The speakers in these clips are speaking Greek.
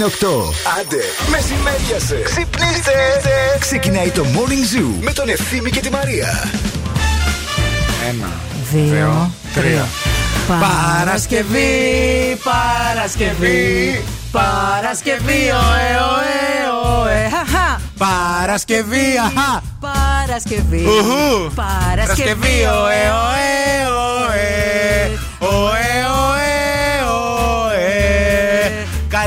ώρα είναι 8. Άντε, μεσημέριασε. Ξυπνήστε. Ξεκινάει το Morning Zoo με τον Ευθύμη και τη Μαρία. Ένα, Δύο, τρία. Παρασκευή, Παρασκευή, Παρασκευή, ωε, ωε, ωε, χαχα. Παρασκευή, αχά! Παρασκευή, Ουχού. Παρασκευή, ωε, ωε, ωε. ωε, ωε, ωε.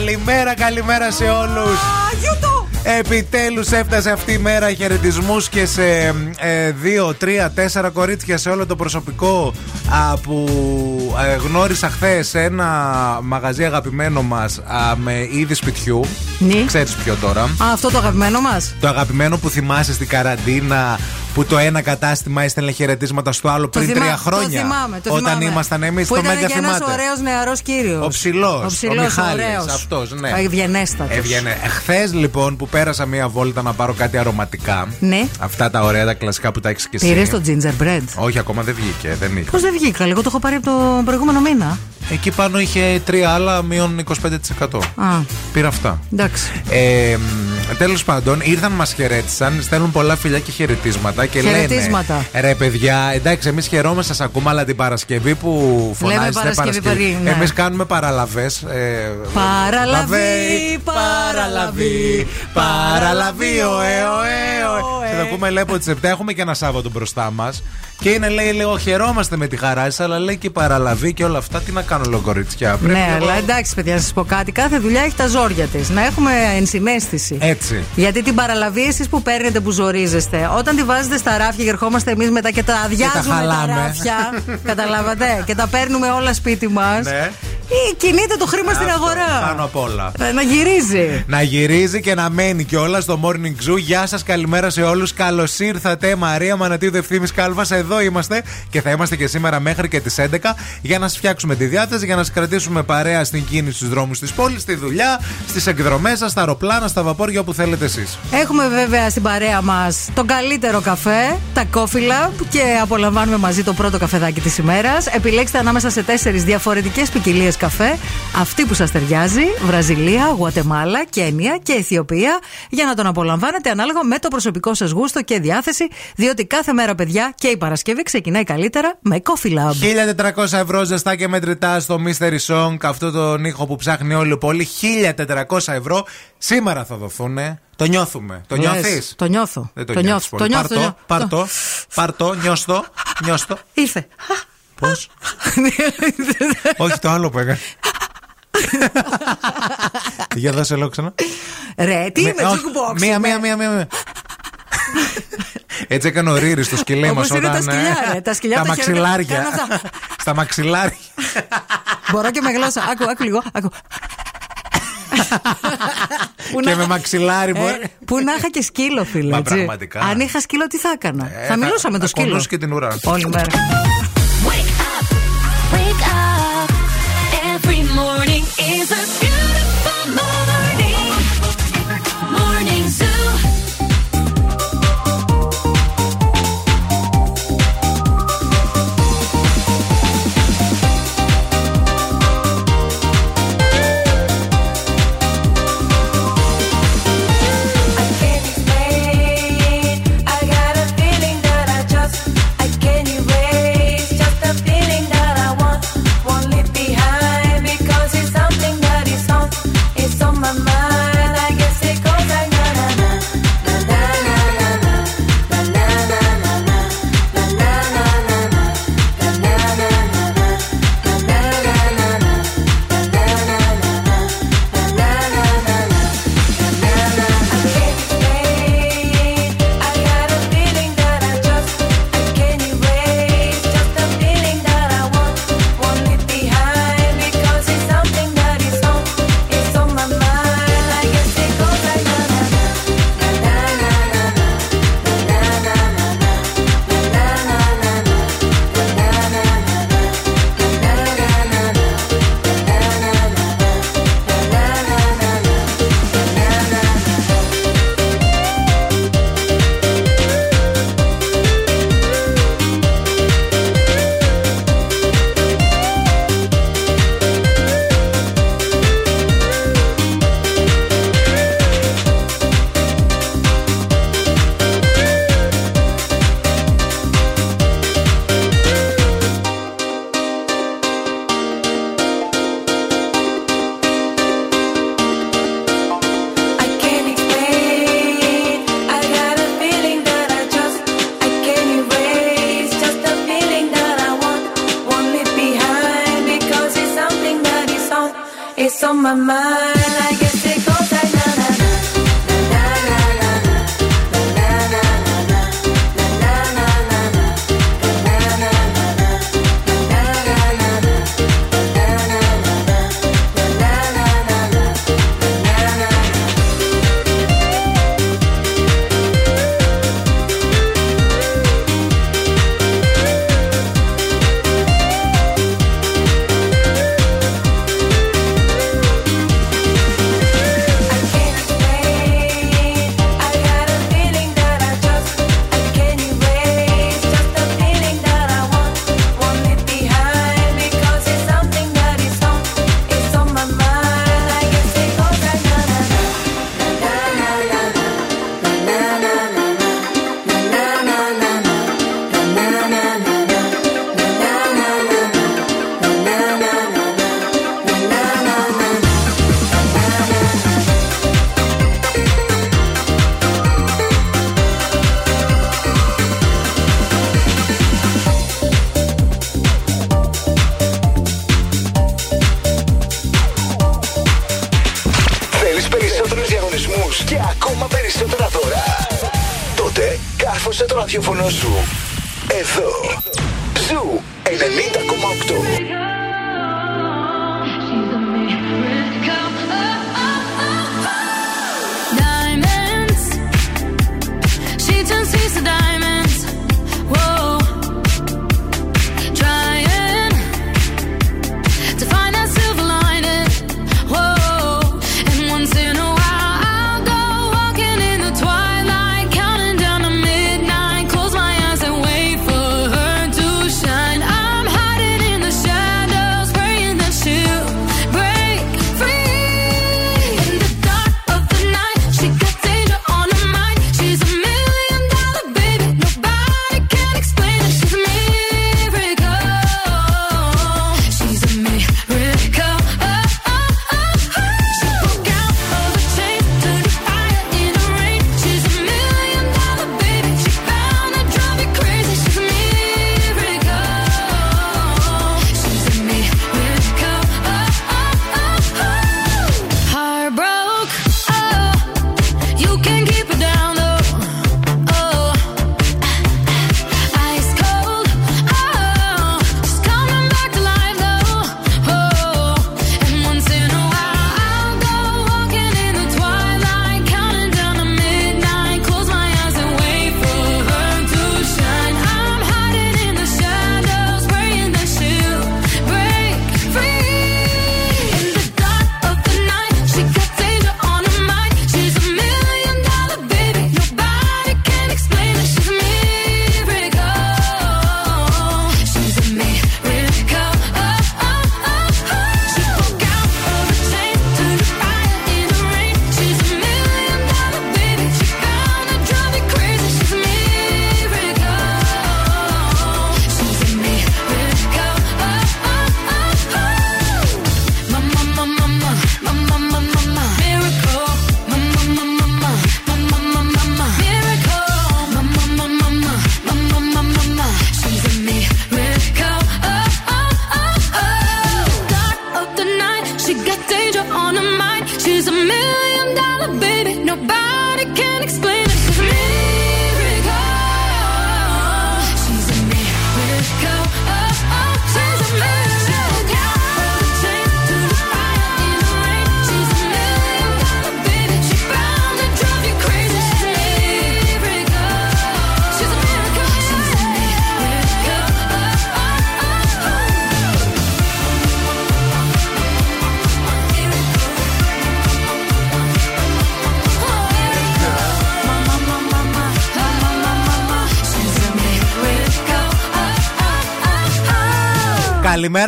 Καλημέρα, καλημέρα σε όλους. Αγιούτο. Επιτέλους έφτασε αυτή η μέρα χαιρετισμούς και σε ε, δύο, τρία, τέσσερα κορίτσια σε όλο το προσωπικό α, που ε, γνώρισα χθες σε ένα μαγαζί αγαπημένο μας α, με είδη σπιτιού. Ναι. Ξέρεις ποιο τώρα. Α, αυτό το αγαπημένο μας; Το αγαπημένο που θυμάσαι στην καραντίνα που το ένα κατάστημα έστελνε χαιρετίσματα στο άλλο Το πριν θυμά- τρία χρόνια. Το θυμάμαι, το όταν θυμάμαι. ήμασταν εμείς Που στο ήταν Μέγκα και ένας θυμάται. ωραίος νεαρός κύριος. Ο ψηλός, Ο ο ψηλός, Μιχάλης, ωραίος. αυτός, ναι. Ευγενέστατος. Έβγαινε. Χθες λοιπόν που πέρασα μία βόλτα να πάρω κάτι αρωματικά. Ναι. Αυτά τα ωραία, τα κλασικά που τα έχεις και εσύ. Πήρες το gingerbread; Όχι, ακόμα δεν βγήκε. Δεν είχε. Πώς δεν βγήκα, εγώ το έχω πάρει από το προηγούμενο μήνα. Εκεί πάνω είχε τρία άλλα, μείον 25%. Α, Πήρα αυτά. εντάξει. Ε, Τέλος πάντων, ήρθαν, μας χαιρέτησαν, στέλνουν πολλά φιλιά και χαιρετίσματα και Χαιρετίσματα. λένε. Ρε παιδιά, εντάξει, εμείς χαιρόμαστε, σας ακούμε, αλλά την Παρασκευή που φωνάζετε Παρασκευή, Παρή, ναι. Εμείς κάνουμε παραλαβές. Ε, Παραλαβή, παραλαβή, παραλαβή, ωε, ωε, ωε. ωε. Και θα ακούμε λέει από τι 7 έχουμε και ένα Σάββατο μπροστά μας. Και είναι λέει λίγο χαιρόμαστε με τη χαρά σας, αλλά λέει και η παραλαβή και όλα αυτά. Τι να κάνω, λέω κοριτσιά. Πρέπει Ναι, λίγο- αλλά εντάξει, παιδιά, να σας πω κάτι. Κάθε δουλειά έχει τα ζόρια της. Να έχουμε ενσυναίσθηση. Έτσι. Γιατί την παραλαβή εσείς που παίρνετε, που ζορίζεστε, όταν τη βάζετε στα ράφια και ερχόμαστε εμείς μετά και τα αδειάζουμε τα, χαλάμε. ράφια. καταλάβατε. Και τα παίρνουμε όλα σπίτι μας. Ναι. Ή κινείται το χρήμα στην Αυτό, αγορά. Πάνω απ' όλα. Ε, Να γυρίζει. Να γυρίζει και να μένει κιόλας στο Morning Zoo. Γεια σας, καλημέρα σε όλους. Καλώς ήρθατε, Μαρία Μανατίδου Ευθύνη Κάλβας. Εδώ είμαστε και θα είμαστε και σήμερα μέχρι και τις 11 για να σας φτιάξουμε τη διάθεση, για να σας κρατήσουμε παρέα στην κίνηση στους δρόμους της πόλης, στη δουλειά, στις εκδρομές σας, στα αεροπλάνα, στα βαπόρια όπου θέλετε εσείς. Έχουμε βέβαια στην παρέα μας τον καλύτερο καφέ, τα Coffee Lab και απολαμβάνουμε μαζί το πρώτο καφεδάκι της ημέρας. Επιλέξτε ανάμεσα σε τέσσερις διαφορετικές ποικιλίες καφέ, αυτή που σας ταιριάζει, Βραζιλία, Γουατεμάλα, Κένια και Αιθιοπία, για να τον απολαμβάνετε ανάλογα με το προσωπικό σας γούστο και διάθεση, διότι κάθε μέρα, παιδιά, και η Παρασκευή ξεκινάει καλύτερα με Coffee Lab. 1400 ευρώ ζεστά και μετρητά στο Mystery Song, αυτό τον ήχο που ψάχνει όλη η πόλη. 1400 ευρώ σήμερα θα δοθούν. Το νιώθουμε. Το Λες, νιώθεις; Το νιώθω. Δεν το, το νιώθεις νιώθω. πολύ. Το νιώθω. Πάρ' το το, νιώθω. πάρ' το, πάρ' το, νιώστο, νιώστο. Ήρθε. Πώς; Όχι το άλλο που έκανε. Για δώσε λόγο ξανά. Ρε, τι είμαι, Με- όχι, jukebox. Μία, μία, μία, μία. μία. Έτσι έκανε ο Ρήρης στο σκυλί Όπως μας είναι τα όταν, ε, σκυλιά, ρε. Τα σκυλιά Στα τα χέρια μαξιλάρια. κάνουν αυτά. Στα μαξιλάρια. Μπορώ και με γλώσσα. Άκου, άκου λίγο. Άκου. Που Και να- με μαξιλάρι Ε, μπορεί. Που να είχα και σκύλο, φίλε. Μα έτσι. πραγματικά. Αν είχα σκύλο, τι θα έκανα; Ε, θα μιλούσα με το θα σκύλο. κονούσε και την ουρά. Όλη μέρα. Wake up.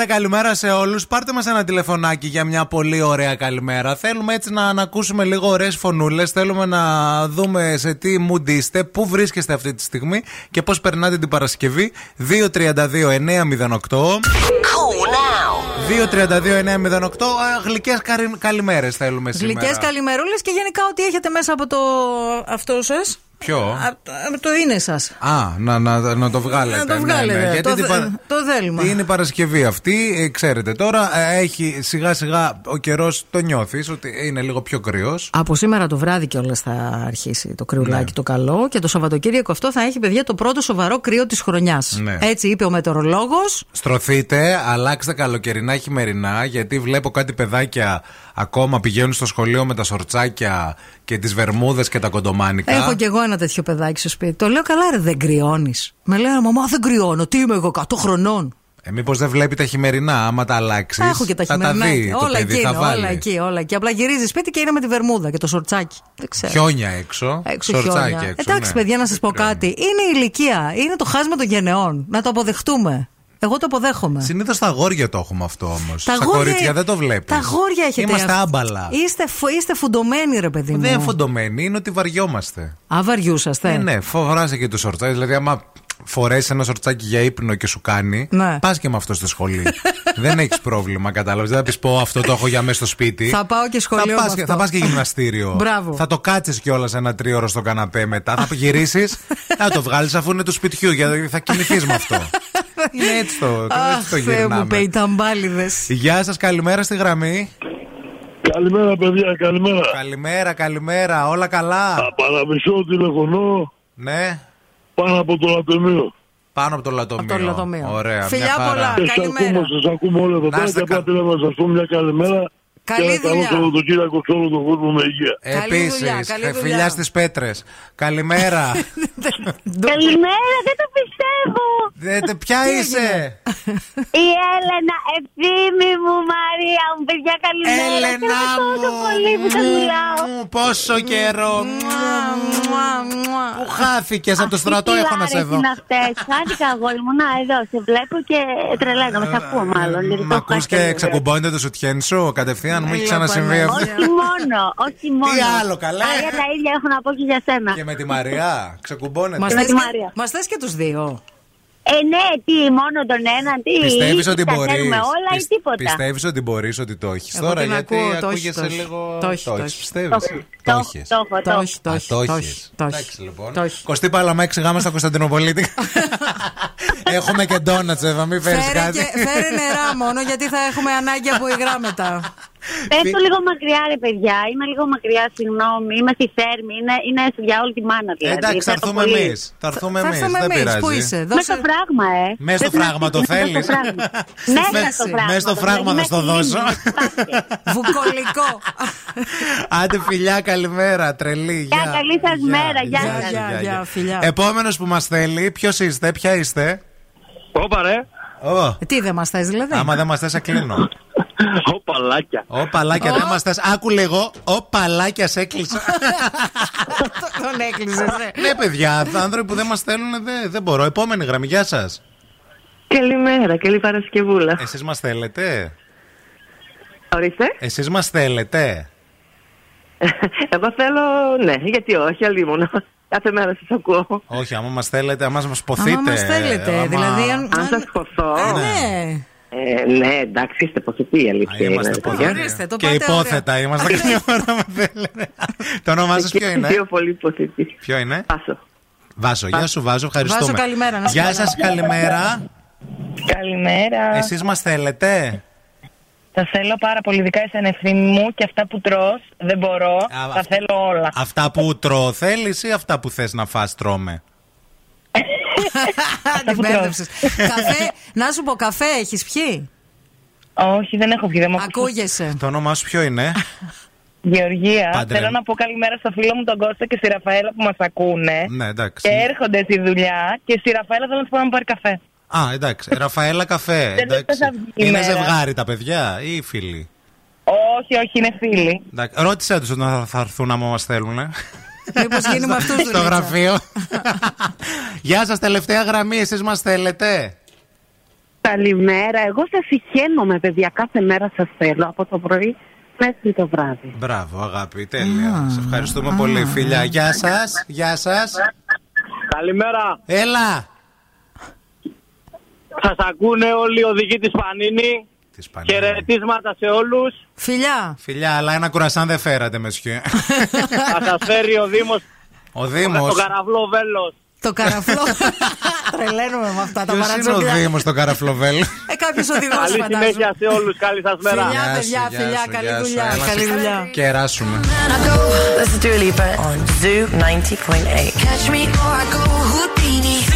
Καλημέρα, σε όλους. Πάρτε μας ένα τηλεφωνάκι για μια πολύ ωραία καλημέρα. Θέλουμε έτσι να, να ακούσουμε λίγο ωραίες φωνούλες. Θέλουμε να δούμε σε τι μουντίστε, πού βρίσκεστε αυτή τη στιγμή και πώς περνάτε την Παρασκευή. 232-908. 2-32-908. Γλυκές καλημέρες θέλουμε σήμερα. Γλυκέ καλημερούλες και γενικά ό,τι έχετε μέσα από το αυτό σας. Ποιο; Από το είναι σα. Α, να, να, να το βγάλετε. Να το Ναι, βγάλετε. ναι, γιατί το, την δε- παρα- το θέλουμε. Είναι η Παρασκευή αυτή, ε, ξέρετε τώρα. ε, Έχει σιγά σιγά ο καιρός το νιώθεις ότι είναι λίγο πιο κρύος. Από σήμερα το βράδυ κιόλας θα αρχίσει το κρυουλάκι Ναι. το καλό και το Σαββατοκύριακο αυτό θα έχει παιδιά το πρώτο σοβαρό κρύο της χρονιάς. Ναι. Έτσι είπε ο μετεωρολόγος. Στρωθείτε, αλλάξτε καλοκαιρινά χειμερινά, γιατί βλέπω κάτι παιδάκια ακόμα πηγαίνουν στο σχολείο με τα σορτσάκια και τις βερμούδες και τα κοντομάνικα. Έχω κι εγώ ένα τέτοιο παιδάκι στο σπίτι. Το λέω καλά, ρε, δεν κρυώνεις. Με λέει, Μαμά, δεν κρυώνω. Τι είμαι εγώ, 100 χρονών. Ε, Μήπως δεν βλέπει τα χειμερινά, άμα τα αλλάξεις. Τα έχω και τα θα χειμερινά. τα δει το όλα παιδί, εκεί, θα είναι, βάλει. όλα εκεί, όλα εκεί. Απλά γυρίζει σπίτι και είναι με τη βερμούδα και το σορτσάκι. Δεν ξέρω. Χιόνια έξω. Έξω σορτσάκι χιόνια. έξω. Εντάξει, ναι. παιδιά, να σας πω Δεν κάτι. Είναι η ηλικία. Είναι το χάσμα των γενεών. Να το αποδεχτούμε. Εγώ το αποδέχομαι. Συνήθως τα αγόρια το έχουμε αυτό όμως. Τα Στα αγόρια- κορίτσια δεν το βλέπεις. Τα αγόρια έχετε. Είμαστε αυτό. άμπαλα. Είστε, φου- είστε φουντωμένοι, ρε παιδί μου. Δεν είναι φοντωμένοι, είναι ότι βαριόμαστε. Α, βαριούσαστε. Ε, ναι, φοράσαι και το σορτσάκι. Δηλαδή, άμα φορέσεις ένα σορτσάκι για ύπνο και σου κάνει, Ναι. πας και με αυτό στο σχολείο. δεν έχεις πρόβλημα, κατάλαβες. Δεν θα πεις πω αυτό το έχω για μέσα στο σπίτι. Θα πάω και σχολείο Θα με πας, αυτό. και- θα πας και γυμναστήριο. Μπράβο. Θα το κάτσεις κιόλας ένα τρίωρο στο καναπέ μετά. Θα γυρίσεις. θα το βγάλεις αφού είναι του σπιτιού, γιατί θα κοιμηθείς με αυτό. είναι έτσι το, το, Αχ, έτσι το Θεέ μου, γυρνάμε. πεϊταμπάλιδες. Γεια σας, καλημέρα στη γραμμή. Καλημέρα, παιδιά, καλημέρα. Καλημέρα, καλημέρα, όλα καλά; Παραμισό τηλεφωνώ Ναι, πάνω από το λατομείο. πάνω από το λατομείο. Από το λατομείο. Ωραία, Φιλιά μια χαρά. πολλά. Και σας καλημέρα. ακούμε, σας ακούμε όλα εδώ Να πέρα είστε και απλά κα- πήρα να σας πω μια καλημέρα. Καλή και ένα καλό δουλειά. Σαββατοκύριακο σε όλο τον κόσμο με υγεία. Καλή Επίσης, δουλειά, καλή ε, δουλειά. φιλιά στις πέτρες. Καλημέρα. Καλημέρα, δεν το πιστεύω. Δε- τε- Ποια είσαι; Η Έλενα, ευθύμη μου, Μαρία μου, παιδιά, καλημέρα. Έλενα Χαίρομαι τόσο μου. πολύ που τα μιλάω. Μου, Πόσο καιρό. Μουα, μουα, μουα. Πού χάθηκες από το στρατό έχω να σε δω. Είναι αυτές. Χάθηκα αγόρι μου, να εδώ, σε βλέπω και τρελαίνομαι, σε ακούω μάλλον. γιατί το Μ' έχω ακούς χάσει και λίγο. ξεκουμπώνεται το σουτιέν σου κατευθείαν, μου έχει Έλα, ξανασυμβεί αυτό. Παναγία. Όχι μόνο, όχι μόνο. άλλο, καλέ; Μαρία, τα ίδια έχω να πω και για σένα. Και με τη Μαριά, ξεκουμπώνεται. Μας με θες τη και- Μαρία. Μας θες και τους δύο. Ε, ναι, τι, μόνο τον έναν, τι. Πιστεύεις ή ότι τα μπορείς; θέλουμε όλα ή πισ- τίποτα. Πιστεύεις ότι μπορείς ότι το έχεις Εγώ τώρα; την γιατί ακούω, το έχεις, ακούγεσαι το έχεις. λίγο Το έχεις, το έχεις, έχεις. πιστεύεις; Το- Το το- έχεις. το έχω, Το το έχεις, το Α, έχεις. το το έχεις. έχεις, το έχεις. Εντάξει λοιπόν. Το έχεις. Κωστή Παλαμά, εξηγάμε στα Κωνσταντινοπολίτη. Έχουμε και ντόνατς εδώ, μην φέρεις Φέρε, κάτι. και, φέρε νερά μόνο γιατί θα έχουμε ανάγκη από υγρά μετά. Πέφτω λίγο μακριά, ρε παιδιά. Είμαι λίγο μακριά, συγγνώμη. Είμαι στη Θέρμη. Είναι, είναι για όλη τη μάνα, δηλαδή. Εντάξει, θα Θέλω έρθουμε πολύ. εμείς. Θα έρθουμε θα εμείς. έρθουμε Δεν εμείς. Πού πειράζει. είσαι, Μέσα δώσε... στο φράγμα, ε. Μέσα στο Πρέπει να φράγμα το στείλεις θέλεις; μέσα στο φράγμα. Μέσα στο φράγμα. Μέσα στο το φράγμα θέλει, θα στο μέχρι δώσω. λίμνη. Βουκολικό. Άντε φιλιά, καλημέρα. Τρελή. Γεια, καλή σας μέρα, γεια σας. Γεια, γεια, φιλιά. Επόμενος που μας θέλει, ποιος είστε, ποια είστε; Όπα ρε, Ω, Ε, Τι δεν μας θες δηλαδή; άμα δεν μας θες, σε κλείνω. Ω παλάκια. Ω παλάκια, δεν μας θες. Άκου λίγο. Ω παλάκια, σε έκλεισα. Τον έκλεισες, ναι. ναι, παιδιά, άνθρωποι που δεν μας θέλουν δεν, δεν μπορώ. Επόμενη γραμμή, γεια σας. Καλημέρα, καλή Παρασκευούλα. Εσείς μας θέλετε; Ορίστε. Εσείς μας θέλετε; Εγώ θέλω, ναι, γιατί όχι, αλλήμον. Κάθε μέρα σας ακούω. Όχι, άμα μας θέλετε, άμα μας ποθείτε. Άμα μας θέλετε, άμα- δηλαδή αν... Αν σας χωθώ. Α, Ναι. Ναι. Ε, ναι, εντάξει, είστε ποσοτοί η Α, αλήθεια. Είμαστε είναι, πολύ. παιδιά. Ορίστε, το Και πάτε υπόθετα είμαστε καμιά φορά με θέλετε. Το όνομά σας Και ποιο είναι; Δύο πολύ ποσοτοί. Ποιο είναι; Πάσο. Βάσο, γεια σου Βάσο, ευχαριστούμε. Βάσο, καλημέρα, να σου Γεια πω. σας, καλημέρα. Καλημέρα. Εσείς μας θέλετε; Τα θέλω πάρα πολύ, ειδικά εσένα ευθύνη μου και αυτά που τρως δεν μπορώ. Α, τα αυτά- θέλω όλα. Αυτά που τρώω θέλεις ή αυτά που θες να φας τρώμε; Την που μπέρδεψες. Καφέ, να σου πω, καφέ έχεις πιει; Όχι, δεν έχω βγει, δεν μου ακούσει. Ακούγεσαι. Το όνομά σου ποιο είναι; Γεωργία, Πάντρε. θέλω να πω καλημέρα στο φίλο μου τον Κώστα και στη Ραφαέλα που μας ακούνε. ναι, εντάξει. Και έρχονται στη δουλειά και στη Ραφαέλα θέλω να του πω να μου πάρει καφέ. Α, εντάξει. Ραφαέλα καφέ. Δεν εντάξει. θα βγει η Είναι μέρα. ζευγάρι τα παιδιά ή φίλοι; Όχι, όχι, είναι φίλοι. Εντάξει. Ρώτησέ τους όταν θα- θα έρθουν άμα μας θέλουν. Μήπως γίνει με αυτούς Στο δουλίτσα. γραφείο. Γεια σας, τελευταία γραμμή. Εσείς μας θέλετε; Καλημέρα. Εγώ σας συχαίνομαι, παιδιά. Κάθε μέρα σας θέλω από το πρωί μέχρι το βράδυ. Μπράβο, αγάπη. Τέλεια. Σε ευχαριστούμε πολύ, φίλια. Γεια σας. Γεια σας. Καλημέρα. Έλα. Σας ακούνε όλοι οι οδηγοί της Πανίνη. Της Πανίνη. Χαιρετίσματα σε όλους. Φιλιά. Φιλιά, αλλά ένα κουρασάν δεν φέρατε, μεσιέ. Θα σας φέρει ο Δήμος Ο Δήμος. Το καραβλό βέλος. Το καραφλό. Τρελαίνουμε με αυτά τα Ποιος είναι ο παρατσούκια. Δήμος το καραφλοβέλ. Ε, κάποιος οδηγό Καλή φαντάζομαι. συνέχεια σε όλους. Καλή σας μέρα. Φιλιά, Γεια σου, παιδιά, γεια φιλιά, σου, καλή γεια σου. δουλειά. Έλα, Καλή σε- δουλειά. Κεράσουμε. This is Dua Lipa on Zoo 90.8. Catch me or I go Houdini.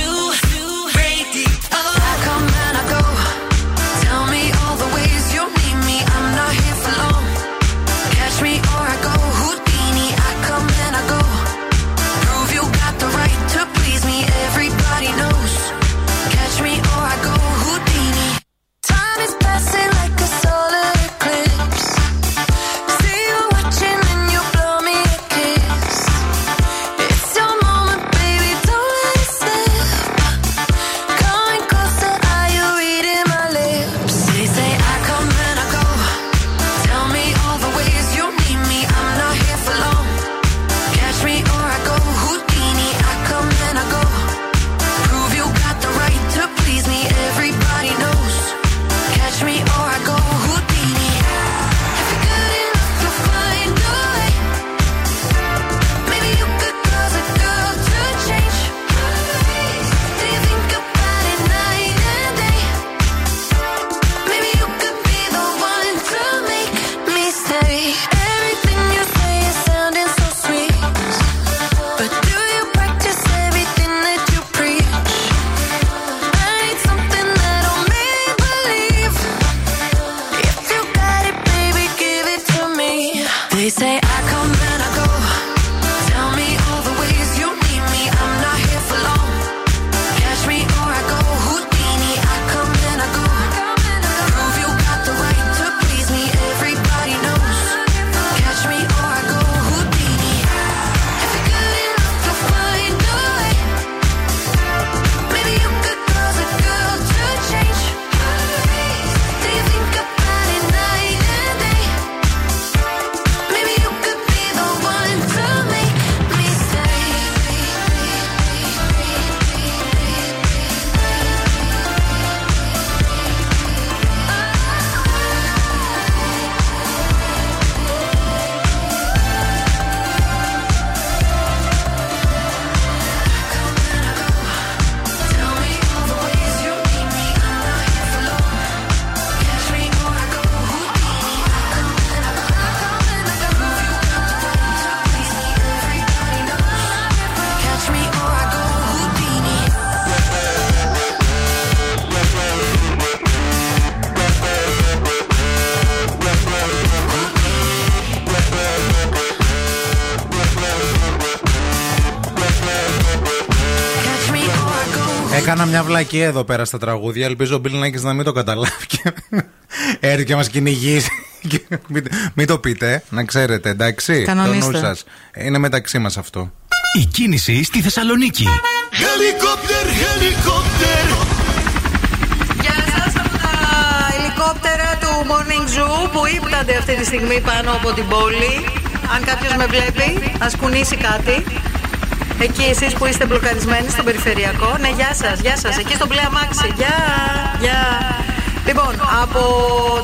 Βλακία εδώ πέρα στα τραγούδια. Ελπίζω ο Μπίλ Νάκης να μην το καταλάβει και έρθει και μας κυνηγήσει. Και μην, μην το πείτε, να ξέρετε, εντάξει. Κανονίστε. Το νου σας. Είναι μεταξύ μας αυτό. Η κίνηση στη Θεσσαλονίκη. Helicopter, helicopter. Γεια σας από τα ελικόπτερα του Morning Zoo που ύπτανται αυτή τη στιγμή πάνω από την πόλη. Αν κάποιος με βλέπει, ας κουνήσει κάτι. Εκεί εσείς που είστε μπλοκαρισμένοι στον περιφερειακό. Ναι, γεια σας, γεια σας. Εκεί στο μπλε αμάξι. Γεια, γεια. Λοιπόν, από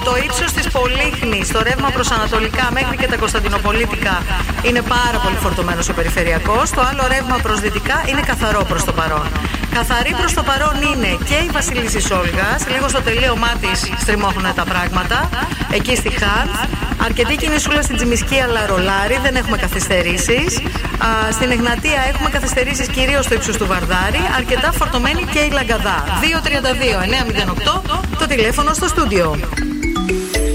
το ύψος της Πολύχνης, το ρεύμα προς Ανατολικά μέχρι και τα Κωνσταντινοπολίτικα είναι πάρα πολύ φορτωμένος ο περιφερειακός. Το άλλο ρεύμα προς Δυτικά είναι καθαρό προς το παρόν. Καθαρή προς το παρόν είναι και η Βασίλισση Σόλγας. Λίγο στο τελείωμά της στριμώχνουν τα πράγματα. Εκεί στη Χάν. Αρκετή κινησούλα στην Τζιμισκή αλλά ρολάρι. Δεν έχουμε καθυστερήσεις. Α, στην Εγνατία έχουμε καθυστερήσεις κυρίως στο ύψος του Βαρδάρη. Αρκετά φορτωμένη και η Λαγκαδά. 232-908 το τηλέφωνο στο στούντιο.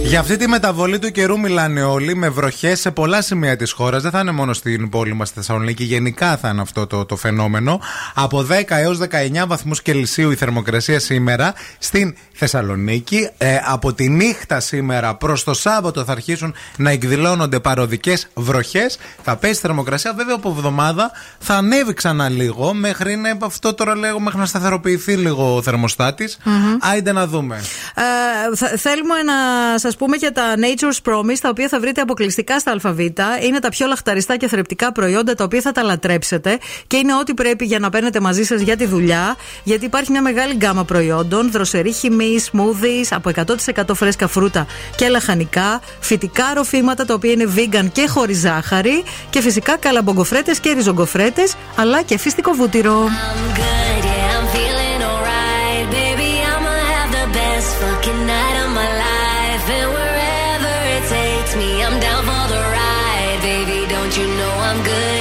Για αυτή τη μεταβολή του καιρού μιλάνε όλοι με βροχές σε πολλά σημεία της χώρας. Δεν θα είναι μόνο στην πόλη μας στη Θεσσαλονίκη. Γενικά θα είναι αυτό το, το φαινόμενο. Από 10 έως 19 βαθμούς Κελσίου η θερμοκρασία σήμερα στην Θεσσαλονίκη. Ε, από τη νύχτα σήμερα προς το Σάββατο θα αρχίσουν να εκδηλώνονται παροδικές βροχές. Θα πέσει θερμοκρασία. Βέβαια από εβδομάδα θα ανέβει ξανά λίγο. Μέχρι αυτό τώρα λέγω μέχρι να σταθεροποιηθεί λίγο ο θερμοστάτης. Mm-hmm. Άιντε να δούμε. Ε, θα, θέλουμε να σας πούμε για τα Nature's Promise, τα οποία θα βρείτε αποκλειστικά στα ΑΒ. Είναι τα πιο λαχταριστά και θρεπτικά προϊόντα, τα οποία θα τα λατρέψετε και είναι ό,τι πρέπει για να παίρνετε μαζί σας για τη δουλειά. Γιατί υπάρχει μια μεγάλη γκάμα προϊόντων, δροσερή χημή, τυρί, από 100% φρέσκα φρούτα και λαχανικά, φυτικά ροφήματα τα οποία είναι vegan και χωρίς ζάχαρη και φυσικά καλαμπογκοφρέτε και ριζογκοφρέτες αλλά και φύστικο βούτυρο. I'm good;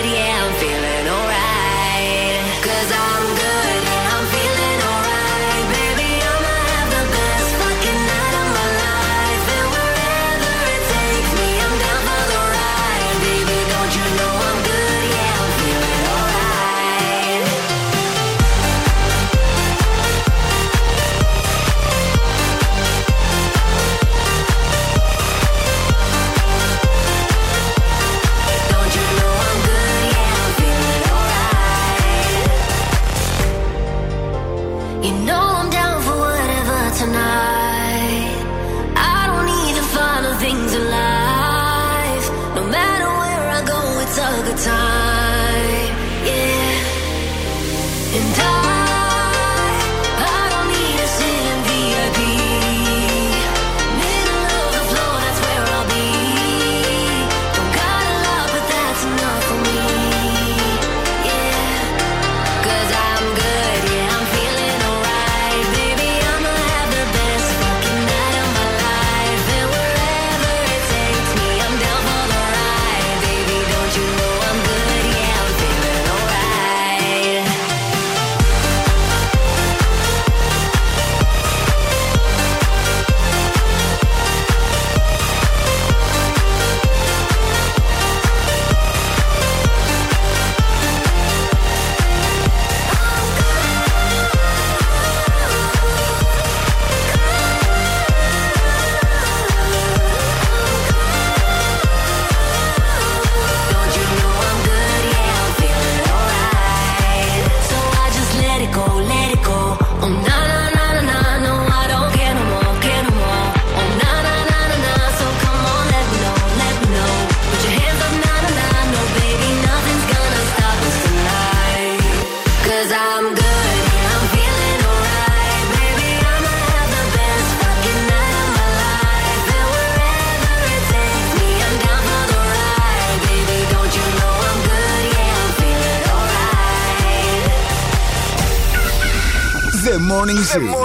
Brasil.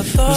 thought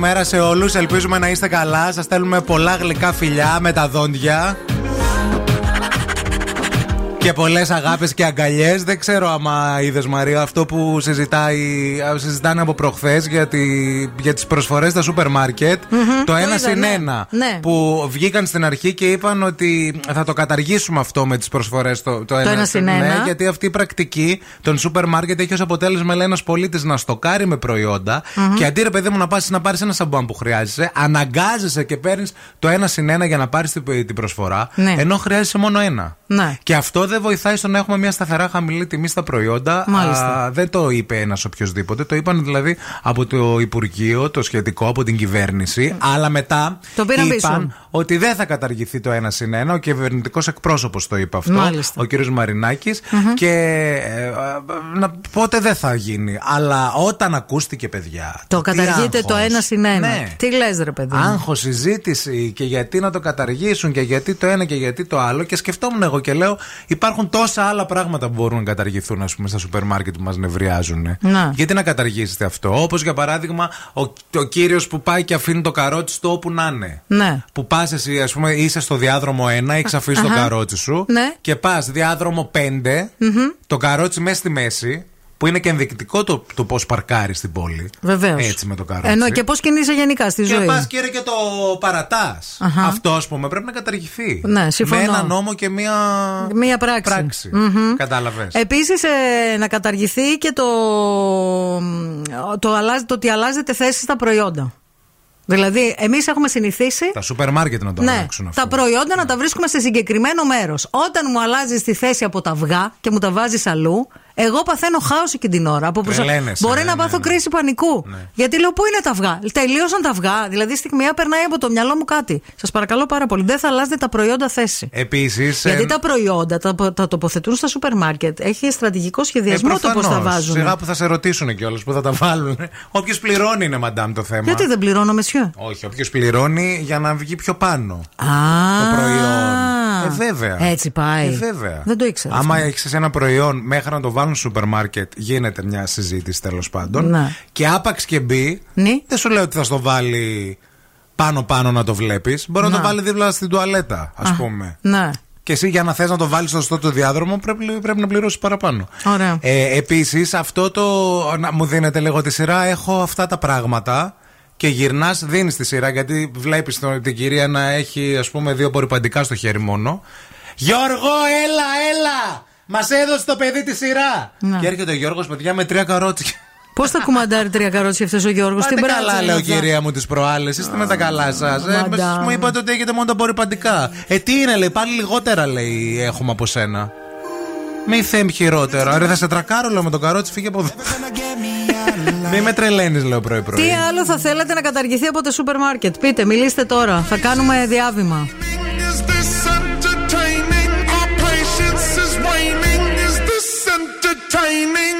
Καλημέρα, καλημέρα σε όλους. Ελπίζουμε να είστε καλά. Σας στέλνουμε πολλά γλυκά φιλιά με τα δόντια. Και πολλές αγάπες και αγκαλιές. Δεν ξέρω άμα είδες Μαρία αυτό που συζητάει, συζητάνε από προχθές για, τη, για τις προσφορές στα σούπερ μάρκετ. Μμμ, Το το ένα είδα, συν ναι. ένα. Ναι. Που βγήκαν στην αρχή και είπαν ότι θα το καταργήσουμε αυτό με τις προσφορές. Το, το, ένα συν Ναι, ένα. γιατί αυτή η πρακτική των σούπερ μάρκετ έχει ως αποτέλεσμα λέει ένας πολίτης να στοκάρει με προϊόντα Μμμ. και αντί ρε παιδί μου να πας να πάρεις ένα σαμπουάν που χρειάζεσαι, αναγκάζεσαι και παίρνεις το ένα συν ένα για να πάρεις την, την προσφορά, Ναι. ενώ χρειάζεσαι μόνο ένα. Ναι. Και αυτό δεν βοηθάει στο να έχουμε μια σταθερά χαμηλή τιμή στα προϊόντα. Μάλιστα. Α, δεν το είπε ένας οποιοδήποτε. Το είπαν δηλαδή από το Υπουργείο, το σχετικό, από την κυβέρνηση. Αλλά μετά Το πήραν είπαν πίσω. Ότι δεν θα καταργηθεί το ένα συν ένα. Ο κυβερνητικός εκπρόσωπος το είπε αυτό. Μάλιστα. Ο κ. μαρινακης Και ε, ε, να, πότε δεν θα γίνει. Αλλά όταν ακούστηκε, παιδιά. Το τι καταργείται το άγχος. ένα συν ένα. Ναι. Τι λες, ρε παιδί. μου; Άγχος, συζήτηση και γιατί να το καταργήσουν και γιατί το ένα και γιατί το άλλο. Και σκεφτόμουν εγώ και λέω: Υπάρχουν τόσα άλλα πράγματα που μπορούν να καταργηθούν, ας πούμε, στα σούπερ μάρκετ που μας νευριάζουν. Να. Γιατί να καταργήσετε αυτό; Όπως για παράδειγμα, ο, ο κύριος που πάει και αφήνει το καρότσι του όπου να είναι. Ναι. Που πας εσύ, ας πούμε, είσαι στο διάδρομο 1, έχεις αφήσει το Αχα. καρότσι σου. Ναι. Και πας διάδρομο 5, Μμμ. το καρότσι μέσα στη μέση. Που είναι και ενδεικτικό το, το πώς παρκάρει στην πόλη. Βεβαίως. Έτσι με το καρότσι. Ενώ και πώς κινείσαι γενικά στη Και ζωή. πας κύριε και το παρατάς. Αχα. Αυτό, ας πούμε, πρέπει να καταργηθεί. Ναι, συμφωνώ. Με ένα νόμο και μία. Μία πράξη. πράξη. Μμμ. Κατάλαβες. Επίσης, να καταργηθεί και το, το, αλλάζ- το ότι αλλάζεται θέση στα προϊόντα. Δηλαδή, εμείς έχουμε συνηθίσει. Τα σούπερ μάρκετ να το Ναι, αλλάξουν αυτό. τα προϊόντα να τα βρίσκουμε σε συγκεκριμένο μέρος. Όταν μου αλλάζεις τη θέση από τα αυγά και μου τα βάζεις αλλού, εγώ παθαίνω χάος εκείνη την ώρα. Από προσω- Τρελαίνεσαι, Μπορεί ναι, να ναι, πάθω ναι. κρίση πανικού. Γιατί λέω, Πού είναι τα αυγά; Τελείωσαν τα αυγά. Δηλαδή, στιγμιαία περνάει από το μυαλό μου κάτι. Σας παρακαλώ πάρα πολύ. Δεν θα αλλάζετε τα προϊόντα θέση. Επίσης. Γιατί τα προϊόντα τα, τα τοποθετούν στα σούπερ μάρκετ. Έχει στρατηγικό Ε, σχεδιασμό το πώς τα βάζουν. Σιγά που θα σε ρωτήσουν κιόλας που θα τα βάλουν. Όποιος πληρώνει είναι μαντάμ το θέμα. Γιατί δεν πληρώνω, μεσιό; Όχι, όποιος πληρώνει για να βγει πιο πάνω. Α, Το προϊόν. Ε, βέβαια. Έτσι πάει. Ε, βέβαια. Δεν το ήξερα. Άμα αυτό. έχεις ένα προϊόν μέχρι να το βάλουν στο σούπερ μάρκετ, γίνεται μια συζήτηση τέλος πάντων. Ναι. Και άπαξ και μπει, Ναι. δεν σου λέω ότι θα στο βάλει πάνω-πάνω να το βλέπεις. Μπορεί να Να. το βάλει δίπλα στην τουαλέτα, ας πούμε. Ναι. Και εσύ για να θες να το βάλεις στο σωστό του διάδρομο πρέπει, πρέπει να πληρώσεις παραπάνω. Ωραία. Ε, Επίσης, αυτό το. Να μου δίνετε λίγο τη σειρά. Έχω αυτά τα πράγματα και γυρνάς, δίνεις τη σειρά γιατί βλέπεις την κυρία να έχει ας πούμε δύο απορριπαντικά στο χέρι μόνο. Γιώργο, έλα, έλα! Μας έδωσε το παιδί τη σειρά! Ναι. Και έρχεται ο Γιώργος, παιδιά, με τρία καρότσια. Πώς θα κουμαντάρει τρία καρότσια αυτός ο Γιώργος στην Πάτε πράτσα. καλά, λέω είναι αυτά. κυρία μου τις προάλλες. Είστε με τα καλά σας. Ε, Μαντάμ. μου είπατε ότι έχετε μόνο τα απορριπαντικά. Ε, τι είναι, λέει, πάλι λιγότερα λέει έχουμε από σένα. Μη θέμ χειρότερα. Ρε, θα σε τρακάρω, λέω με το καρότσι, φύγε από εδώ. Μη με τρελαίνεις, λέω πρωί-πρωί. Τι άλλο θα θέλατε να καταργηθεί από το σούπερ μάρκετ; Πείτε, μιλήστε τώρα. Θα κάνουμε διάβημα. timing.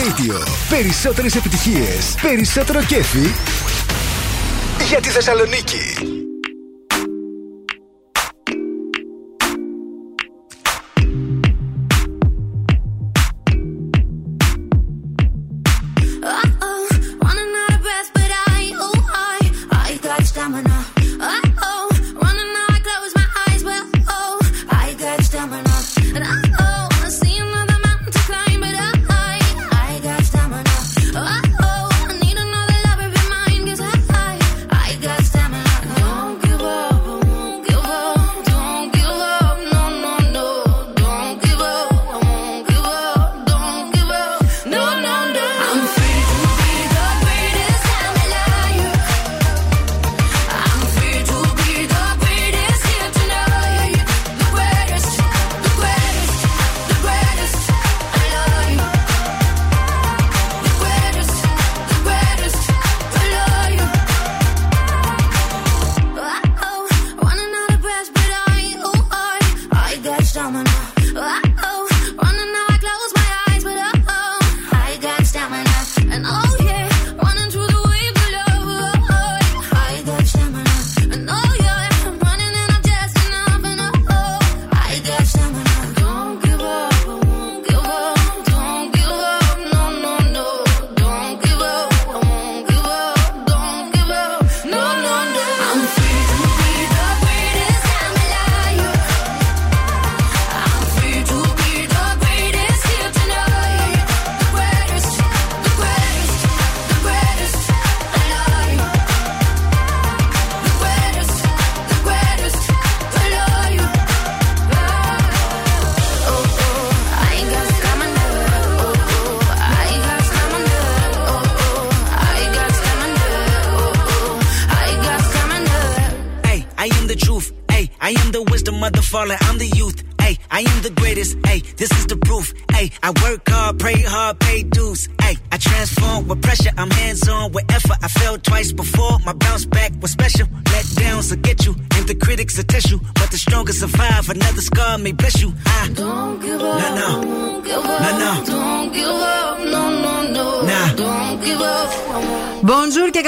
Radio. Περισσότερες επιτυχίες, περισσότερο κέφι για τη Θεσσαλονίκη.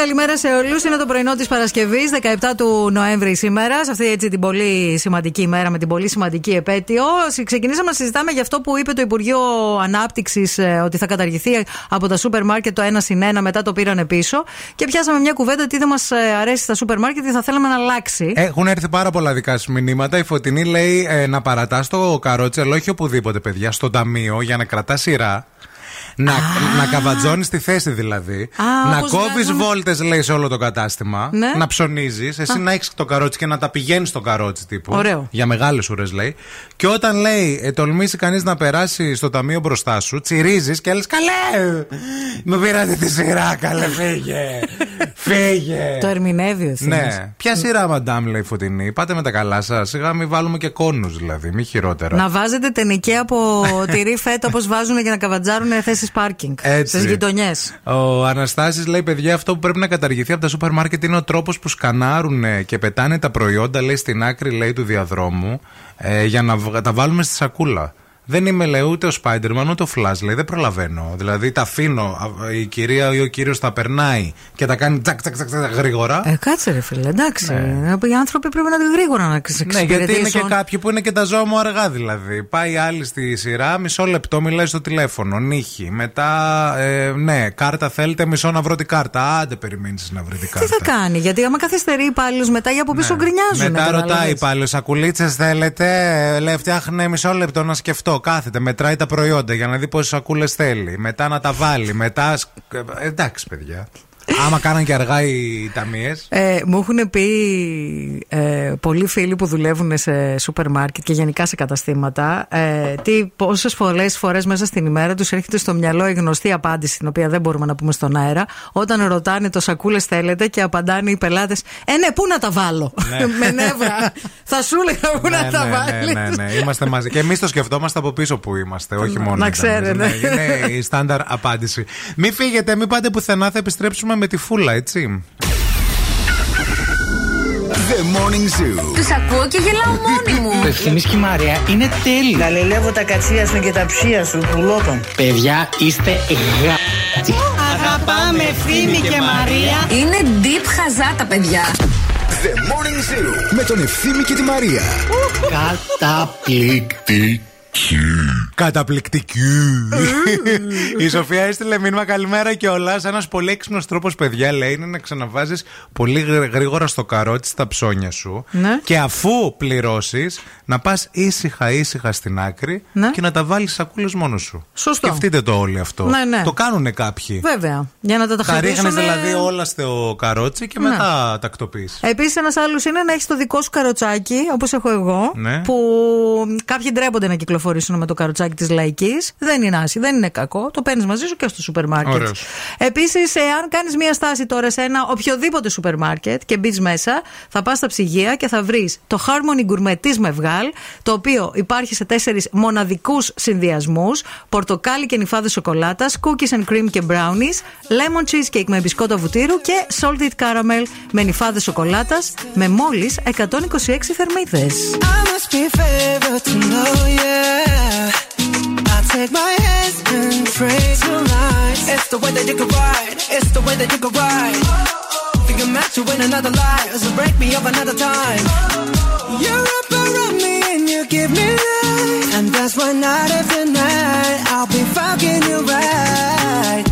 Καλημέρα σε όλους. Είναι το πρωινό της Παρασκευής, 17 του Νοέμβρη σήμερα, σε αυτή έτσι την πολύ σημαντική ημέρα με την πολύ σημαντική επέτειο. Ξεκινήσαμε να συζητάμε για αυτό που είπε το Υπουργείο Ανάπτυξης, ότι θα καταργηθεί από τα σούπερ μάρκετ το ένα συν ένα, μετά το πήρανε πίσω. Και πιάσαμε μια κουβέντα τι δεν μας αρέσει στα σούπερ μάρκετ, τι θα θέλαμε να αλλάξει. Έχουν έρθει πάρα πολλά δικά σου μηνύματα. Η Φωτεινή λέει ε, να παρατάς το καρότσι, αλλά όχι οπουδήποτε, παιδιά, στο ταμείο για να κρατά σειρά. Να, να καβατζώνεις τη θέση δηλαδή. Α, να όπως κόβεις βγάζουν- βόλτες, λέει, σε όλο το κατάστημα. Ναι. Να ψωνίζεις. Εσύ Α. να έχεις το καρότσι και να τα πηγαίνεις στο καρότσι τύπου. Ωραίο. Για μεγάλες ουρέ, λέει. Και όταν λέει, ε, τολμήσει κανείς να περάσει στο ταμείο μπροστά σου, τσιρίζεις και λες, Καλέ! Μου πήρατε τη σειρά, καλέ, φύγε! φύγε! Το ερμηνεύει ο Ευθύμης. Ναι. Ποια σειρά, μαντάμ, λέει η Φωτεινή. Πάτε με τα καλά σας. Σιγά μην βάλουμε και κόνους, δηλαδή. Μη χειρότερα. Να βάζετε τενεκέ από τυρί φέτα όπως βάζουν για να καβατζάρουν θέσεις πάρκινγκ. Έτσι. Στις γειτονιές. Ο Αναστάσης λέει: Παιδιά, αυτό που πρέπει να καταργηθεί από τα σούπερ μάρκετ είναι ο τρόπος που σκανάρουν και πετάνε τα προϊόντα, λέει, στην άκρη λέει, του διαδρόμου ε, για να βγα- τα βάλουμε στη σακούλα. Δεν είμαι, λέει, ούτε ο Spider-Man ούτε ο Flash. Λέει, δεν προλαβαίνω. Δηλαδή, τα αφήνω. α, Η κυρία ή ο κύριος τα περνάει και τα κάνει τσακ, τσακ, τσακ, τσακ, γρήγορα. Ε, κάτσε ρε φίλε, εντάξει. Οι άνθρωποι πρέπει να είναι γρήγορα να Ναι, ξεξυπηρετήσουν. γιατί είναι και κάποιοι που είναι και τα ζώα μου αργά δηλαδή. Πάει άλλη στη σειρά, μισό λεπτό μιλάει στο τηλέφωνο, νύχι. Μετά, ε, ναι, κάρτα θέλετε, μισό να βρω την κάρτα. Άντε, περιμένεις να βρει την Τι κάρτα. θα κάνει, γιατί άμα καθυστερεί υπάλληλο μετά για από πίσω γκρινιάζουν. Μετά κατάλαβες. ρωτάει πάλι, σακουλίτσες θέλετε. Λέει, φτιάχνε μισό λεπτό να σκεφτώ. Κάθεται, μετράει τα προϊόντα για να δει πόσες σακούλες θέλει. Μετά να τα βάλει. Μετά. σκ- ε, Εντάξει, παιδιά. Άμα κάναν και αργά οι ταμείες. Ε, μου έχουν πει ε, πολλοί φίλοι που δουλεύουν σε σούπερ μάρκετ και γενικά σε καταστήματα ε, τι, πόσες φορές, φορές μέσα στην ημέρα τους έρχεται στο μυαλό η γνωστή απάντηση την οποία δεν μπορούμε να πούμε στον αέρα όταν ρωτάνε το σακούλες θέλετε και απαντάνε οι πελάτες ε ναι πού να τα βάλω; Ναι. με νεύρα θα σου έλεγα πού να τα βάλεις ναι, ναι, ναι. Είμαστε μαζί. Και εμείς το σκεφτόμαστε από πίσω που είμαστε, όχι μόνο. να οι ταμείες. ξέρετε. Ναι, είναι η στάνταρ απάντηση. Μην φύγετε, μην πάτε πουθενά, θα επιστρέψουμε με τη φούλα, έτσι. The Morning Zoo. Τους ακούω και γελάω μόνη μου. Ο Ευθύμης και η Μαρία είναι τέλειοι. Γαλελεύω τα κατσία σου και τα ψία σου, πουλότον. Παιδιά, είστε γα... Αγαπάμε Ευθύμη και Μαρία. Είναι deep χαζά τα παιδιά. The Morning Zoo. Με τον Ευθύμη και τη Μαρία. Καταπληκτική. Καταπληκτική. Η Σοφία έστειλε μήνυμα καλημέρα και όλα. Ένας πολύ έξυπνος τρόπος, παιδιά, λέει, είναι να ξαναβάζεις πολύ γρ- γρήγορα στο καρότσι στα ψώνια σου. Ναι. Και αφού πληρώσεις, να πας ήσυχα ήσυχα στην άκρη Ναι. και να τα βάλεις σακούλες μόνος σου. Σωστό. Σκεφτείτε το όλοι αυτό. Ναι, ναι. Το κάνουν κάποιοι. Βέβαια, για να τα Τα ταχωρήσουν. ρίχνεις δηλαδή όλα στο καρότσι και Ναι. μετά τακτοποιεί. Επίσης, ένας άλλος είναι να έχεις το δικό σου καροτσάκι, όπως έχω εγώ, Ναι. που κάποιοι ντρέπονται να κυκλοφορήσουν με το καροτσάκι της λαϊκής. Δεν είναι άσχη, δεν είναι κακό. Το παίρνεις μαζί σου και στο σούπερ μάρκετ. Ωραίος. Επίσης, εάν κάνεις μία στάση τώρα σε ένα οποιοδήποτε σούπερ μάρκετ και μπεις μέσα, θα πας στα ψυγεία και θα βρεις το Harmony Gourmet της Μευγάλ, το οποίο υπάρχει σε τέσσερις μοναδικούς συνδυασμούς: πορτοκάλι και νυφάδες σοκολάτας, cookies and cream και brownies, lemon cheesecake με μπισκότα βουτύρου και salted caramel με νυφάδες σοκολάτας με μόλις 126 θερμίδες. I must be favored to know, yeah. I take my hands and pray tonight. It's the way that you can ride. It's the way that you can ride. Think I'm meant to win another life, so break me up another time. You're up around me and you give me life, and that's why night after night I'll be fucking you right.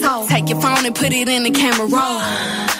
Soul. Take your phone and put it in the camera roll.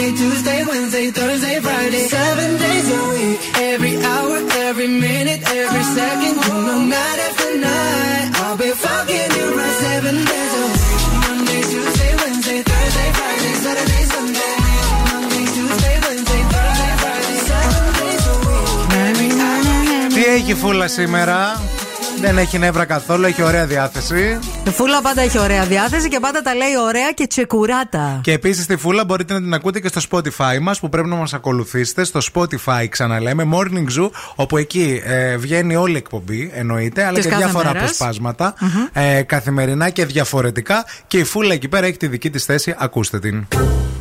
Monday, Tuesday, Wednesday, Thursday, Friday. Seven days a week. Every hour, every minute, every second. No matter the night, I'll be fucking you right seven days a week. Monday, Tuesday, Wednesday, Thursday, Friday, Saturday, Sunday. Τι έχει φούλα σήμερα δεν έχει νεύρα καθόλου, έχει ωραία διάθεση. Η Φούλα πάντα έχει ωραία διάθεση και πάντα τα λέει ωραία και τσεκουράτα. Και επίσης τη Φούλα μπορείτε να την ακούτε και στο Spotify μας που πρέπει να μας ακολουθήσετε. Στο Spotify, ξαναλέμε, Morning Zoo, όπου εκεί ε, βγαίνει όλη η εκπομπή, εννοείται, αλλά Της και κάθε διάφορα μέρας. αποσπάσματα, ε, καθημερινά και διαφορετικά. Και η Φούλα εκεί πέρα έχει τη δική της θέση, ακούστε την.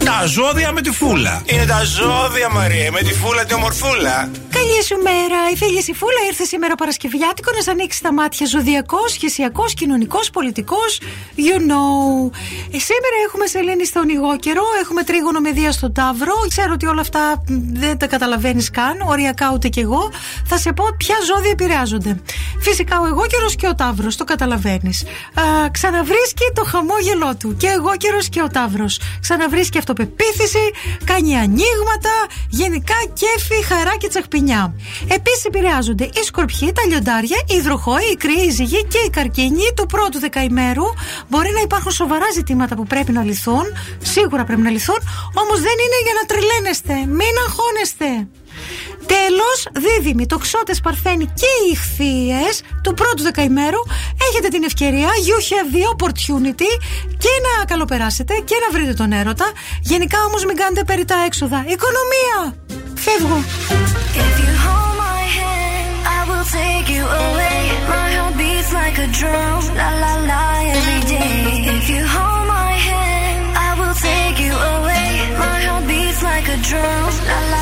Τα ζώδια με τη φούλα. Είναι τα ζώδια, Μαρία, με τη φούλα τη ομορφούλα. Καλή σου μέρα. Η φίλη η Φούλα ήρθε σήμερα Παρασκευιάτικο να σα ανοίξει τα μάτια. Ζωδιακός, σχεσιακός, κοινωνικός, πολιτικός. You know. Ε, σήμερα έχουμε σελήνη στον υγό καιρό. Έχουμε τρίγωνο με δία στον Ταύρο. Ξέρω ότι όλα αυτά μ, δεν τα καταλαβαίνεις καν. Οριακά ούτε κι εγώ. Θα σε πω ποια ζώδια επηρεάζονται. Φυσικά ο εγώ καιρό και ο Ταύρος. Το καταλαβαίνεις. Ξαναβρίσκει το χαμόγελό του. Και εγώ καιρό και ο Ταύρος. Ξαναβρίσκει αυτοπεποίθηση. Κάνει ανοίγματα. Γενικά κέφι, χαρά και τσαχπινιά. Επίσης επηρεάζονται οι σκορπιοί, τα λιοντάρια, οι υδροχόοι, οι κρύοι, οι ζυγοί και οι καρκίνοι του πρώτου δεκαημέρου. Μπορεί να υπάρχουν σοβαρά ζητήματα που πρέπει να λυθούν. Σίγουρα πρέπει να λυθούν. Όμως δεν είναι για να τρελαίνεστε. Μην αγχώνεστε. Τέλος, δίδυμοι, τοξότες, παρθένοι και οι ηχθείες του πρώτου δεκαημέρου έχετε την ευκαιρία, you have the opportunity, και να καλοπεράσετε και να βρείτε τον έρωτα. Γενικά όμως μην κάνετε περί τα έξοδα. Οικονομία! Φεύγω. If you hold my hand, I will take you away. My heart beats like a drum, la la la every day. If you hold my hand, I will take you away. My heart beats like a drum, la la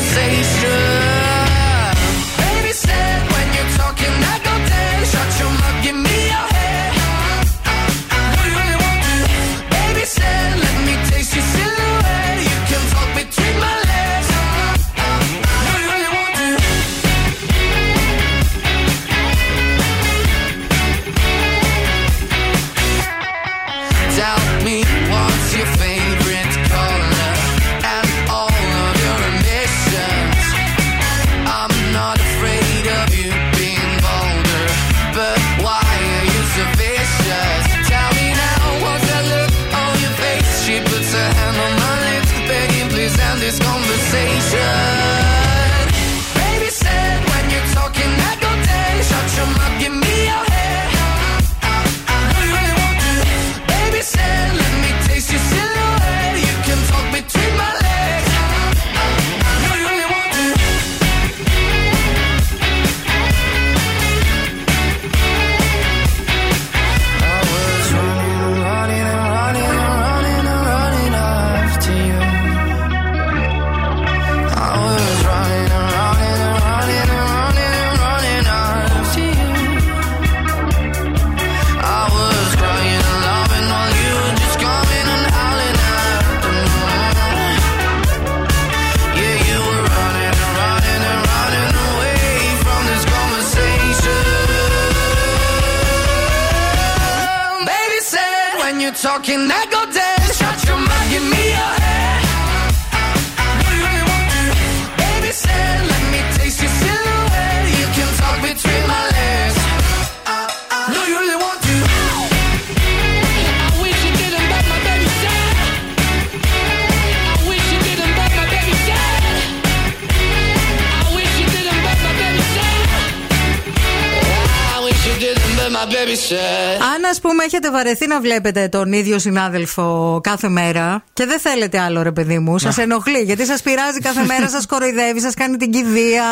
conversation. Έχετε βαρεθεί να βλέπετε τον ίδιο συνάδελφο κάθε μέρα και δεν θέλετε άλλο ρε παιδί μου, σας ενοχλεί γιατί σας πειράζει κάθε μέρα, σας κοροϊδεύει, σας κάνει την κηδεία,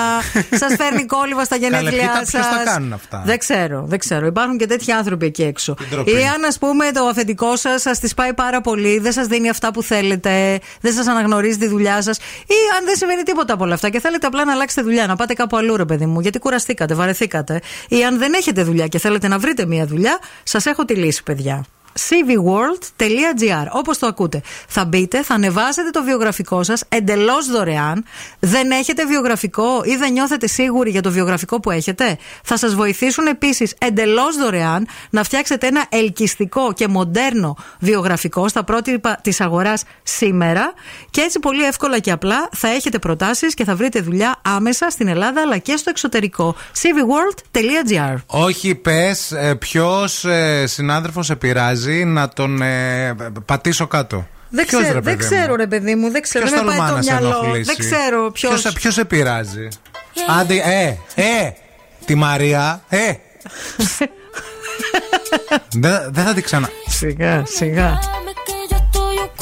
σας φέρνει κόλληβα στα γενέθλιά ποιοι σα. τα κάνουν αυτά. Δεν ξέρω, δεν ξέρω. Υπάρχουν και τέτοιοι άνθρωποι εκεί έξω. ντροπή. Ή αν ας πούμε το αφεντικό σας σας τη πάει πάρα πολύ, δεν σας δίνει αυτά που θέλετε, δεν σας αναγνωρίζει τη δουλειά σας. Ή αν δεν συμβαίνει τίποτα από όλα αυτά και θέλετε απλά να αλλάξετε δουλειά, να πάτε κάπου αλλού, ρε παιδί μου, γιατί κουραστήκατε, βαρεθήκατε. Ή αν δεν έχετε δουλειά και θέλετε να βρείτε μια δουλειά, σας έχω τη λύση, παιδιά cvworld.gr Όπως το ακούτε. Θα μπείτε, θα ανεβάσετε το βιογραφικό σας εντελώς δωρεάν. Δεν έχετε βιογραφικό ή δεν νιώθετε σίγουροι για το βιογραφικό που έχετε; Θα σας βοηθήσουν επίσης εντελώς δωρεάν να φτιάξετε ένα ελκυστικό και μοντέρνο βιογραφικό στα πρότυπα της αγοράς σήμερα και έτσι πολύ εύκολα και απλά θα έχετε προτάσεις και θα βρείτε δουλειά άμεσα στην Ελλάδα αλλά και στο εξωτερικό. cvworld.gr Όχι, πες ποιος ε, συνάδελφος σε πειράζει να τον ε, πατήσω κάτω. Δεν, Ποιος, ξέρω, ρε, δεν παιδί μου; ξέρω, ρε παιδί μου, δεν ξέρω. Ποιος δεν με πάει τολμά το να σε μυαλό. ενοχλήσει; Δεν ξέρω ποιος. Ποιος, ποιος σε πειράζει; Άντε, ε, ε, τη Μαρία, ε. Δεν δεν θα την ξανα. Σιγά, σιγά.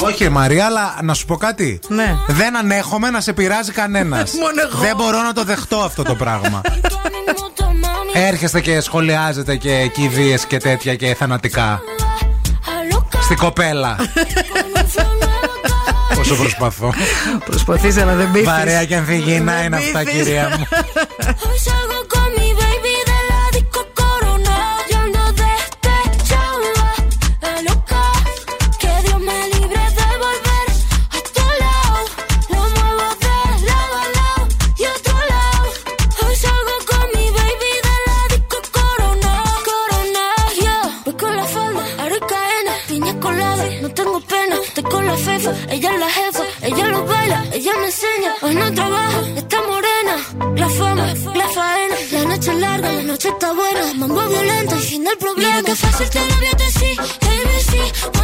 Όχι, ρε Μαρία, αλλά να σου πω κάτι. Ναι. Δεν ανέχομαι να σε πειράζει κανένας. Μόνο εγώ. Δεν μπορώ να το δεχτώ αυτό το πράγμα. Έρχεστε και σχολιάζετε και κηδείες και τέτοια και θανατικά. Στην κοπέλα. Πόσο προσπαθώ. Προσπαθείς αλλά δεν πείθεις. Βαρέα και ανθυγιεινά Δεν είναι αυτά, πείθεις. κυρία μου. Ella es la jefa, ella lo baila, ella me enseña. Hoy no trabaja, está morena. La fama, la faena. La noche es larga, la noche está buena. Mambo violento y fin del problema. Mira que fácil te lo a decir. ABC,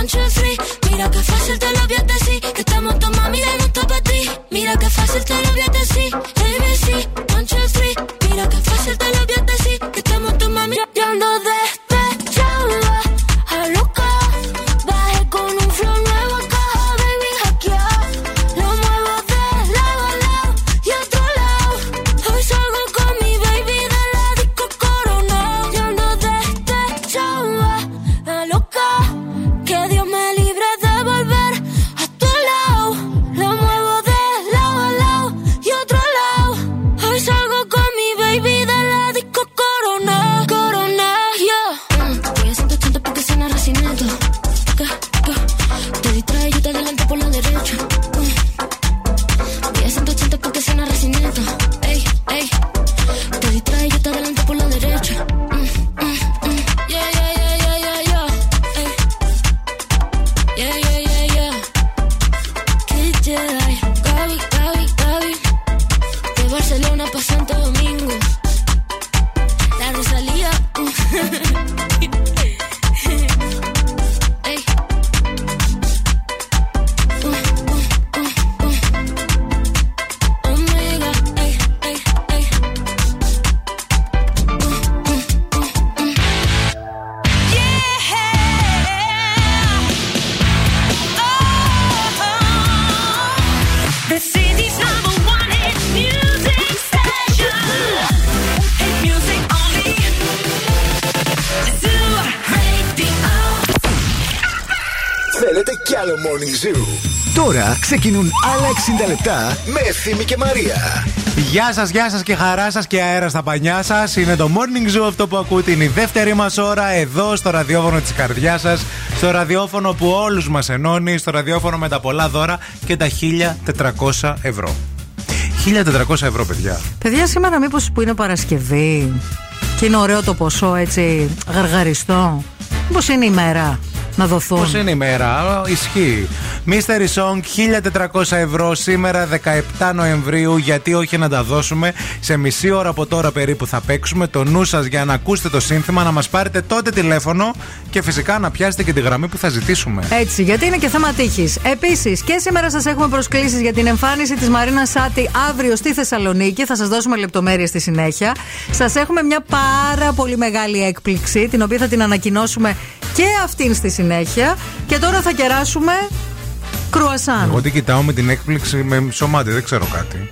ξεκινούν άλλα 60 λεπτά με Ευθύμη και Μαρία. Γεια σας, γεια σας και χαρά σας και αέρα στα πανιά σας. Είναι το morning zoo αυτό που ακούτε. Είναι η δεύτερη μας ώρα εδώ στο ραδιόφωνο της καρδιάς σας. Στο ραδιόφωνο που όλους μας ενώνει. Στο ραδιόφωνο με τα πολλά δώρα και τα 1400 ευρώ. 1400 ευρώ, παιδιά. Παιδιά, σήμερα μήπως που είναι Παρασκευή και είναι ωραίο το ποσό έτσι γαργαριστό. Μήπως είναι η μέρα. να δοθούν; Πώ είναι η μέρα, ισχύει. Mystery Song 1400 ευρώ σήμερα 17 Νοεμβρίου. Γιατί όχι να τα δώσουμε; Σε μισή ώρα από τώρα περίπου θα παίξουμε. Το νου σας για να ακούσετε το σύνθημα, να μας πάρετε τότε τηλέφωνο και φυσικά να πιάσετε και τη γραμμή που θα ζητήσουμε. Έτσι, γιατί είναι και θέμα τύχης. Επίσης, και σήμερα σας έχουμε προσκλήσεις για την εμφάνιση της Μαρίνα Σάτι αύριο στη Θεσσαλονίκη. Θα σας δώσουμε λεπτομέρειες στη συνέχεια. Σας έχουμε μια πάρα πολύ μεγάλη έκπληξη, την οποία θα την ανακοινώσουμε και αυτήν στη συνέχεια. Και τώρα θα κεράσουμε κρουασάν. Εγώ την κοιτάω με την έκπληξη με σωμάτι, δεν ξέρω κάτι.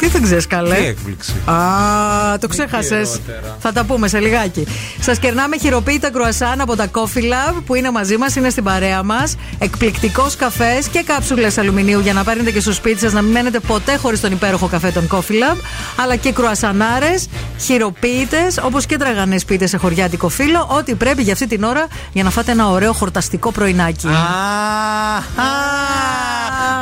Τι δεν ξέρεις καλέ; Τι έκπληξη. Α, το ξέχασες. χειρότερα. Θα τα πούμε σε λιγάκι. Σας κερνάμε χειροποίητα κρουασάν από τα Coffee Lab που είναι μαζί μας, είναι στην παρέα μας. Εκπληκτικός καφές και κάψουλες αλουμινίου για να παίρνετε και στο σπίτι σας να μην μένετε ποτέ χωρίς τον υπέροχο καφέ των Coffee Lab. Αλλά και κρουασανάρες, χειροποίητες, όπως και τραγανές πίτες σε χωριάτικο φύλλο. Ό,τι πρέπει για αυτή την ώρα για να φάτε ένα ωραίο χορταστικό πρωινάκι. Α, α,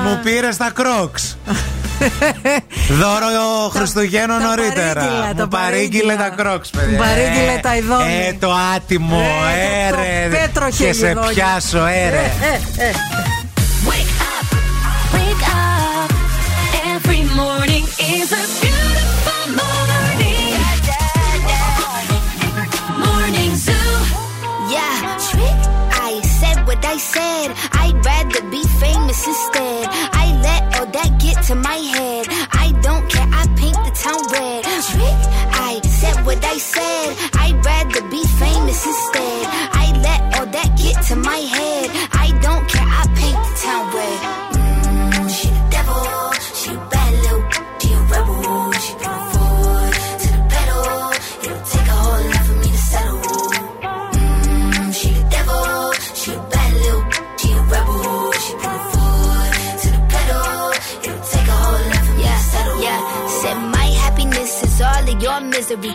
Μου πήρες τα κρόξ. Δώρο Χριστουγέννων νωρίτερα. παρήγγειλα, τα Μου παρήγγειλε τα παρήγγειλα. κρόξ, παιδιά. Μου παρήγγειλε τα ειδόνια. Ε, το άτιμο, Ε, το έρε. πέτρο Και σε χελιδόνια. πιάσω, έρε. Ε, ε, ε. Wake up. Every morning is a I said. I'd rather be famous instead. I let all that get to my head. I don't care. I paint the town red. Mm, she the devil. She a bad little. She a rebel. She put foot to the pedal. It'll take a whole lot for me to settle. Mm, she the devil, she a bad little, she a rebel. She put foot to the pedal. It'll take a whole lot for me to settle. Yeah, said my happiness is all of your misery.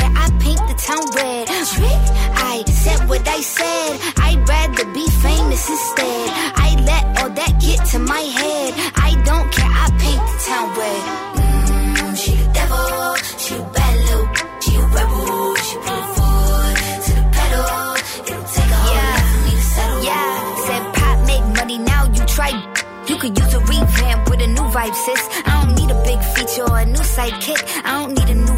I paint the town red. Trick. I said what I said. I'd rather be famous instead. I let all that get to my head. I don't care. I paint the town red. Mm, she the devil. She a bad little. She a rebel. She put her foot to the pedal. It'll take a whole lot for me to settle. Yeah. Said pop make money now. You try. You could use a revamp with a new vibe, sis. I don't need a big feature or a new sidekick. I don't need a new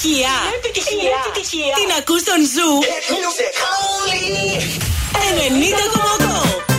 Επιτυχία. Είναι επιτυχία. Την ακούς στον Ζου. 90,8.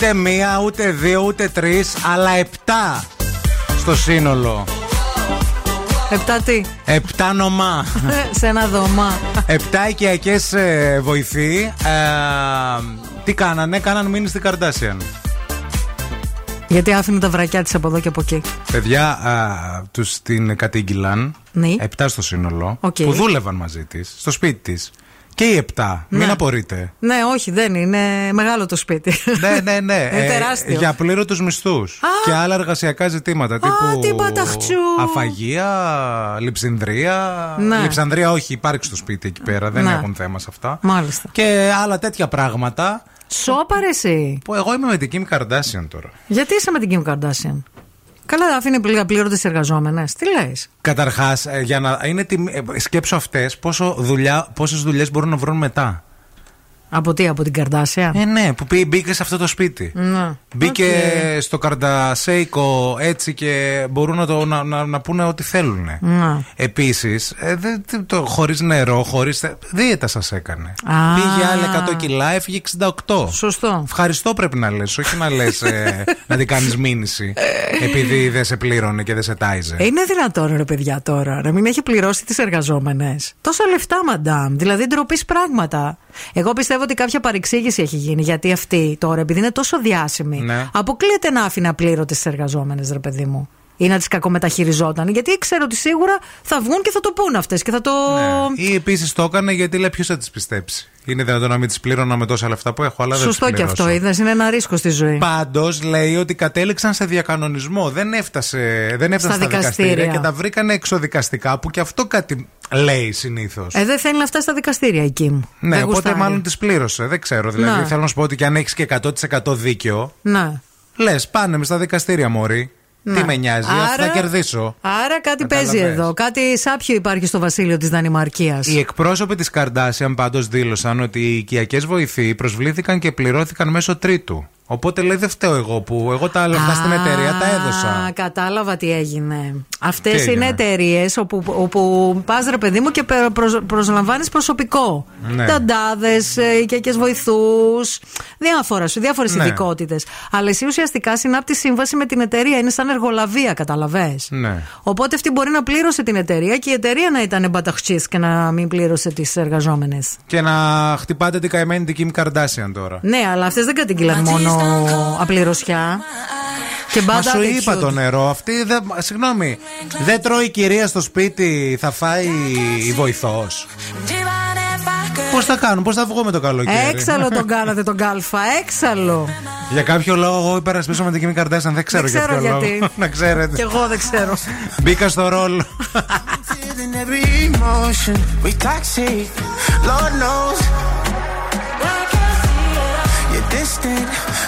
Ούτε μία, ούτε δύο, ούτε τρεις, αλλά επτά στο σύνολο. Επτά τι; Επτά νομά. Σε ένα δωμά. Επτά οικιακές βοηθοί. Ε, τι κάνανε, κάναν μήνυση στην Kardashian. Γιατί άφηνε τα βρακιά της από εδώ και από εκεί. Παιδιά τους την κατήγγειλαν. Ναι. Επτά στο σύνολο. Οκ. Που δούλευαν μαζί της, στο σπίτι της. Και οι επτά. Μην Ναι. απορείτε. Ναι, όχι, δεν είναι. Είναι μεγάλο το σπίτι. ναι, ναι, ναι. Είναι τεράστιο. για πλήρωτους μισθούς. Και άλλα εργασιακά ζητήματα. τύπου τι παταχτσού. Αφαγία, λειψινδρία. Ναι. Λειψανδρία, όχι, υπάρχει στο σπίτι εκεί πέρα. Δεν Ναι. έχουν θέμα σε αυτά. Μάλιστα. Και άλλα τέτοια πράγματα. Σόπαρε εσύ. Που εγώ είμαι με την Kim Kardashian τώρα. Γιατί είσαι με την Kim Kardashian; Καλά, άφηνε πλήρω πλήρωτες εργαζόμενες. Τι λες; Καταρχάς, για να είναι τιμή, ε, σκέψου αυτές πόσες δουλειές μπορούν να βρουν μετά. Από τι, από την Kardashian. Ε, ναι, που πει- μπήκε σε αυτό το σπίτι. Ναι. Μπήκε Οκ. στο καρντασέικο έτσι και μπορούν να, το, να, να, να πούνε ό,τι θέλουν. Ναι. Επίσης, ε, το, χωρίς νερό, χωρίς. Δίαιτα σας έκανε. Α. Πήγε άλλα 100 κιλά, έφυγε 68. Σωστό. Ευχαριστώ πρέπει να λες, όχι να λες να την κάνεις μήνυση επειδή δεν σε πλήρωνε και δεν σε τάιζε. Ε, Είναι δυνατόν, ρε παιδιά, τώρα να μην έχει πληρώσει τις εργαζόμενες. Τόσα λεφτά, μαντάμ. Δηλαδή, ντροπής πράγματα. Εγώ πιστεύω ότι κάποια παρεξήγηση έχει γίνει. Γιατί αυτή τώρα, επειδή είναι τόσο διάσημη, Ναι. αποκλείεται να άφηνε απλήρωτες τι εργαζόμενες, ρε παιδί μου. Ή να τις κακομεταχειριζόταν. Γιατί ξέρω ότι σίγουρα θα βγουν και θα το πούν αυτές και θα το. Ναι. Ή επίσης το έκανε γιατί λέει ποιος θα τις πιστέψει; Είναι δυνατόν να μην τις πλήρωνα με τόσα λεφτά που έχω, αλλά δεν Σωστό τις και αυτό, πληρώσω. είδες. Είναι ένα ρίσκο στη ζωή. Πάντως λέει ότι κατέληξαν σε διακανονισμό. Δεν έφτασε, δεν έφτασε Στα στα, δικαστήρια. δικαστήρια. και τα βρήκανε εξοδικαστικά που και αυτό κάτι λέει συνήθως. Ε, δεν θέλει να φτάσει στα δικαστήρια εκεί μου. ναι, Δεν οπότε γουστάρει. μάλλον τις πλήρωσε. Δεν ξέρω. Δηλαδή Ναι. θέλω να σου πω ότι και αν έχεις και 100% δίκιο, Ναι. λες πάνε μες στα δικαστήρια, Μωρή. Ναι. Τι με νοιάζει, αφού θα κερδίσω. Άρα κάτι Κατάλαβες. παίζει εδώ. Κάτι σάπιο υπάρχει στο βασίλειο της Δανημαρκίας. Οι εκπρόσωποι της Καρντάσιαν πάντως δήλωσαν ότι οι οικιακές βοηθοί προσβλήθηκαν και πληρώθηκαν μέσω τρίτου. Οπότε λέει δεν φταίω εγώ που εγώ τα λεφτά στην εταιρεία τα έδωσα. Α, κατάλαβα τι έγινε. Αυτές Τι είναι έγινε; εταιρείες όπου, όπου πας ρε παιδί μου και προσλαμβάνεις προσωπικό. Ναι. Ταντάδες, οικιακές βοηθούς, διάφορα σου, διάφορες Ναι. ειδικότητες. Αλλά εσύ ουσιαστικά συνάπτεις σύμβαση με την εταιρεία. Είναι σαν εργολαβία, καταλαβέ. Ναι. Οπότε αυτή μπορεί να πλήρωσε την εταιρεία και η εταιρεία να ήταν μπαταχτσί και να μην πλήρωσε τις εργαζόμενες. Και να χτυπάτε την καημένη την Kim Kardashian τώρα. Ναι, αλλά αυτές δεν κατήγγειλαν μόνο απληρωσιά. Και Μα μπάντα σου είπα attitude. το νερό. Αυτή δεν. Συγγνώμη. Δεν τρώει η κυρία στο σπίτι, θα φάει η βοηθός. Πώς θα κάνουν, πώς θα βγω με το καλοκαίρι; Έξαλλο τον κάνατε τον κάλφα, έξαλλο. Για κάποιο λόγο εγώ υπερασπίσω με την Kim Kardashian. Δεν ξέρω, Δεν ξέρω για ποιο γιατί. λόγο. να ξέρετε. Κι εγώ δεν ξέρω. Μπήκα στο ρόλο.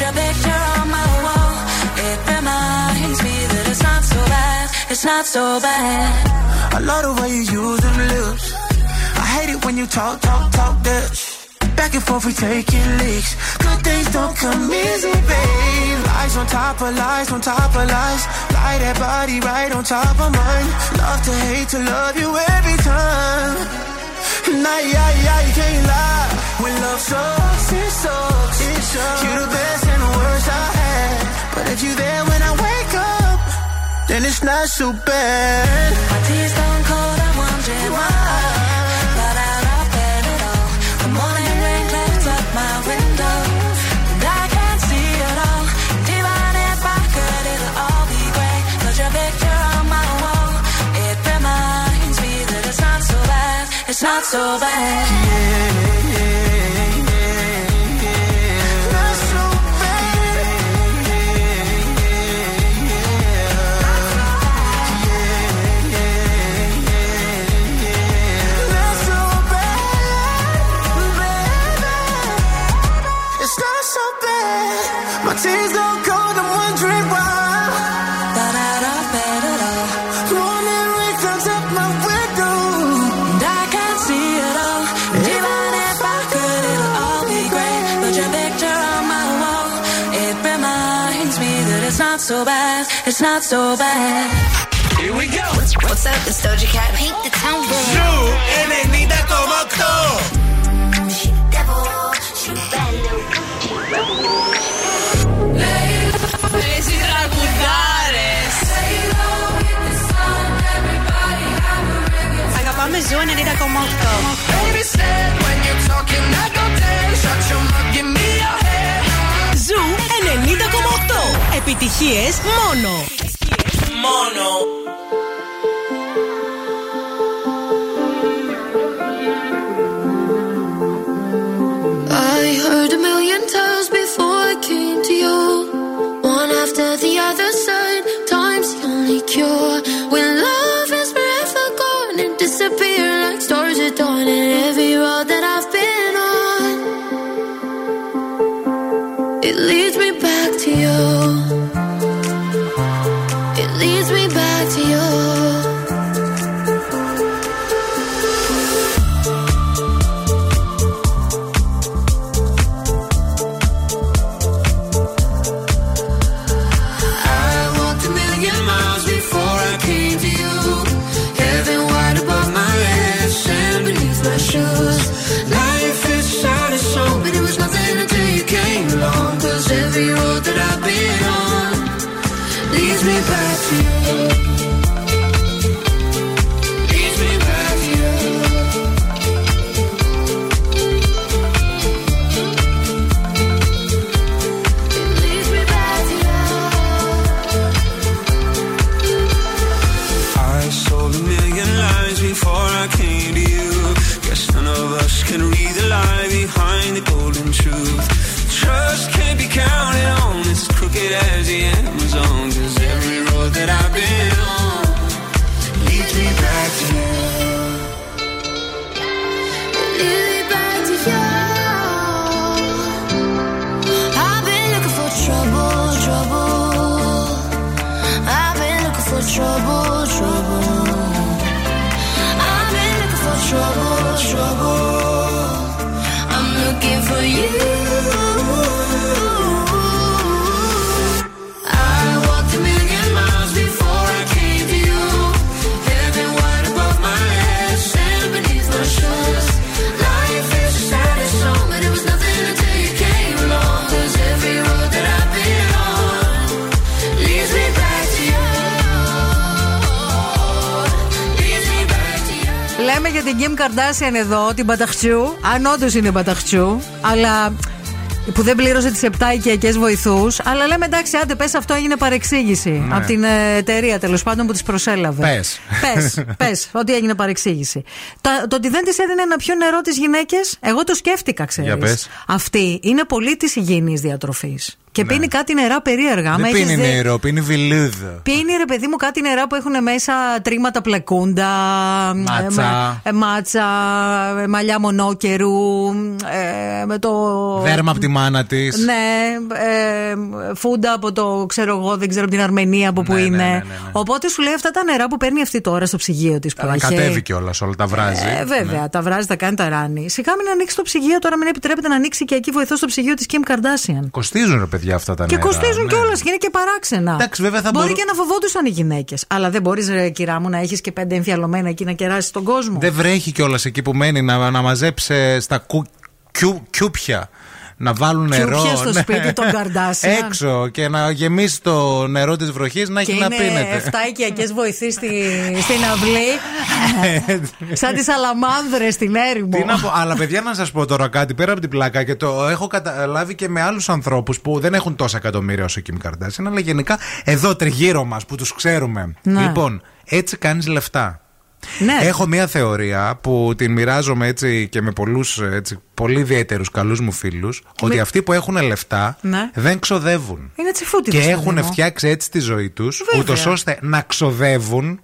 your picture on my wall. It reminds me that it's not so bad. It's not so bad. I love the way you use them lips. I hate it when you talk, talk, talk that. Back and forth, we taking leaks. Good things don't come easy, babe. Lies on top of lies, on top of lies. Lie that body right on top of mine. Love to hate to love you every time. Nah, yeah, yeah, you can't lie. When love sucks, it sucks. It sucks. You're the best worst I had. But if you're there when I wake up, then it's not so bad. My tea's gone cold, I'm wondering why. Thought out of bed at all. The morning rain clouds up my window, and I can't see it all. And even if I could, it'll all be great. Put your picture on my wall. It reminds me that it's not so bad. It's not so bad. Not it's not so bad. Here we go. What's up? It's Doja Cat. Paint the town blue. You and Anita como Επιτυχίες μόνο. Μόνο. Λέμε για την Kim Kardashian εδώ, την Παταχτσού. Αν όντως είναι Παταχτσού, αλλά που δεν πλήρωσε τις 7 οικιακές βοηθούς. Αλλά λέμε εντάξει, άντε πες αυτό έγινε παρεξήγηση. Ναι. Από την ε, εταιρεία τέλος πάντων που τις προσέλαβε. Πες. Πες, πες, ότι έγινε παρεξήγηση. Το, το ότι δεν τη έδινε να πιούν νερό τις γυναίκες, εγώ το σκέφτηκα, ξέρεις. Για πες. Αυτή είναι πολύ της υγιεινής διατροφής. Και πίνει κάτι νερά περίεργα. Άμα Ναι. Δεν έχεις πίνει δει- νερό, πίνει βιλούδο. Πίνει ρε παιδί μου κάτι νερά που έχουν μέσα τρίματα πλεκούντα, Μάτσα. ε, ε, μάτσα ε, μαλλιά μονόκερου, ε, με το. Δέρμα από τη μάνα της. Ναι, ε, φούντα από το ξέρω εγώ, δεν ξέρω από την Αρμενία από που Ναι, ναι, είναι. ναι, ναι, ναι. Οπότε σου λέει αυτά τα νερά που παίρνει αυτή τώρα στο ψυγείο της. Τα κατέβει κιόλας, όλα τα βράζει. Ε, βέβαια, τα βράζει, τα κάνει, τα ράνει. Σιγά μην ανοίξει το ψυγείο τώρα, μην επιτρέπεται να ανοίξει και εκεί βοηθός στο ψυγείο της Kim Kardashian. Κοστίζουν ρε παιδιά αυτά τα Και νερά. κοστίζουν ναι. κιόλας και είναι και παράξενα. Εντάξει, βέβαια θα μπορεί μπορού- και να φοβόντουσαν οι γυναίκες. Αλλά δεν μπορείς, κυρά μου, να έχεις και πέντε εμφιαλωμένα εκεί να κεράσεις τον κόσμο. Δεν βρέχει κιόλας εκεί που μένει να, να μαζέψει ε, στα κου, κιου, κιούπια. Να βάλουν νερό. Κιούπια στο ναι. σπίτι των Kardashian. Έξω και να γεμίσει το νερό της βροχής να και έχει να είναι πίνετε. 7 οικιακές βοηθοί στη, στην αυλή. σαν τις αλαμάνδρες στην έρημο. Τι να πω, αλλά παιδιά να σας πω τώρα κάτι πέρα από την πλάκα και το έχω καταλάβει και με άλλους ανθρώπους που δεν έχουν τόσα εκατομμύρια όσο η Kim Kardashian, αλλά γενικά εδώ τριγύρω μας που τους ξέρουμε. Ναι. Λοιπόν, έτσι κάνεις λεφτά. Ναι. Έχω μία θεωρία που την μοιράζομαι έτσι και με πολλούς πολύ ιδιαίτερους καλούς μου φίλους. Ότι αυτοί που έχουν λεφτά Ναι. δεν ξοδεύουν. Είναι τσιφούτοι. Και έχουν φτιάξει έτσι τη ζωή τους, ούτως ώστε να ξοδεύουν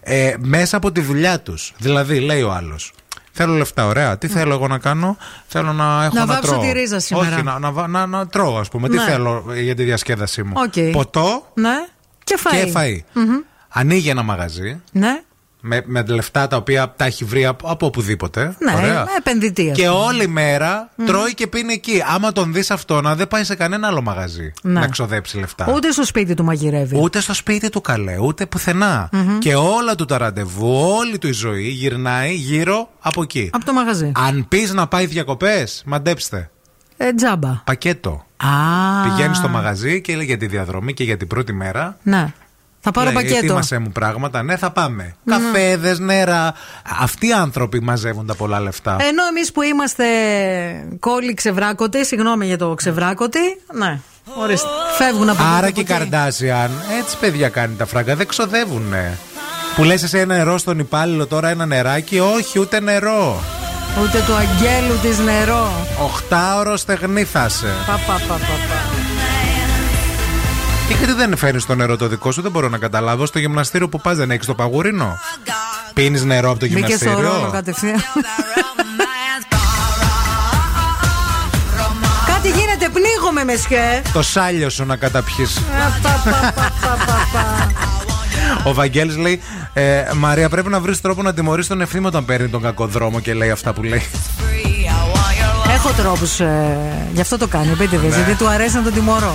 ε, μέσα από τη δουλειά τους. Δηλαδή, λέει ο άλλος. Θέλω λεφτά, ωραία. Τι θέλω εγώ να κάνω, Θέλω να έχω Να να, βάψω τρώω. τη ρίζα σήμερα. Όχι, να, να, βα- να, να τρώω, ας πούμε. Τι Ναι. θέλω για τη διασκέδασή μου; Οκ. Ποτό Ναι. Και φαΐ. και φαΐ. Μμμ. Ανοίγει ένα μαγαζί Ναι. Με, με λεφτά τα οποία τα έχει βρει από, από οπουδήποτε. Ναι, Ωραία. με επενδυτή. ας Και πούμε. όλη μέρα Μμ. τρώει και πίνει εκεί. Άμα τον δεις αυτό, να δεν πάει σε κανένα άλλο μαγαζί Ναι. να ξοδέψει λεφτά. Ούτε στο σπίτι του μαγειρεύει. Ούτε στο σπίτι του καλέ, ούτε πουθενά. Μμμ. Και όλα του τα ραντεβού, όλη του η ζωή γυρνάει γύρω από εκεί. Από το μαγαζί. Αν πεις να πάει διακοπές, μαντέψτε. Ε, τζάμπα. Πακέτο. Α. Πηγαίνεις στο μαγαζί και λέει για τη διαδρομή και για την πρώτη μέρα. Ναι. Θα πάρω λέει, πακέτο. Ετοίμασέ μου πράγματα. Ναι, θα πάμε. Καφέδες, νερά. Αυτοί οι άνθρωποι μαζεύουν τα πολλά λεφτά. Ενώ εμείς που είμαστε κόλλοι ξεβράκωτοι, συγγνώμη για το ξεβράκωτη, ναι. Ορίστε. Φεύγουν από Άρα εκεί, και η από εκεί. Καρντάσιαν, έτσι παιδιά κάνει τα φράγκα, δεν ξοδεύουνε. Που λες εσύ ένα νερό στον υπάλληλο τώρα ένα νεράκι, όχι ούτε νερό. Ούτε του αγγέλου της νερό. Οχτάωρο στεγνή θα είσαι. Πα, πα, πα, πα, πα. Και γιατί δεν φέρνεις το νερό το δικό σου, δεν μπορώ να καταλάβω. Στο γυμναστήριο που πας δεν έχεις το παγουρίνο. Πίνεις νερό από το Μπήκε στο ρόλο γυμναστήριο. κατευθείαν. Κάτι γίνεται, πνίγομαι με σκέ. Το σάλιο σου να καταπιείς. Α, πα, πα, πα, πα, πα, πα. Ο Βαγγέλης λέει: ε, Μαρία, πρέπει να βρεις τρόπο να τιμωρείς τον ευθύνη όταν παίρνει τον κακό δρόμο και λέει αυτά που λέει. Έχω τρόπους. Ε, γι' αυτό το κάνει, επίτηδε. Ναι. Γιατί του αρέσει να τον τιμωρώ.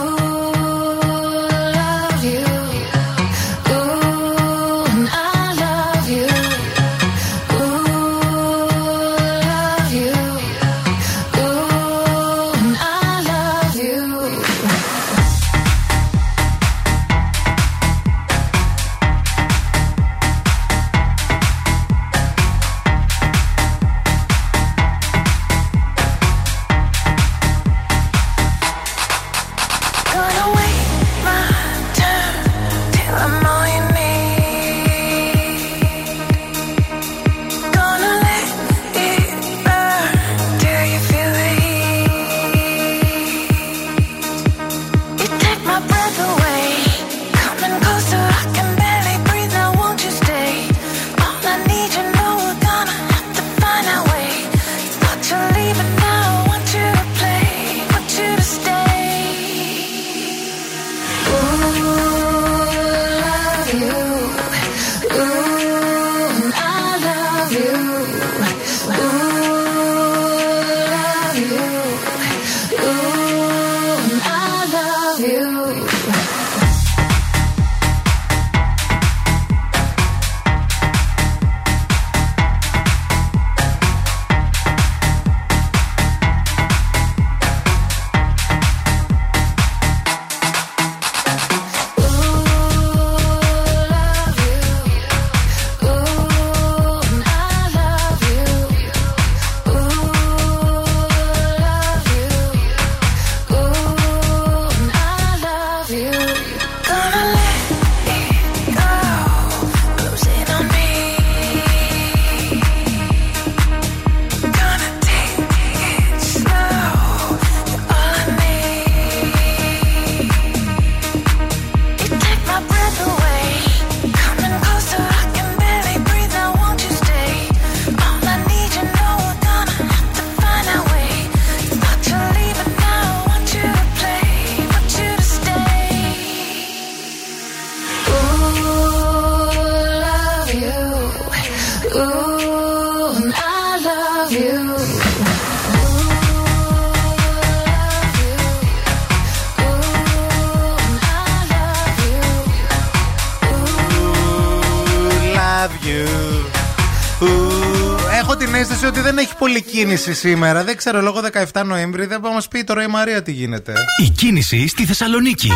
Κίνηση σήμερα. Δεν ξέρω, λόγω 17 Νοέμβρη δεν θα μας πει τώρα η Μαρία τι γίνεται. Η κίνηση στη Θεσσαλονίκη.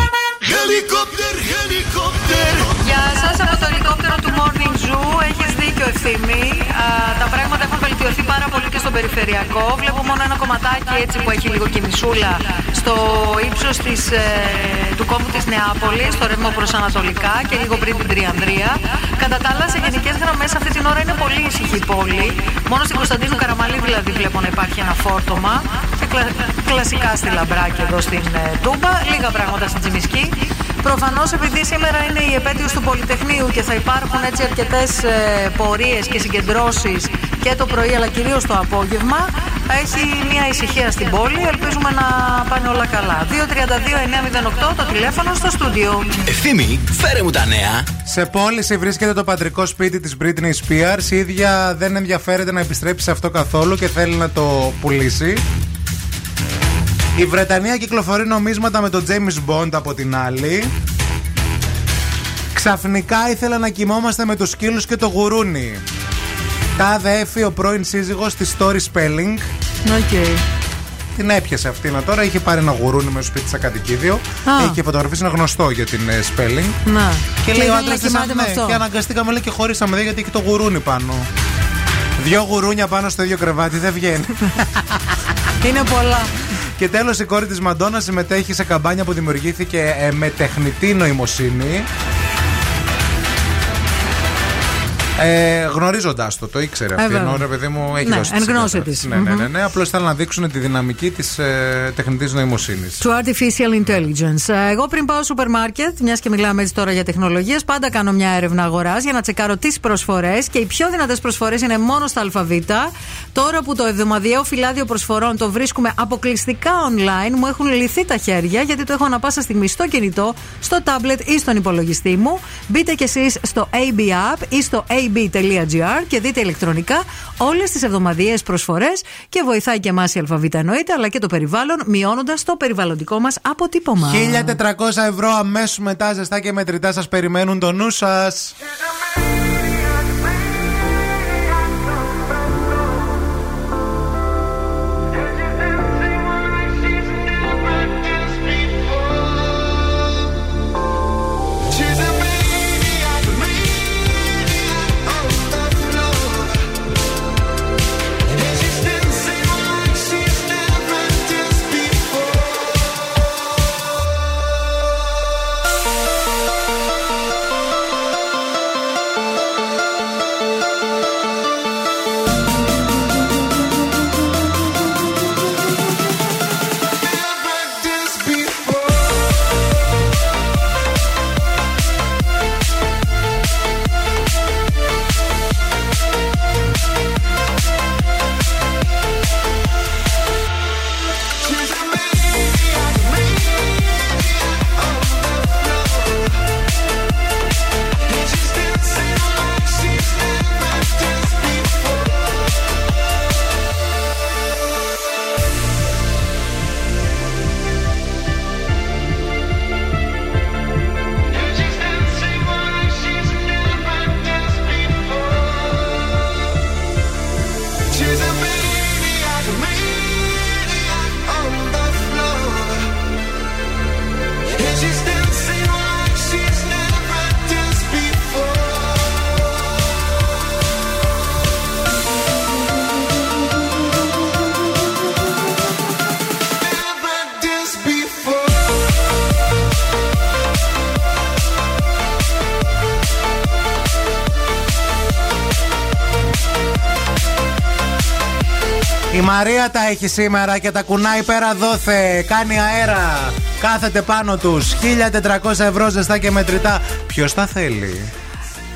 Helicopter, helicopter. Γεια σα από το ελικόπτερο του Morning Zoo. Έχεις δίκιο, ευθύμη. Α, τα πράγματα έχουν βελτιωθεί πάρα πολύ και στο περιφερειακό. Βλέπω μόνο ένα κομματάκι έτσι που έχει λίγο κινησούλα στο ύψος ε, του κόμβου της Νεάπολης, στο ρεύμα προς Ανατολικά και λίγο πριν την Τριανδρία. Κατά τα άλλα, σε γενικές γραμμές αυτή την ώρα είναι πολύ ήσυχη η πόλη. Μόνο στην Κωνσταντίνου Καραμαλή δηλαδή βλέπω να υπάρχει ένα φόρτωμα. Και κλα- κλασικά στη Λαμπράκη εδώ στην ε, Τούμπα. Λίγα πράγματα στην Τζιμισκή. Προφανώς επειδή σήμερα είναι η επέτειος του Πολυτεχνείου και θα υπάρχουν έτσι αρκετές ε, πορείες και συγκεντρώσεις και το πρωί αλλά κυρίως το απόγευμα, έχει μια ησυχία στην πόλη. Ελπίζουμε να πάνε όλα καλά. 232-908 το τηλέφωνο στο στούντιο. Ευθύμη, φέρε μου τα νέα. Σε πώληση βρίσκεται το πατρικό σπίτι της Britney Spears. Η ίδια δεν ενδιαφέρεται να επιστρέψει σε αυτό καθόλου και θέλει να το πουλήσει. Η Βρετανία κυκλοφορεί νομίσματα με τον James Bond από την άλλη. Ξαφνικά ήθελα να κοιμόμαστε με τους σκύλους και το γουρούνι. Τάδε έφη ο πρώην σύζυγος της Story Spelling. Okay. Την έπιασε αυτή να τώρα. Είχε πάρει ένα γουρούνι με στο σπίτι σαν κατοικίδιο. Α. Έχει και φωτογραφίσει, είναι γνωστό για την ε, Spelling. Να. Και λέει ο ήθελε άντρας να της κοιμάται με αυτό. Και αναγκαστήκαμε λέει και χωρίσαμε δε γιατί έχει το γουρούνι πάνω. Δυο γουρούνια πάνω στο ίδιο κρεβάτι δεν βγαίνει. Είναι πολλά. Και τέλος η κόρη της Μαντόνα συμμετέχει σε καμπάνια που δημιουργήθηκε ε, με τεχνητή νοημοσύνη. Ε, Γνωρίζοντα το, το ήξερε αυτή. βέβαια. Ενώ ρε παιδί μου έχει Ναι, δώσει εν τις γνώση συγκατάθεσεις. της. Ναι, ναι, ναι, Μμμ. ναι. Απλώς ήθελαν να δείξουν τη δυναμική της ε, τεχνητής νοημοσύνης. To artificial intelligence. Ε, Εγώ πριν πάω στο σούπερ μάρκετ, μιας και μιλάμε έτσι τώρα για τεχνολογίες, πάντα κάνω μια έρευνα αγοράς για να τσεκάρω τις προσφορές και οι πιο δυνατές προσφορές είναι μόνο στα ΑΒ. Τώρα που το εβδομαδιαίο φυλάδιο προσφορών το βρίσκουμε αποκλειστικά online, μου έχουν λυθεί τα χέρια γιατί το έχω ανα πάσα στιγμή στο κινητό, στο tablet ή στον υπολογιστή μου. Μπείτε κι εσείς στο AB App ή στο ab.gr και δείτε ηλεκτρονικά όλες τις εβδομαδιαίες προσφορές και βοηθάει και εμάς η ΑΒ εννοείται, αλλά και το περιβάλλον, μειώνοντας το περιβαλλοντικό μας αποτύπωμα. 1400 ευρώ αμέσως μετά ζεστά και μετρητά σας περιμένουν το νου σας. Η Μαρία τα έχει σήμερα και τα κουνάει πέρα δόθε. Κάνει αέρα. Κάθεται πάνω τους. 1400 ευρώ ζεστά και μετρητά. Ποιος τα θέλει;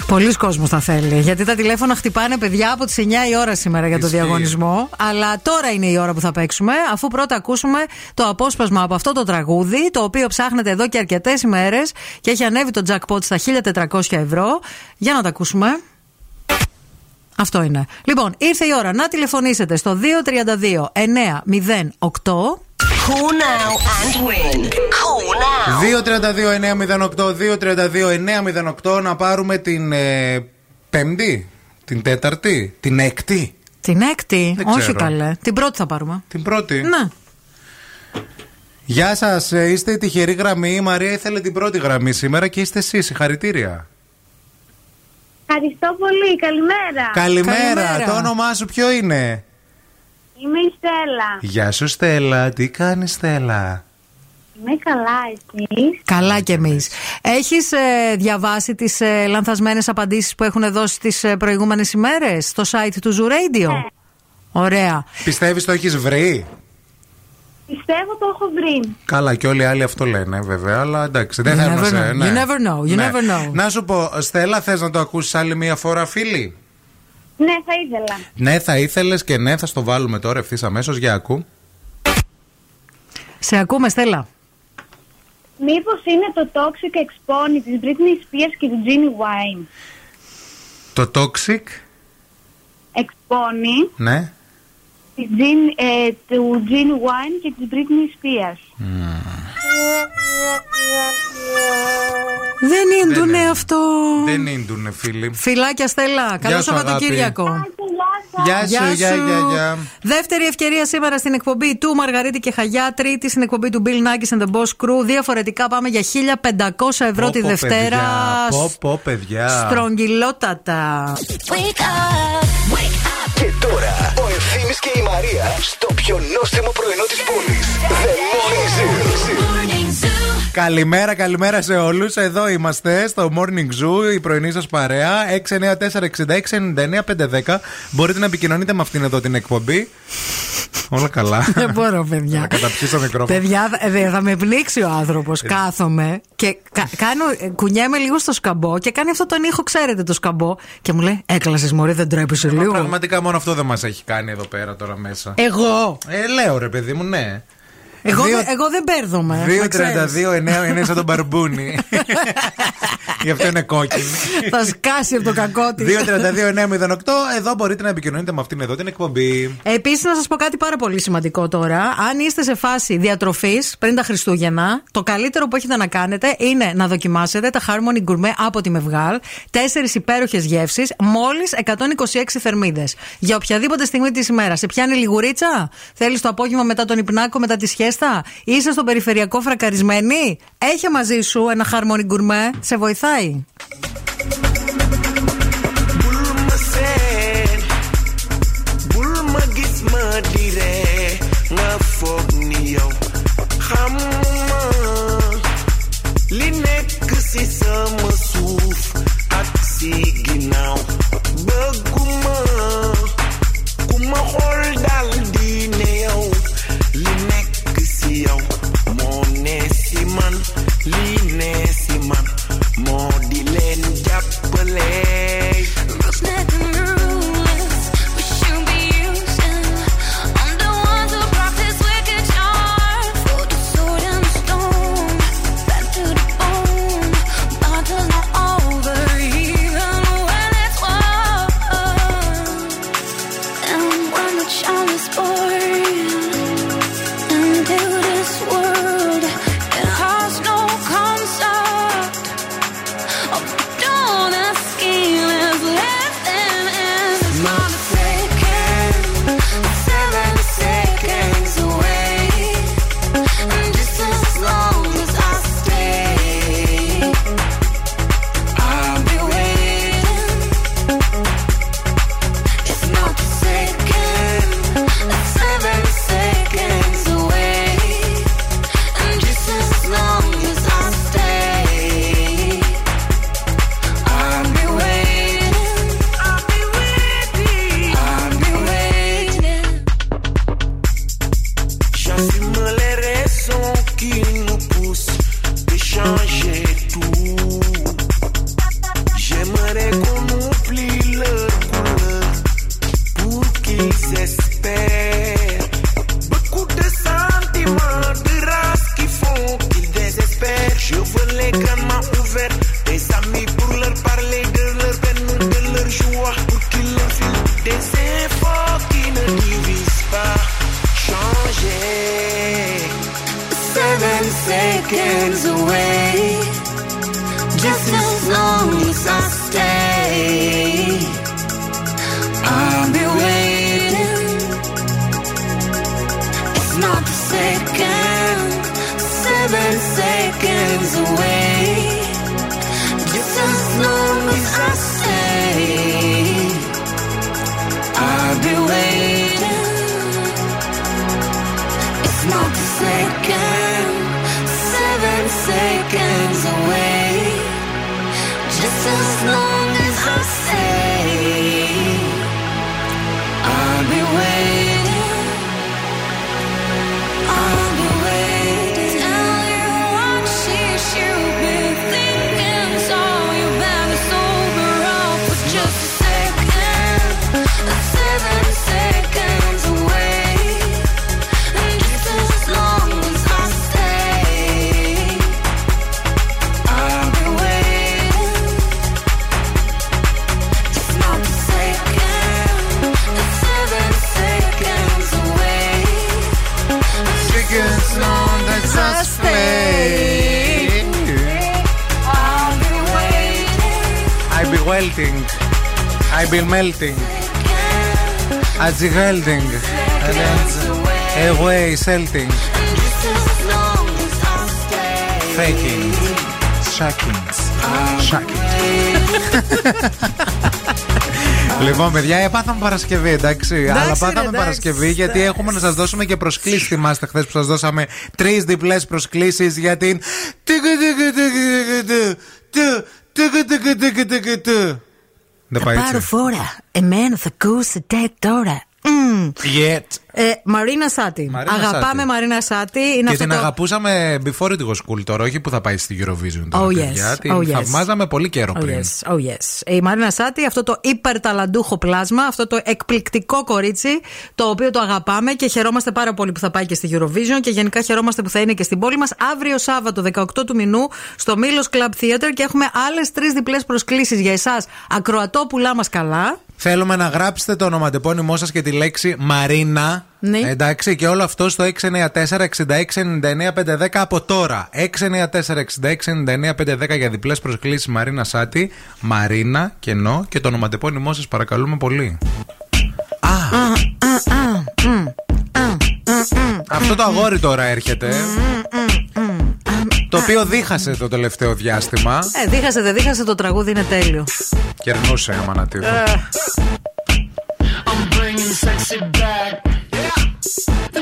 Πολλοί κόσμος θα θέλει. Γιατί τα τηλέφωνα χτυπάνε παιδιά από τις 9 η ώρα σήμερα για το Ισχύει. διαγωνισμό. Αλλά τώρα είναι η ώρα που θα παίξουμε, αφού πρώτα ακούσουμε το απόσπασμα από αυτό το τραγούδι, το οποίο ψάχνετε εδώ και αρκετές ημέρες και έχει ανέβει το jackpot στα 1400 ευρώ. Για να τα ακούσουμε. Αυτό είναι. Λοιπόν, ήρθε η ώρα να τηλεφωνήσετε στο 232 908. Call now and win. Call now. 232-908, 232-908 να πάρουμε την ε, Πέμπτη, την Τέταρτη, την Έκτη. Την έκτη; Δεν Όχι ξέρω. καλέ. Την πρώτη θα πάρουμε. Την πρώτη. Ναι. Γεια σας, είστε η τυχερή γραμμή. Η Μαρία ήθελε την πρώτη γραμμή σήμερα και είστε εσείς. Συγχαρητήρια. Ευχαριστώ πολύ. Καλημέρα. Καλημέρα. Το όνομά σου ποιο είναι; Είμαι η Στέλλα. Γεια σου Στέλλα. Τι κάνεις Στέλλα; Είμαι καλά, εσύ. Καλά κι εμείς. Έχεις διαβάσει τις ε, λανθασμένες απαντήσεις που έχουν δώσει τις ε, προηγούμενες ημέρες στο site του Zoo Radio; Ναι. Ωραία. Πιστεύεις το έχεις βρει; Πιστεύω το έχω βρει. Καλά, και όλοι οι άλλοι αυτό λένε, βέβαια, αλλά εντάξει, δεν You θέλουμε never σε. know. ναι. You never know. You Ναι. never know. Να σου πω, Στέλλα, θες να το ακούσεις άλλη μία φορά, φίλη; Ναι, θα ήθελα. Ναι, θα ήθελες και ναι, θα στο βάλουμε τώρα ευθύς αμέσως. Για ακού. Σε ακούμε, Στέλλα. Μήπως είναι το Toxic Exponi της Britney Spears και του Ginny Wine; Το Toxic, Exponi ναι. Της Gin, ε, του Ginny Wine και της Britney Spears. Δεν ίντουνε είναι. αυτό. Δεν ίντουνε, φίλοι. Φιλάκια, Στέλλα. Καλό σου, αγάπη. Σαββατοκύριακο. Γεια σου, γεια, γεια, γεια. Δεύτερη ευκαιρία σήμερα στην εκπομπή του Μαργαρίτη και Χαγιά. Τρίτη στην εκπομπή του Bill Nackis and the Boss Crew. Διαφορετικά πάμε για 1500 ευρώ Πω, τη πω, Δευτέρα. παιδιά. Πω, πω, παιδιά. Στρογγυλότατα. Και τώρα ο Ευθύμης και η Μαρία στο πιο νόστιμο πρωινό της πόλης. The Morning Zoo. Καλημέρα, καλημέρα σε όλους. Εδώ είμαστε στο Morning Zoo, η πρωινή σας παρέα. 694-6699-510. Μπορείτε να επικοινωνείτε με αυτήν εδώ την εκπομπή. Όλα καλά. Δεν μπορώ, παιδιά. Να καταπιείς το μικρόφωνο. Παιδιά, δε- θα με πνίξει ο άνθρωπος. Ε. Κάθομαι και κα- κάνω, ε, κουνιέμαι λίγο στο σκαμπό και κάνει αυτό τον ήχο, ξέρετε το σκαμπό. Και μου λέει, Έκλασες Μωρή, δεν τρέπεσαι λίγο. Πραγματικά μόνο αυτό δεν μας έχει κάνει εδώ πέρα τώρα μέσα. Εγώ. Ε, λέω ρε παιδί μου, ναι. Εγώ, Δύο- δεν- εγώ δεν μπέρδομαι. να ξέρεις. 2-32-9 είναι σαν τον μπαρμπούνι. Γι' αυτό είναι κόκκινη. θα σκάσει από το κακό της. 2-32-9-08. Εδώ μπορείτε να επικοινωνείτε με αυτήν εδώ την εκπομπή. Επίσης, να σας πω κάτι πάρα πολύ σημαντικό τώρα. Αν είστε σε φάση διατροφής πριν τα Χριστούγεννα, το καλύτερο που έχετε να κάνετε είναι να δοκιμάσετε τα Harmony Gourmet από τη Μευγάλ. Τέσσερις υπέροχες γεύσεις, μόλις 126 θερμίδες. Για οποιαδήποτε στιγμή της ημέρας. Σε πιάνει λιγουρίτσα, θέλεις το απόγευμα μετά τον υπνάκο, μετά τη σχέστα, είσαι στο περιφερειακό φρακαρισμένη. Έχει μαζί σου ένα Harmony Gourmet, σε βοηθάει. Bulma seen Bulma gis ma dire young. More Nessie man, Lee Nessie man, more Dylan Jappelet. Seconds away. I be melting. I be welding. And then away selting. Faking. Shacking. Shacking. Λοιπόν, παιδιά, έπαθαμε Παρασκευή, εντάξει. Αλλά ρε, πάθαμε εντάξει, Παρασκευή γιατί έχουμε να σα δώσουμε και προσκλήσει. Θυμάστε χθε που σα δώσαμε τρει διπλέ προσκλήσει για την. Δεν πάει Πάρω έτσι. φόρα. Εμένα θα ακούσετε τώρα. Μμμ. Yet. Ε, Μαρίνα Σάτι. Μαρίνα Αγαπάμε Σάτι. Μαρίνα Σάτι. Είναι Και αυτό την το... αγαπούσαμε before it was cool τώρα, όχι που θα πάει στη Eurovision τώρα. Oh, yes. παιδιά. Την Oh, yes. θαυμάζαμε πολύ καιρό Oh πριν. yes, oh yes. Η Μαρίνα Σάτι, αυτό το υπερταλαντούχο πλάσμα, αυτό το εκπληκτικό κορίτσι, το οποίο το αγαπάμε και χαιρόμαστε πάρα πολύ που θα πάει και στη Eurovision και γενικά χαιρόμαστε που θα είναι και στην πόλη μας αύριο Σάββατο 18 του μηνού στο Μήλο Club Theater και έχουμε άλλες τρεις διπλές προσκλήσεις για εσάς. Ακροατόπουλά μας καλά. Θέλουμε να γράψετε το ονοματεπώνυμό σας και τη λέξη Μαρίνα. Ναι. Εντάξει, και όλο αυτό στο 694-6699-510 από τώρα. 694-6699-510 για διπλές προσκλήσεις Μαρίνα Σάτι. Μαρίνα, κενό και το ονοματεπώνυμό σας παρακαλούμε πολύ. Αυτό το αγόρι τώρα έρχεται. Το οποίο δίχασε το τελευταίο διάστημα. Ε, δίχασε, δεν δίχασε, το τραγούδι είναι τέλειο. Κερνούσε αμανατίδο. I'm bringing sexy back. The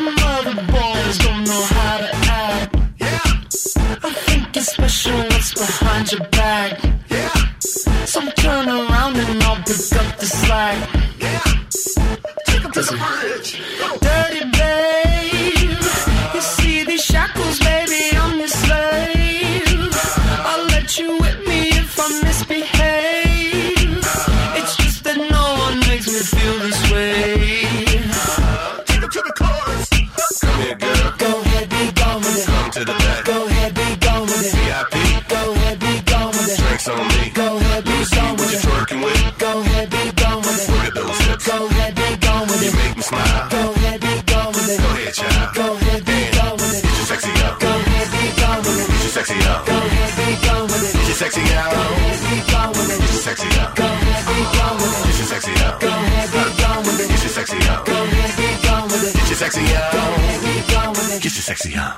sexy out. Go ahead, be gone with it. Get your sexy up. Go ahead, be gone with it. Get your sexy up. Go ahead, be gone with it. Get your sexy up. Go ahead, be gone with it. Get your sexy up. Go ahead, be gone with it. Get your sexy up.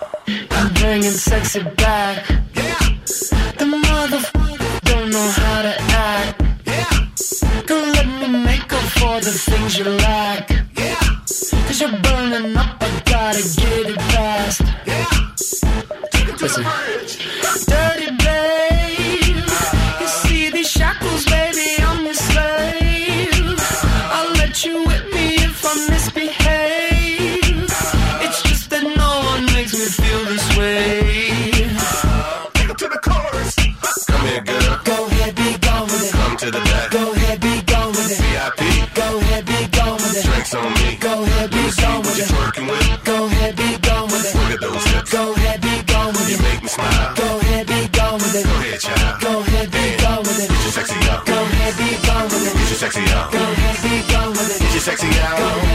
I'm bringing sexy back. Yeah. The mother don't know how to act. Don't let me make up for the things you lack. Cause you're burning up, I gotta get it fast. Yeah. Listen. Dirty smile. Go ahead, be gone with it. Go ahead, child. Go ahead, be gone with it. Get your sexy up. Go ahead, be gone with it. Get your sexy up. Go ahead, be gone with it. Get your sexy out.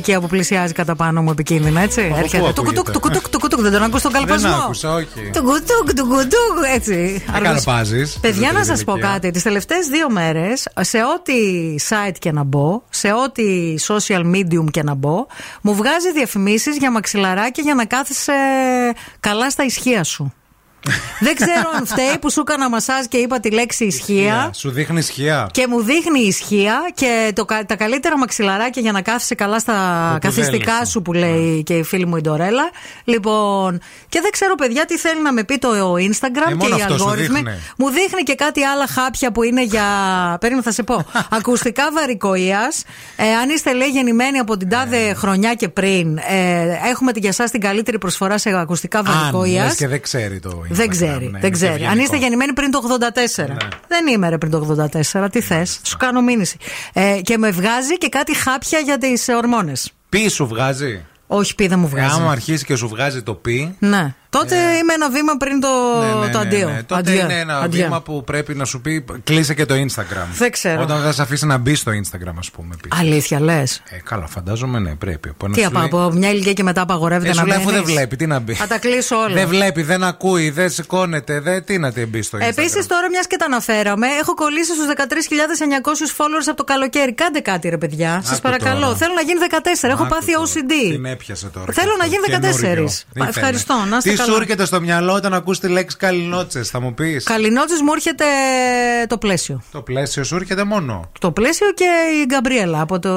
Ποιο; Τρίτη ηλικία που πλησιάζει κατά πάνω μου επικίνδυνα, έτσι. Από Έρχεται. πού Του κουτούκ, ακούγεται; του κουτούκ, του κουτούκ. Δεν τον ακούς τον καλπασμό. Δεν άκουσα, όχι. Του κουτούκ, του κουτούκ, έτσι. Δεν καλπάζεις. Παιδιά, Στην να σας πω ηλικία. κάτι. Τις τελευταίες δύο μέρες, σε ό,τι site και να μπω, σε ό,τι social medium και να μπω, μου βγάζει διαφημίσεις για μαξιλαράκια για να κάθεσαι καλά στα ισχύα σου. Δεν ξέρω αν φταίει που σου έκανα μασάζ και είπα τη λέξη ισχύα. Σου δείχνει ισχύα. Και μου δείχνει ισχύα και το, κα- τα καλύτερα μαξιλαράκια για να κάθεσαι καλά στα καθιστικά θέλεις. σου που λέει και η φίλη μου η Ντορέλα. Λοιπόν, και δεν ξέρω παιδιά τι θέλει να με πει το Instagram Ε, και μόνο οι αυτό σου αλγόριθμοι. δείχνει. Μου δείχνει και κάτι άλλα χάπια που είναι για. Περίμενα θα σε πω. Ακουστικά βαρικοεία. Ε, αν είστε λέει γεννημένοι από την τάδε χρονιά και πριν, ε, έχουμε για εσά την καλύτερη προσφορά σε ακουστικά Αν βαρικοεία. λες και δεν ξέρει το Δεν Instagram, ξέρει, ναι, δεν είναι ξέρει. Αν ευγενικό. είστε γεννημένοι πριν το 84. Δεν είμαι ρε πριν το 84. Τι θες, σου κάνω μήνυση. Ε, και με βγάζει και κάτι χάπια για τις ορμόνες. Πι σου βγάζει. Όχι, πι δεν μου Ε, βγάζει. άμα αρχίσει και σου βγάζει το πι, Ναι. Τότε είμαι ένα βήμα πριν το, Ναι, ναι, το ναι, αντίο. ναι. Τότε Αντίο. είναι ένα Αντίο. βήμα που πρέπει να σου πει κλείσε και το Instagram. Δεν ξέρω. Όταν θα σε αφήσει να μπει στο Instagram, ας πούμε. επίσης. Αλήθεια λες. Ε, καλά, φαντάζομαι ναι, πρέπει. Από ένα Τι σου από, λέει- από μια ηλικία και μετά απαγορεύεται Ε, να σου λέει αφού δεν μπαίνεις; βλέπει, τι να μπει; Θα τα κλείσω όλα. Δεν βλέπει, δεν ακούει, δεν σηκώνεται, δεν, τι να την μπει στο Instagram. Επίσης, τώρα μιας και τα αναφέραμε, έχω κολλήσει στους 13.900 followers από το καλοκαίρι. Κάντε κάτι, ρε παιδιά. Σας Άκου παρακαλώ. τώρα. Θέλω να γίνει 14. Έχω Άκου πάθει τώρα. OCD. Την έπιασε τώρα. Θέλω να γίνει 14. Καινούριο. Πα- Ήθελε. Ευχαριστώ. Να είστε Τι καλά. Σου έρχεται στο μυαλό όταν ακούς τη λέξη καλλινότσε, θα μου πεις; Καληνότζη μου έρχεται το πλαίσιο. Το πλαίσιο σου έρχεται μόνο; Το πλαίσιο και η Γκαμπρίελα από το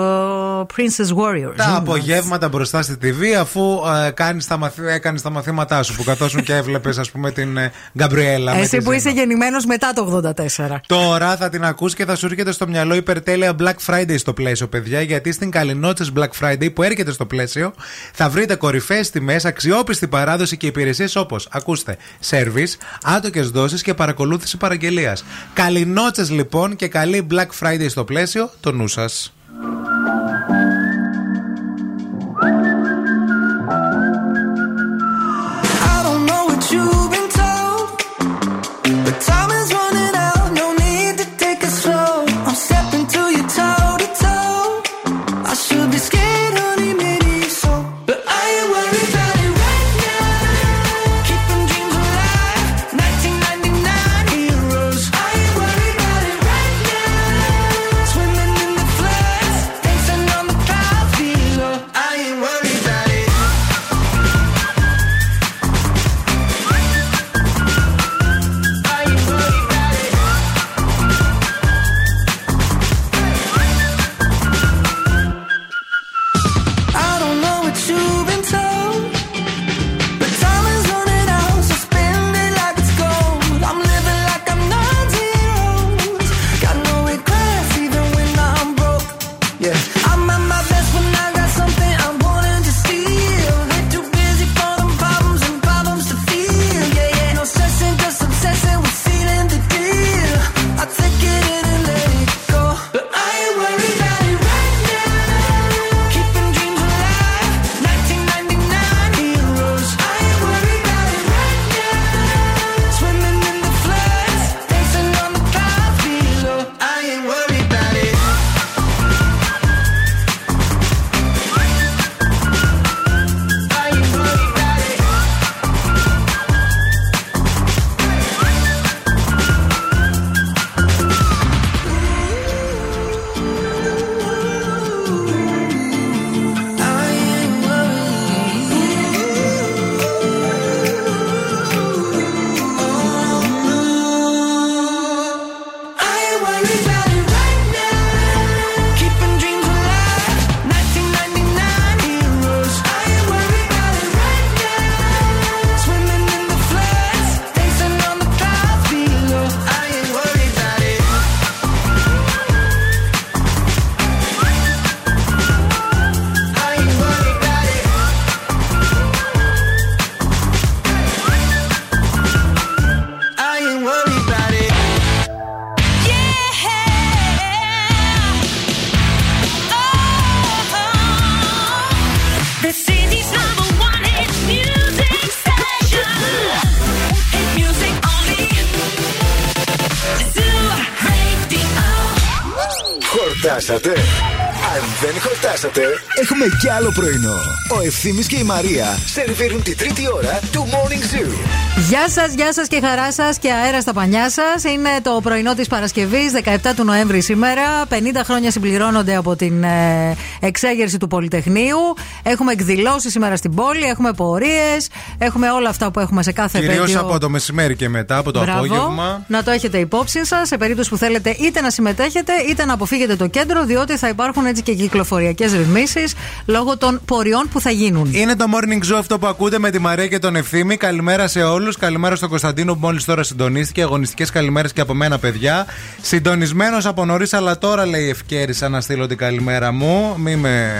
Princess Warriors. Τα απογεύματα μπροστά στη TV, αφού ε, κάνεις τα μαθη... έκανες τα μαθήματά σου που καθόσουν και έβλεπες, ας πούμε, την ε, Γκαμπριέλα. με Εσύ τη που Ζήνα. είσαι γεννημένος μετά το 84. Τώρα θα την ακούς και θα σου έρχεται στο μυαλό υπερτέλεια Black Friday στο πλαίσιο, παιδιά. Γιατί στην Καλινότσε Black Friday που έρχεται στο πλαίσιο θα βρείτε κορυφαίες τιμές, αξιόπιστη παράδοση και υπηρεσίε όπως, ακούστε, service, άτοκες δόσεις και παρακολούθηση παραγγελίας. Καλινότσε λοιπόν και καλή Black Friday στο πλαίσιο, το νου σας. I don't know what you've been told, but time πρωινό. Ο Ευθύμης και η Μαρία σερβίρουν τη τρίτη ώρα του Morning Zoo. Γεια σας, γεια σας και χαρά σας και αέρα στα πανιά σας. Είναι το πρωινό της Παρασκευής, 17 του Νοέμβρη σήμερα. 50 χρόνια συμπληρώνονται από την ε, εξέγερση του Πολυτεχνείου. Έχουμε εκδηλώσει σήμερα στην πόλη, έχουμε πορείες, έχουμε όλα αυτά που έχουμε σε κάθε Κυρίως επέτειο. από το μεσημέρι και μετά, από το Μπράβο. απόγευμα. Να το έχετε υπόψη σας σε περίπτωση που θέλετε είτε να συμμετέχετε είτε να αποφύγετε το κέντρο, διότι θα υπάρχουν έτσι και κυκλοφοριακές ρυθμίσεις λόγω των πορεών που θα γίνουν. Είναι το morning zoo αυτό που ακούτε με τη Μαρία και τον Ευθύμη. Καλημέρα σε όλους. Καλημέρα στον Κωνσταντίνο που μόλις τώρα συντονίστηκε. Αγωνιστικές καλημέρες και από μένα, παιδιά. Συντονισμένος από νωρίς, αλλά τώρα λέει ευκαίρισα να στείλω την καλημέρα μου. Μη με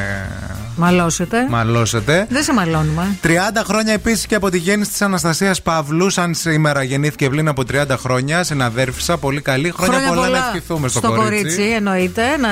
Μαλώσετε. μαλώσετε. Δεν σε μαλώνουμε. 30 χρόνια επίσης και από τη γέννηση της Αναστασίας Παύλου. Σαν σήμερα γεννήθηκε πριν από 30 χρόνια, συναδέρφησα. Πολύ καλή. Χρόνια, πολλά, να ευχηθούμε στο, κορίτσι. εννοείται. Να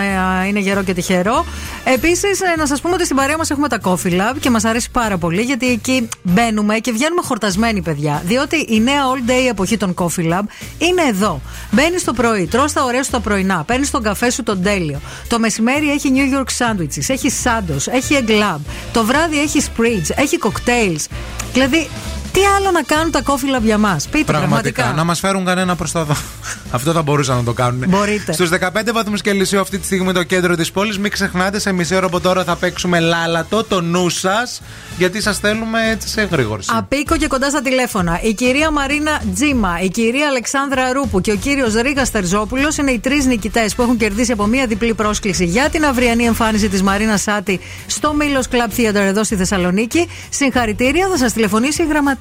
είναι γερό και τυχερό. καιρό. Επίση, να σας πούμε ότι στην παρέα μας έχουμε τα Coffee Lab και μας αρέσει πάρα πολύ γιατί εκεί μπαίνουμε και βγαίνουμε χορτασμένοι, παιδιά. Διότι η νέα all day εποχή των Coffee Lab είναι εδώ. Μπαίνεις το πρωί, τρώ τα ωραία σου τα πρωινά, παίρνεις τον καφέ σου τον τέλειο. Το μεσημέρι έχει New York sandwiches, έχει sandwich, έχει egg lab. Το βράδυ έχει spritz, έχει cocktails. Δηλαδή, τι άλλο να κάνουν τα Coffee Lab για μας; Πείτε πραγματικά. Να μας φέρουν κανένα προς τα δω. Αυτό θα μπορούσαν να το κάνουν. Μπορείτε. Στους 15 βαθμούς Κελσίου αυτή τη στιγμή το κέντρο της πόλης. Μην ξεχνάτε, σε μισή ώρα από τώρα θα παίξουμε λάλατο, το νου σας, γιατί σας θέλουμε έτσι σε γρήγορση. Απίκο και κοντά στα τηλέφωνα. Η κυρία Μαρίνα Τζίμα, η κυρία Αλεξάνδρα Ρούπου και ο κύριος Ρίγας Τερζόπουλος είναι οι τρεις νικητές που έχουν κερδίσει από μία διπλή πρόσκληση για την αυριανή εμφάνιση της Μαρίνας Σάτι στο Μήλο Club Theater εδώ στη Θεσσαλονίκη. Συγχαρητήρια, θα σας τηλεφωνήσει η γραμματεία.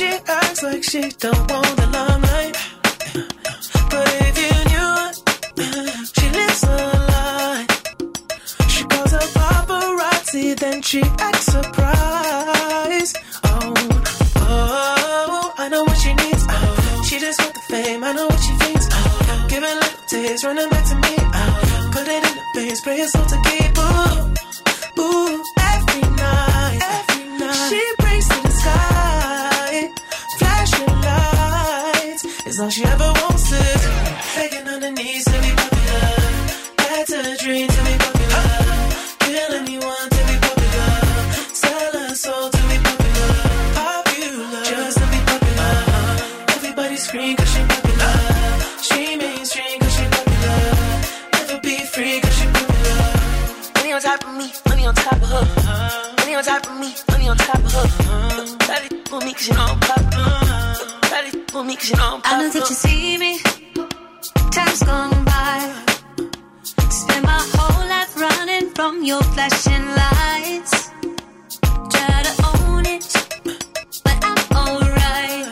she acts like she don't want the limelight. But if you knew she lives a lie. She calls her paparazzi, then she acts surprised. Oh, oh, I know what she needs. Oh, she just want the fame. I know what she thinks. Oh, give it little taste, running back to me. Oh, put it in the face, pray it's all to keep. Ooh, all she ever wants is begging on her knees to be popular. That's a dream to be popular. Kill anyone to be popular. Sell her soul to be popular. Popular, just to be popular. Everybody scream 'cause she popular. She mainstream 'cause she popular. Never be free 'cause she popular. Money on top of me, money on top of her. Money on top of me, money on top of her. To with me 'cause you know I'm popular. Try to with me 'cause you know I'm I know popular. that you see me. Time's gone by. Spend my whole life running from your flashing lights. Try to own it, but I'm alright.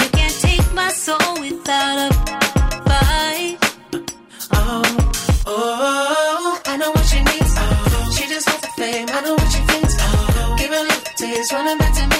You can't take my soul without a fight. Oh, oh, I know what she needs. Oh, she just wants the fame. I know what she thinks. Oh, give her a little taste, running back to me.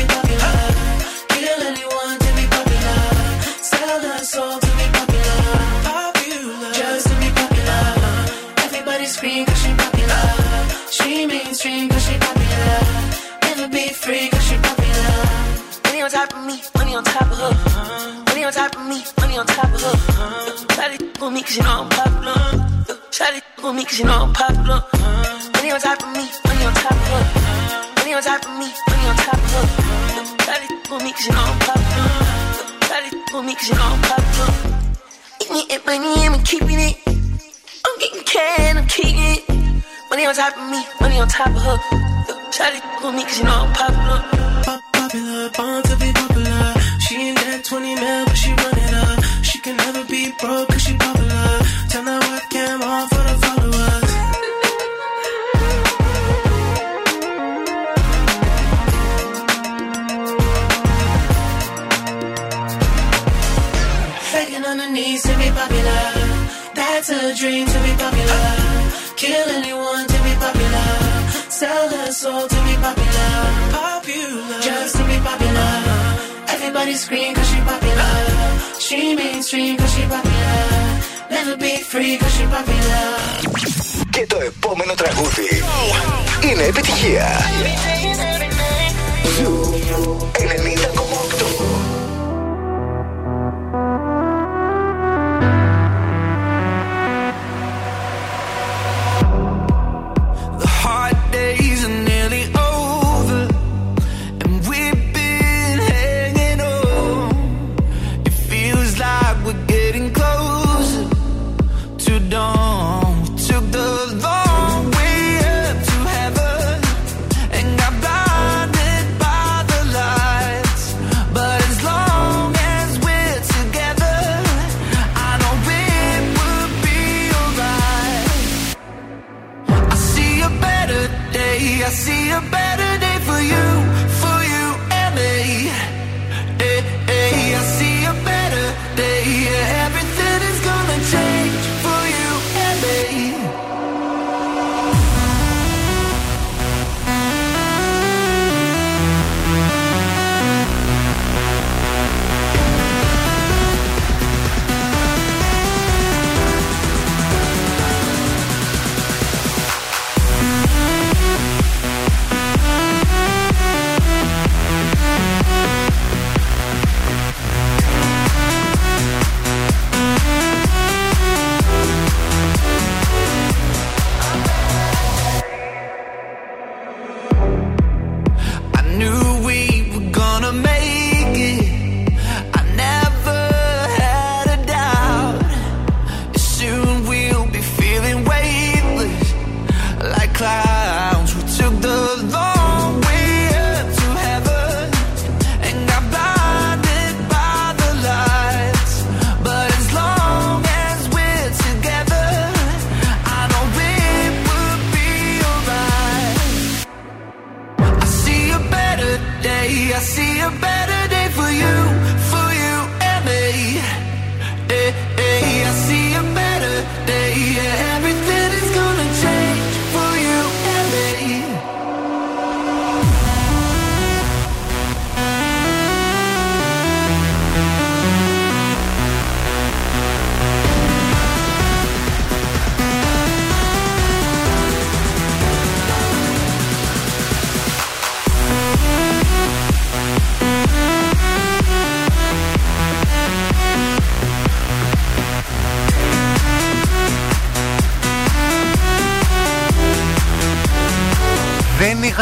on top of me, money on top of her. Money on top of me, money on top of her. To with me 'cause you know I'm popular. To with me 'cause you know I'm popular. Money on top of me, money on top of her. Money on top of me, money on top of her. To with me 'cause you know I'm popular. To with me 'cause you know I'm popular. Eating it, money, I'm keeping it. I'm getting can, I'm keeping it. Money on top of me, money on top of her. To with me 'cause you know I'm popular. Popular, born to be popular. She ain't that 20 mil, but she run it up. She can never be broke 'cause she popular. Turn that webcam on for the followers. Begging on her knees to be popular. That's a dream to be popular. Kill anyone to be popular. Sell her soul to Everybody scream 'cause she popular. She mainstream 'cause she popular. Never be free 'cause she popular. Και το επόμενο τραγούδι είναι επιτυχία. Ζου 90,8.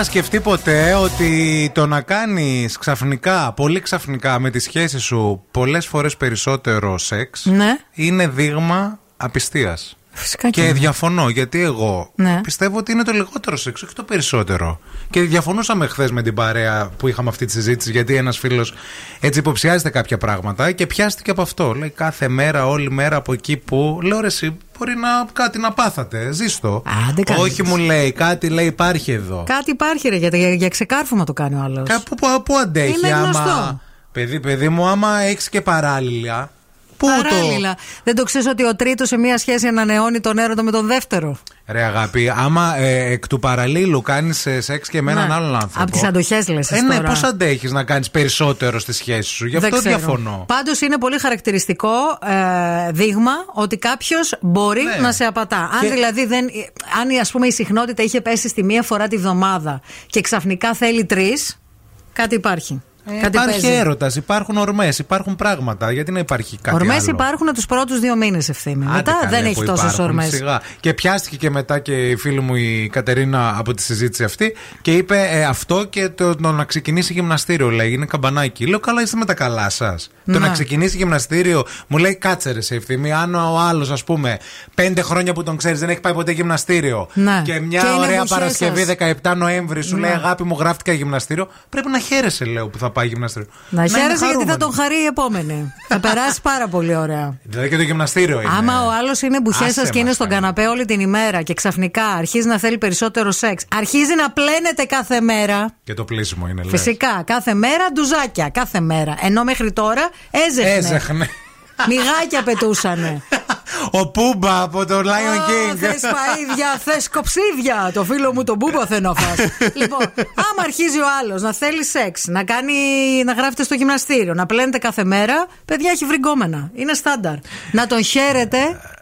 είχα σκεφτεί ποτέ ότι το να κάνεις ξαφνικά, πολύ ξαφνικά με τη σχέση σου πολλές φορές περισσότερο σεξ Ναι. είναι δείγμα απιστίας. Φυσικά Και είναι. διαφωνώ, γιατί εγώ Ναι. πιστεύω ότι είναι το λιγότερο σεξ, όχι το περισσότερο. Και διαφωνούσαμε χθες με την παρέα που είχαμε αυτή τη συζήτηση, γιατί ένας φίλος έτσι υποψιάζεται κάποια πράγματα και πιάστηκε από αυτό. Λέει κάθε μέρα, όλη μέρα από εκεί που. Λέω ρε, εσύ μπορεί να κάτι να πάθατε. Ζήστο. Άντε, καλή. Όχι, μου λέει, κάτι λέει υπάρχει εδώ. Κάτι υπάρχει ρε, γιατί για, για ξεκάρφωμα το κάνει ο άλλος. Κάπου που, που αντέχει, Είναι άμα. γνωστό. Παιδί, παιδί μου, άμα έχεις και παράλληλα. Πού Παράλληλα. Δεν το ξέρεις ότι ο τρίτος σε μία σχέση ανανεώνει τον έρωτα με τον δεύτερο; το. Ρε αγάπη, άμα ε, εκ του παραλίλου κάνεις σεξ και με έναν Ναι. άλλον άνθρωπο. Απ' τις αντοχές λες Ε, εσύ ναι, τώρα. πώς αντέχεις να κάνεις περισσότερο στη σχέση σου; Γι' αυτό Δεν ξέρω. διαφωνώ. Πάντως είναι πολύ χαρακτηριστικό ε, δείγμα ότι κάποιος μπορεί Ναι. να σε απατά. Αν Και- δηλαδή δεν. Αν ας πούμε η συχνότητα είχε πέσει στη μία φορά τη βδομάδα και ξαφνικά θέλει τρεις, κάτι υπάρχει. Κάτι Ε, Υπάρχει παίζει. έρωτας, υπάρχουν ορμές, υπάρχουν πράγματα. Γιατί να υπάρχει κάτι Ορμές άλλο; υπάρχουν τους πρώτους δύο μήνες ευθύνη. Άντε Μετά καλέ δεν που έχει τόσες υπάρχουν, ορμές. σιγά. Και πιάστηκε και μετά και η φίλη μου η Κατερίνα από τη συζήτηση αυτή και είπε ε, αυτό και το, το να ξεκινήσει γυμναστήριο. Λέει είναι καμπανάκι. Λέω καλά, είστε με τα καλά σας. Το Ναι. να ξεκινήσει γυμναστήριο μου λέει κάτσε ρε σε ευθύμη. Αν ο άλλος, ας πούμε, πέντε χρόνια που τον ξέρεις δεν έχει πάει ποτέ γυμναστήριο Ναι. και μια Και είναι ωραία μπουσέ Παρασκευή σας. 17 Νοέμβρη σου Ναι. λέει αγάπη μου γράφτηκα γυμναστήριο, πρέπει να χαίρεσαι, λέω, που θα πάει γυμναστήριο. Να είναι χαίρεσαι γιατί θα χαρούμενος. τον χαρεί η επόμενη. θα περάσει πάρα πολύ ωραία. Δηλαδή και το γυμναστήριο είναι. Άμα ο άλλος είναι μπουχές Άσε σα και είναι μας, στον καναπέ όλη την ημέρα και ξαφνικά αρχίζει να θέλει περισσότερο σεξ, αρχίζει να πλένεται κάθε μέρα. Και το πλήσιμο είναι, λες. Φυσικά, κάθε μέρα ντουζάκια, κάθε μέρα. Ενώ μέχρι τώρα έζεχνε. Έζεχνε. Μιγάκια πετούσανε. Ο Πούμπα από το Lion King. Θες παίδια, θες κοψίδια. Το φίλο μου τον Πούμπα θέλω να φας. λοιπόν, άμα αρχίζει ο άλλος να θέλει σεξ, να, κάνει, να γράφεται στο γυμναστήριο, να πλένεται κάθε μέρα, παιδιά έχει βρυγκόμενα. Είναι στάνταρ. Να τον χαίρετε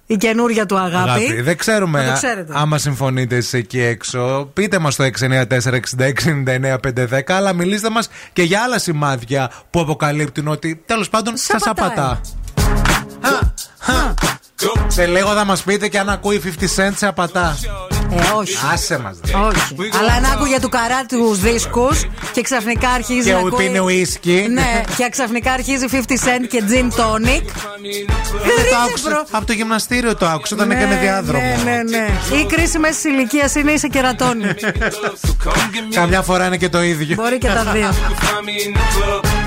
η καινούρια του αγάπη. Αγάπη, δεν Να ξέρουμε το α- ξέρετε. άμα συμφωνείτε εσείς εκεί έξω. Πείτε μας το 694-6699-510, αλλά μιλήστε μας και για άλλα σημάδια που αποκαλύπτουν ότι τέλος πάντων σας απατάει. απατά. Σε λίγο θα μας πείτε και αν ακούει 50 Cent σε απατά. Ε, όχι. Άσε μας. δε. Όχι. Αλλά να άκουγε του καρά τους δίσκους και ξαφνικά αρχίζει Και να ου- ακούει. πίνει ουίσκι. Ναι, και ξαφνικά αρχίζει 50 Cent και Gin Tonic. Ε, δεν το άκουσα. Από το γυμναστήριο το άκουσα όταν έκανε διάδρομο. Ναι, ναι, ναι. Η κρίση μέση ηλικίας είναι είσαι κερατώνει. Καμιά φορά είναι και το ίδιο. Μπορεί και τα δύο.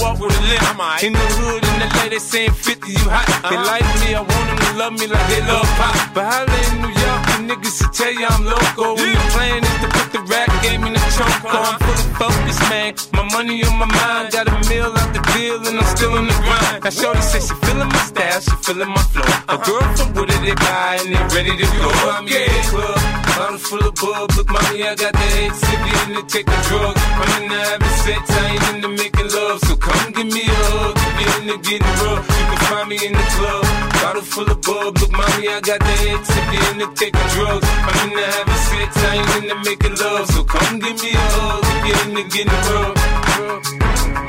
walk with a limp. In the hood, in the lady saying 50, you hot. They like me, I want them to love me like they love pop. But holla in New York, the niggas to tell you I'm loco. When the plan is to put the rap game in the choke. I'm fully focused, man. My money on my mind. Got a meal out the deal, and I'm still in the grind. Now, Shorty says she feeling my style, she feeling my flow. A girl from Wooded, they buy, and they ready to go. I'm in the club, bottle full of bub. Look, mommy, I got the head sippy in the taking drugs. I'm in the having sex, I ain't into making love. So come give me a hug, if you're into getting rough. You can find me in the club, bottle full of bub. Look, mommy, I got the head sippy in the taking drugs. I'm in the having sex, I ain't into making love. So come give me a hug, if you're into getting rough.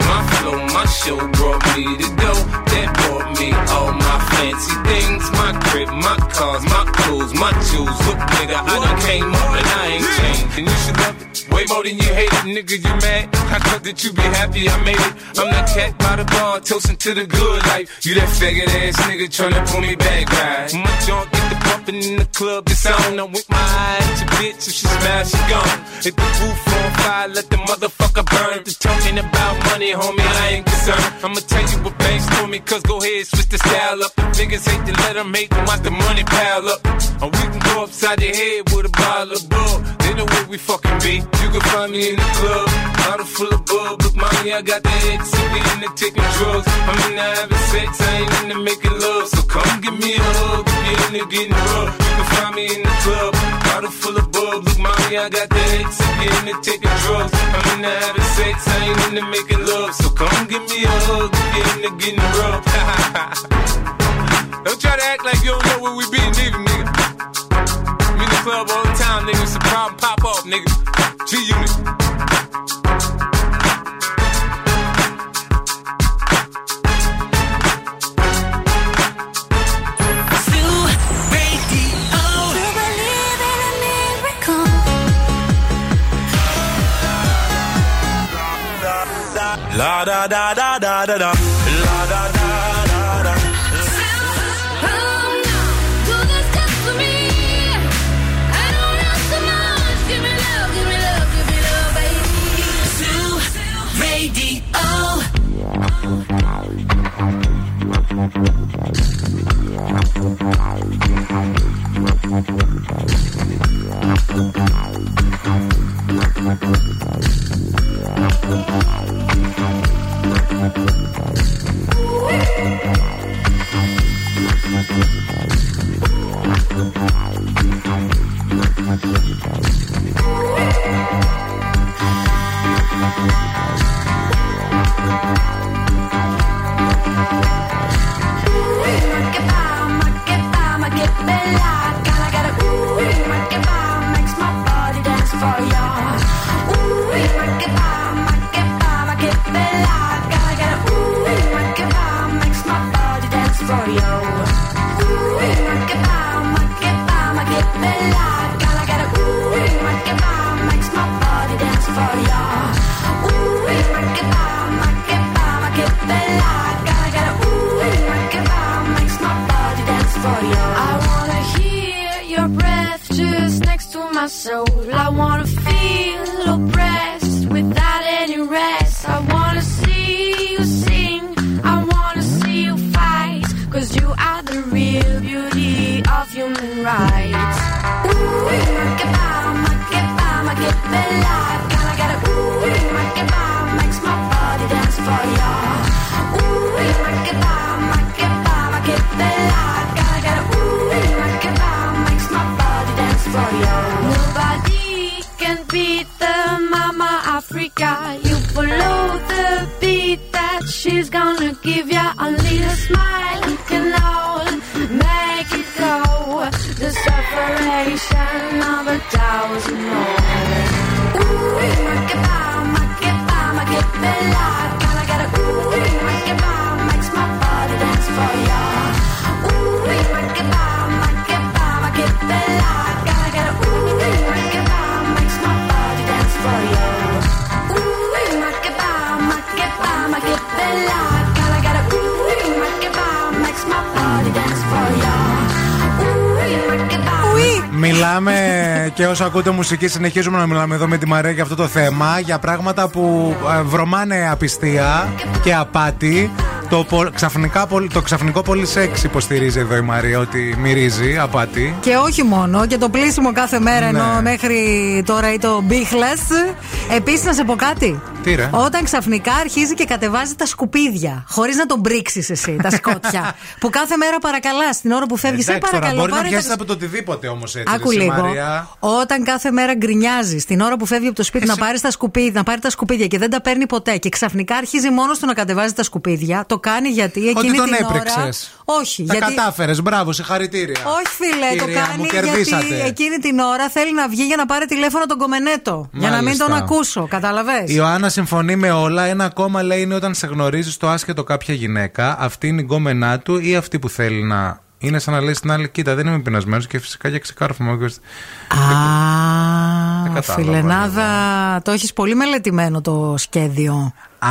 My flow, my show brought me to go. That brought me all my fancy things. My crib, my cars, my clothes, my jewels. Look, nigga, I done came up and I ain't changed. And you should love it way more than you hate it. Nigga, you mad? I thought that you be happy I made it. I'm that cat by the bar, toasting to the good life. You that faggot ass nigga tryna pull me back, right? My junk get the bumping in the club. The sound I'm with my eye at your bitch. If she smash, she gone. If the roof on fire, let the motherfucker burn. If the talking about money, homie, I ain't concerned. I'ma tell you what banks told me, cause go ahead, switch the style up. If niggas hate to let them hate them, watch the money pile up. And we can go upside the head with a bottle of bull. They know where we fucking be. You can find me in the club, bottle full of bub. Look, mommy, I got the head sippy in the taking drugs. I'm in the having sex, I ain't into making love. So come give me a hug, if you're into getting rough. You can find me in the club, bottle full of bub. Look, mommy, I got the X. I'm getting to taking drugs. I'm into having sex, I ain't into making love. So come give me a hug, get into getting rough. Don't try to act like you don't know where we be, nigga, nigga. I'm in the club all the time, nigga. It's a problem, pop off, nigga. G Unit. La da da da da da. Da και όσο ακούτε μουσικής, συνεχίζουμε να μιλάμε εδώ με τη Μαρία για αυτό το θέμα. Για πράγματα που ε, βρωμάνε απιστία και απάτη. Το, πο- ξαφνικά, πολ- το ξαφνικό πολύ σεξ υποστηρίζει εδώ η Μαρία ότι μυρίζει απάτη. Και όχι μόνο, και το πλήσιμο κάθε μέρα Ναι. ενώ μέχρι τώρα ή το μπίχλα. Επίσης, να σε πω κάτι. Τι ρε. Όταν ξαφνικά αρχίζει και κατεβάζει τα σκουπίδια, χωρίς να τον μπρίξει εσύ, τα σκότια. που κάθε μέρα παρακαλάς, την ώρα που φεύγεις, σε Εντάξει, τώρα παρακαλώ. μπορεί να πάρε πιάσεις τα- από το οτιδήποτε όμως έτσι. Άκου ρε, εσύ, λίγο. Μαρία. Όταν κάθε μέρα γκρινιάζεις την ώρα που φεύγει από το σπίτι να, πάρεις τα σκουπίδια, να πάρει τα σκουπίδια και δεν τα παίρνει ποτέ και ξαφνικά αρχίζει μόνος του να κατεβάζει τα σκουπίδια, το κάνει γιατί εκείνη Ότι τον την έπρεξες. ώρα. Όχι, Τα γιατί. κατάφερες, μπράβο, συγχαρητήρια. Όχι, φίλε, το Κυρία κάνει μου, γιατί κερδίσατε. εκείνη την ώρα θέλει να βγει για να πάρει τηλέφωνο τον κομμενέτο. Για να μην Μάλιστα. τον ακούσω, καταλαβέ. Η Ιωάννας συμφωνεί με όλα. Ένα ακόμα λέει είναι όταν σε γνωρίζεις το άσχετο κάποια γυναίκα, αυτή είναι η γκόμενά του ή αυτή που θέλει να. Είναι σαν να λέει στην άλλη, κοίτα, δεν είμαι πεινασμένος και φυσικά για ξεκάρφωμα. Α, κατάλαβα, φιλενάδα, το έχεις πολύ μελετημένο το σχέδιο. Α,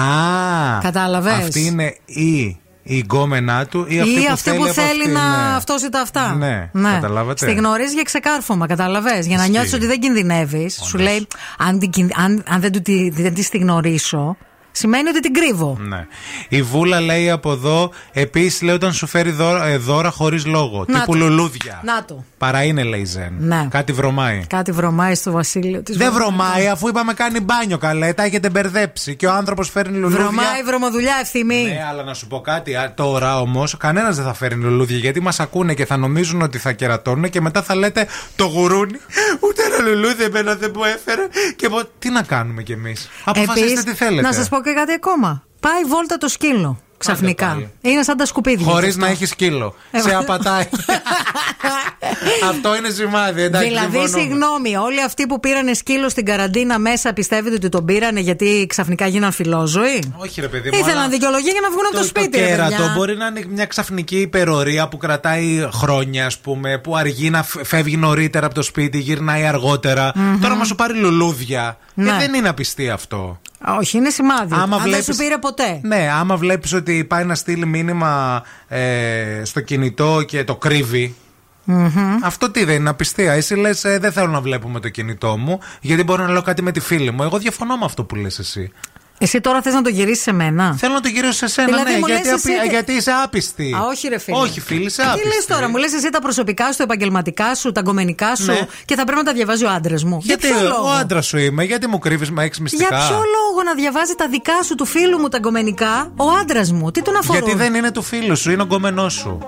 Κατάλαβες; Αυτή είναι η, η γκόμενά του ή αυτή Ή που αυτή θέλει, που από θέλει αυτή, να ναι. αυτός ή τα αυτά. Ναι, καταλάβατε. Στη γνωρίζεις για ξεκάρφωμα, καταλαβέ. Για να Ισχύει. νιώθεις ότι δεν κινδυνεύεις. Σου λέει, αν, την κιν- αν, αν δεν, του, τη- δεν της στη γνωρίσω, σημαίνει ότι την κρύβω. Ναι. Η Βούλα λέει από εδώ, επίσης λέει όταν σου φέρει δώρα, ε, δώρα χωρίς λόγο. Να τύπου το. λουλούδια. Να το. Παρά είναι, λέει η Ζεν. Ναι. Κάτι βρωμάει. Κάτι βρωμάει στο βασίλειο της. Δεν βρωμάει, αφού είπαμε κάνει μπάνιο καλέ, τα έχετε μπερδέψει. Και ο άνθρωπος φέρνει λουλούδια. Βρωμάει βρωμοδουλειά ευθυμή. Ναι, αλλά να σου πω κάτι. α, Τώρα όμως, κανένας δεν θα φέρνει λουλούδια γιατί μας ακούνε και θα νομίζουν ότι θα κερατώνουν και μετά θα λέτε το γουρούνι. Ούτε ένα λουλούδι εμένα δεν μου έφερε. Και πω, τι να κάνουμε κι εμείς. Αποφασίστε Επίσης, τι θέλετε. Να σας πω και κάτι ακόμα. Πάει βόλτα το σκύλο. Ξαφνικά. Είναι σαν τα σκουπίδια. Χωρίς αυτό. να έχεις σκύλο. Ε, Σε μα- απατάει. Αυτό είναι σημάδι, εντάξει. δηλαδή, συμφωνούμε. συγγνώμη, όλοι αυτοί που πήρανε σκύλο στην καραντίνα μέσα πιστεύετε ότι τον πήρανε γιατί ξαφνικά γίναν φιλόζωοι; Όχι, ρε παιδί μου. Ήθελαν αλλά δικαιολογία για να βγουν από το, σπίτι. Το ρε κέρατο παιδιά. μπορεί να είναι μια ξαφνική υπερορία που κρατάει χρόνια, ας πούμε, που αργεί να φ- φεύγει νωρίτερα από το σπίτι, γυρνάει αργότερα. Μμμ. Τώρα μα σου πάρει λουλούδια. Ναι. Ε, δεν είναι απιστή αυτό. Όχι, είναι σημάδι. Άμα Αν δεν βλέπεις- σου πήρε ποτέ. Ναι, άμα βλέπεις ότι πάει να στείλει μήνυμα ε, στο κινητό και το κρύβει. Μμμ. Αυτό τι δεν είναι απιστία. Εσύ λες, δεν θέλω να βλέπουμε το κινητό μου, γιατί μπορώ να λέω κάτι με τη φίλη μου. Εγώ διαφωνώ με αυτό που λες εσύ. Εσύ τώρα θες να το γυρίσεις σε μένα; Θέλω να το γυρίσω σε σένα, Δηλαδή, ναι, μου γιατί, λες απει- εσύ- γιατί είσαι άπιστη. Α, όχι, ρε φίλε. Όχι, φίλη, είσαι Τι άπιστη. λες τώρα, μου λες εσύ τα προσωπικά σου, τα επαγγελματικά σου, τα γκομενικά σου Ναι. και θα πρέπει να τα διαβάζει ο άντρας μου. Γιατί Για ποιο ο λόγο; άντρας σου είμαι, γιατί μου κρύβεις με έξι μυστικά; Για ποιο λόγο να διαβάζει τα δικά σου του φίλου μου τα γκομενικά ο άντρας μου, τι τον αφορούν; Γιατί δεν είναι του φίλου σου, είναι ο γκόμενό σου.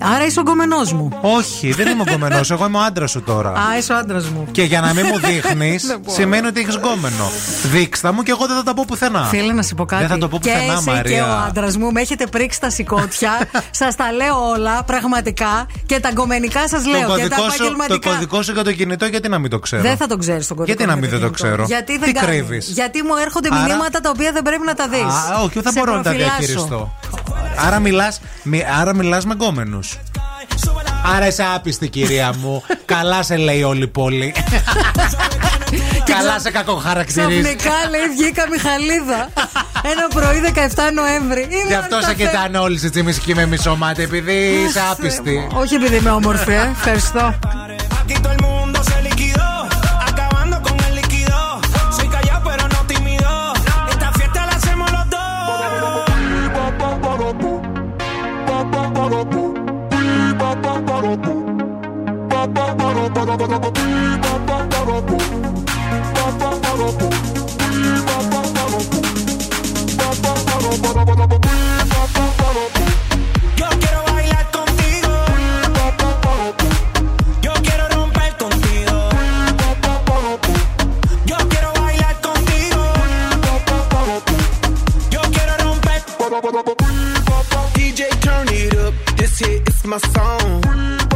Άρα είσαι ο γκομενό μου. Όχι, δεν είμαι ο γκόμενό, εγώ είμαι ο άντρας σου τώρα. Α, είσαι ο άντρας μου. Και για να μην μου δείχνεις, Δεν μπορώ. σημαίνει ότι έχεις γκόμενο. Δείξτα μου και εγώ δεν θα τα πω πουθενά. Φίλε, να σου πω κάτι. Δεν θα το πω και πουθενά, εσύ Μαρία. και ο άντρας μου με έχετε πρίξει τα σηκώτια. σας τα λέω όλα, πραγματικά. Και τα γκομενικά σας λέω. το, Και τα κωδικό σου, το επαγγελματικά. κωδικό σου για το κινητό, γιατί να μην το ξέρω; Δεν θα τον ξέρεις τον κωδικό. Γιατί να με μην δεν το κινητό. ξέρω; Γιατί δεν Τι κάνει; κρύβεις; Γιατί μου έρχονται Άρα- μηνύματα τα οποία δεν πρέπει να τα δεις. Α, όχι, δεν μπορώ να τα διαχειριστώ. Άρα μιλά άρα μιλάς με γκόμενους. Άρα είσαι άπιστη, κυρία μου. Καλά σε λέει όλη η πόλη. Καλά σε κακοχαρακτηρίζει. Ξαφνικά λέει βγήκα Μιχαλίδα. Ένα πρωί 17 Νοέμβρη. Είμαι Γι' αυτό σε καφέ. κοιτάνε όλοι σε τσιμισκή με μισό μάτι, επειδή είσαι άπιστη. Όχι επειδή είμαι όμορφη, ε. Ευχαριστώ. My song.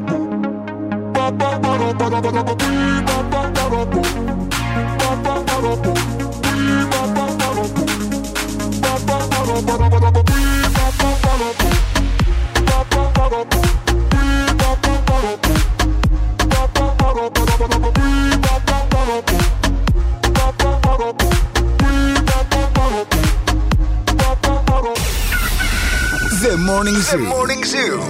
Bye. The Morning Zoo. The Morning Zoo.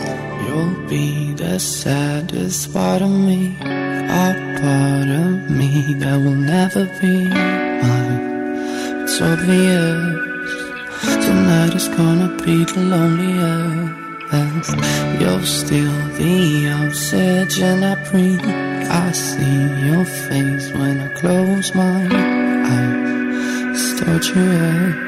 You'll be the saddest part of me, a part of me that will never be mine. It's obvious tonight is gonna be the loneliest. You're still the oxygen I breathe. I see your face when I close my eyes. It's torture.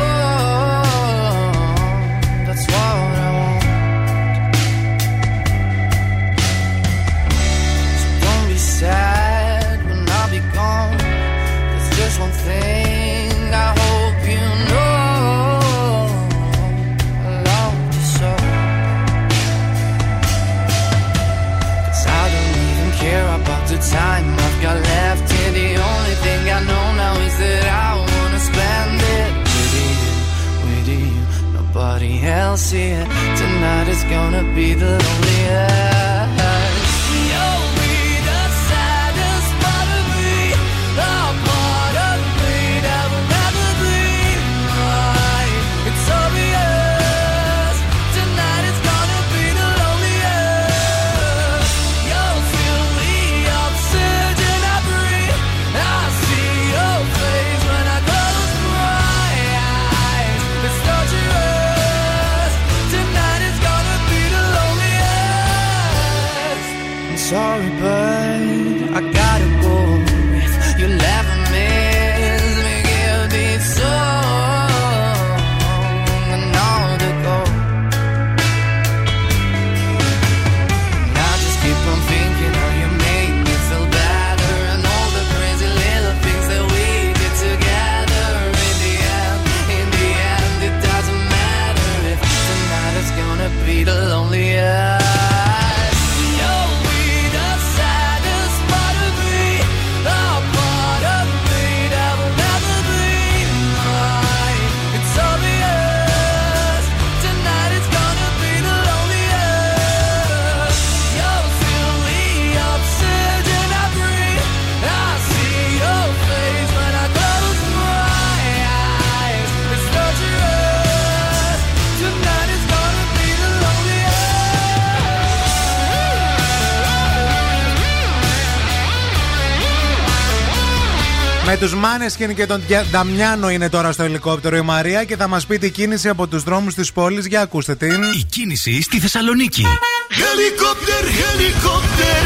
Τους Μάνεσκιν και τον Τια- Νταμιάνο είναι τώρα στο ελικόπτερο η Μαρία και θα μας πει την κίνηση από τους δρόμους της πόλης. Για ακούστε την. Η κίνηση στη Θεσσαλονίκη. Helicopter, helicopter.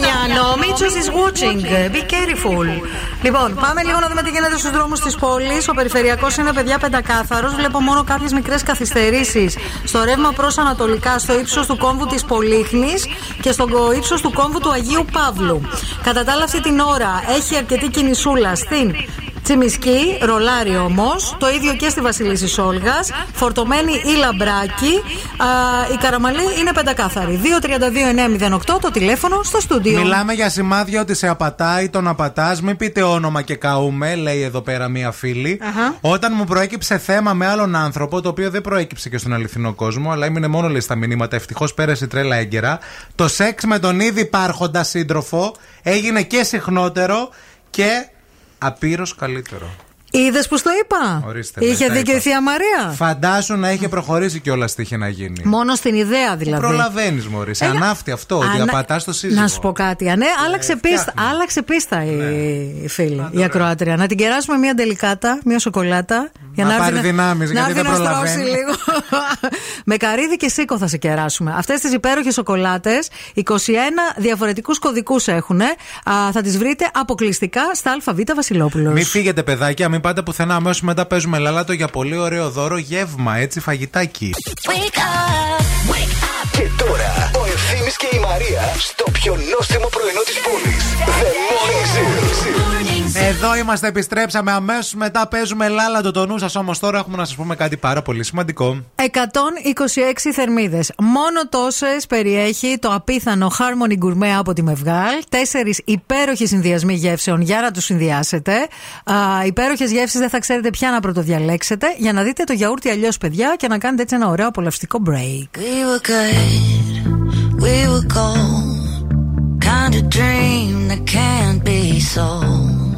Μιανό, Μίτσος is watching. Be careful. Λοιπόν, πάμε λίγο να δούμε τι γίνεται στους δρόμους της πόλης. Ο περιφερειακός είναι παιδιά πεντακάθαρος. Βλέπω μόνο κάποιες μικρές καθυστερήσεις στο ρεύμα προς Ανατολικά, στο ύψος του κόμβου της Πολύχνης και στο ύψος του κόμβου του Αγίου Παύλου. Κατά τα άλλα, αυτή την ώρα έχει αρκετή κινησούλα στην Τσιμισκή, ρολάρι όμως. Το ίδιο και στη Βασιλίση Όλγα. Φορτωμένη ή λαμπράκι. Α, η Καραμαλή είναι πεντακάθαρη. 232-908 το τηλέφωνο στο στούντιο. Μιλάμε για σημάδια ότι σε απατάει, τον απατάς. Μην πείτε όνομα και καούμε, λέει εδώ πέρα μία φίλη. Αχα. Όταν μου προέκυψε θέμα με άλλον άνθρωπο, το οποίο δεν προέκυψε και στον αληθινό κόσμο, αλλά έμεινε μόνο λέει στα μηνύματα. Ευτυχώς πέρασε η τρέλα έγκαιρα. Το σεξ με τον ήδη υπάρχοντα σύντροφο έγινε και συχνότερο και απείρως καλύτερο. Είδες που στο είπα; Ορίστε, ναι, Είχε τα δίκιο είπα. η Θεία Μαρία; Φαντάσου να είχε προχωρήσει κιόλα τι είχε να γίνει. Μόνο στην ιδέα δηλαδή. Προλαβαίνεις, Μωρή. Σε Ε, ανάφτει αυτό, ότι ανα- απατά το σύζυγο. Να σου πω κάτι. Α, ναι, άλλαξε, πίστα, άλλαξε πίστα η, η φίλη, η ακροάτρια. Να την κεράσουμε μια ντελικάτα, μια σοκολάτα. Για Να έρθει πάρει δυνάμεις, να γιατί έρθει δεν να στρώσει προλαβαίνει. λίγο. Με καρύδι και σίκο θα σε κεράσουμε. Αυτές τις υπέροχες σοκολάτες, 21 διαφορετικούς κωδικούς έχουν. Θα τις βρείτε αποκλειστικά στα ΑΒ Βασιλόπουλος. Μην φύγετε, παιδάκια, μην πάτε πουθενά. Αμέσως μετά παίζουμε λαλάτο για πολύ ωραίο δώρο γεύμα, έτσι, φαγητάκι. Και τώρα ο Ευθύμης και η Μαρία στο πιο νόστιμο πρωινό της πόλης. The Morning Zoo. Εδώ είμαστε, επιστρέψαμε. Αμέσως μετά παίζουμε λάλατο το νου σας. Όμως τώρα έχουμε να σας πούμε κάτι πάρα πολύ σημαντικό. 126 θερμίδες. Μόνο τόσες περιέχει το απίθανο Harmony Gourmet από τη Μευγάλ. Τέσσερις υπέροχοι συνδυασμοί γεύσεων για να τους συνδυάσετε. Υπέροχες γεύσεις δεν θα ξέρετε ποια να πρωτοδιαλέξετε. Για να δείτε το γιαούρτι αλλιώς, παιδιά, και να κάνετε έτσι ένα ωραίο απολαυστικό break. We were good, we were gold. Kind of dream that can't be sold.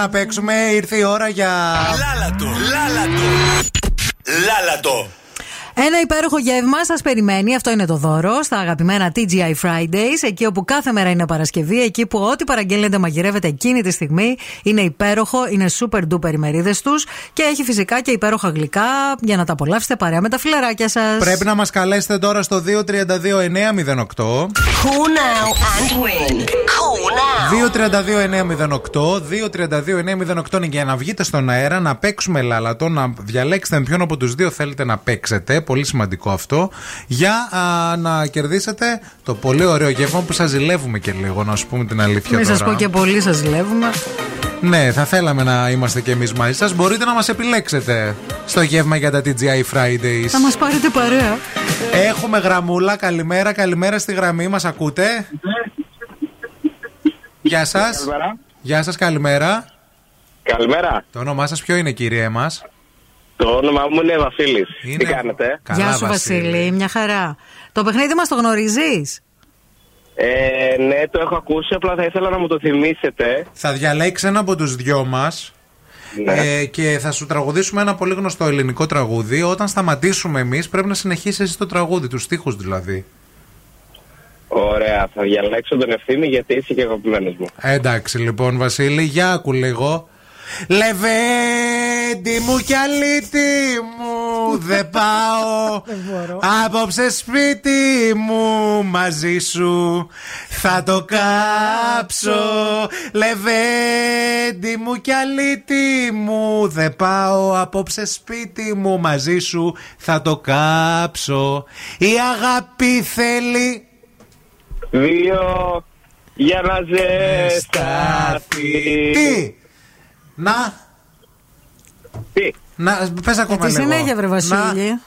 Να παίξουμε. Ήρθε η ώρα για. Λάλατο, λάλατο. Λάλατο. Ένα υπέροχο γεύμα σας περιμένει. Αυτό είναι το δώρο στα αγαπημένα TGI Fridays. Εκεί όπου κάθε μέρα είναι Παρασκευή. Εκεί που ό,τι παραγγέλνετε μαγειρεύετε εκείνη τη στιγμή. Είναι υπέροχο. Είναι super duper οι μερίδες τους. Και έχει φυσικά και υπέροχα γλυκά για να τα απολαύσετε παρέα με τα φιλαράκια σας. Πρέπει να μας καλέσετε τώρα στο 232-908. Cool now and win; Cool now. 232-908. 232-908 είναι για να βγείτε στον αέρα, να παίξουμε λάλατο, να διαλέξετε με ποιον από τους δύο θέλετε να παίξετε. Πολύ σημαντικό αυτό. Για α, να κερδίσετε το πολύ ωραίο γεύμα που σας ζηλεύουμε και λίγο, να σου πούμε την αλήθεια Μην τώρα. σα πω και πολύ, σας ζηλεύουμε. Ναι, θα θέλαμε να είμαστε και εμείς μαζί σας. Μπορείτε να μας επιλέξετε στο γεύμα για τα TGI Fridays. Θα μας πάρετε παρέα. Έχουμε γραμμούλα. Καλημέρα, καλημέρα στη γραμμή. Μας ακούτε; Γεια σας. Γεια σας, καλημέρα. Καλημέρα. Το όνομά σας ποιο είναι, κύριε μα. Το όνομα μου είναι Βασίλης. Τι κάνετε, Γεια σου, Βασίλη. Μια χαρά. Το παιχνίδι μας το γνωρίζεις; ε, Ναι, το έχω ακούσει. Απλά θα ήθελα να μου το θυμίσετε. Θα διαλέξει ένα από τους δυο μας. Ναι. Ε, και θα σου τραγουδήσουμε ένα πολύ γνωστό ελληνικό τραγούδι. Όταν σταματήσουμε εμείς, πρέπει να συνεχίσεις εσύ το τραγούδι, τους στίχους δηλαδή. Ωραία, θα διαλέξω τον ευθύνη γιατί είσαι και αγαπημένο μου. Ε, Εντάξει λοιπόν Βασίλη, για άκου λίγο Λεβέντι μου κι αλήτη μου Δεν πάω Απόψε σπίτι μου μαζί σου Θα το κάψω. Λεβέντι μου κι αλήτη μου Δεν πάω. Απόψε σπίτι μου μαζί σου Θα το κάψω. Η αγάπη θέλει Δύο για να ζεσταθεί. Τι; Να; Τι; Να, πες ακόμα Τη λίγο. συνέχεια, βρε Βασίλη.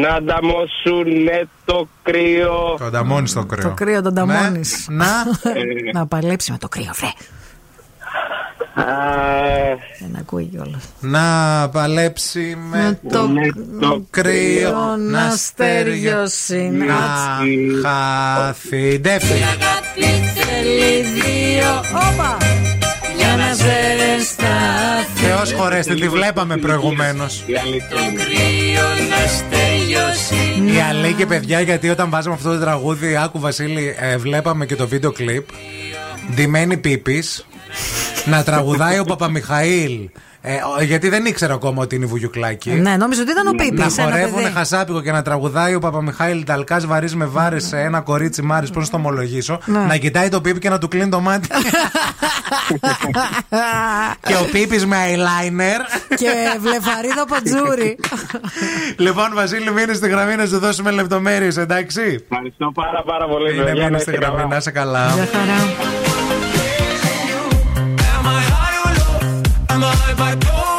Να ανταμώσουνε το κρύο. Το ανταμώνεις το κρύο. Το κρύο τον ταμώνει. Να. Να παλέψει με το κρύο, βρε. Ε, Δεν ακούει κιόλας. Να παλέψει με το, το κρύο να στεριώσει Να χάθει Ντέφη Θέλει δύο. Όπα! Για να ζεσταθεί. Θεός χωρέστε, τη βλέπαμε προηγουμένως Η Αλέκη παιδιά γιατί όταν βάζαμε αυτό το τραγούδι Άκου Βασίλη ε, βλέπαμε και το βίντεο κλιπ Ντυμένη Πίπης Να τραγουδάει ο Παπαμιχαήλ ε, ο- γιατί δεν ήξερα ακόμα ότι είναι η Βουγιουκλάκη. Ναι, νόμιζα ότι ήταν ο Πίπης, Να ένα χορεύουν παιδί. χασάπικο και να τραγουδάει ο Παπαμιχάηλ Ταλκά βαρύς με βάρες σε ένα κορίτσι Μάρι. Πώς να το ομολογήσω. Ναι. Να κοιτάει το Πίπη και να του κλείνει το μάτι. και ο Πίπης με eyeliner. Και βλεφαρίδο πατζούρι. λοιπόν, Βασίλη, μείνε στη γραμμή να σου δώσουμε λεπτομέρειες, εντάξει; Ευχαριστώ πάρα πάρα πολύ. Είναι, παιδιά, να μείνε στη είστε γραμμή, καλά. να είσαι καλά. Am I bipolar?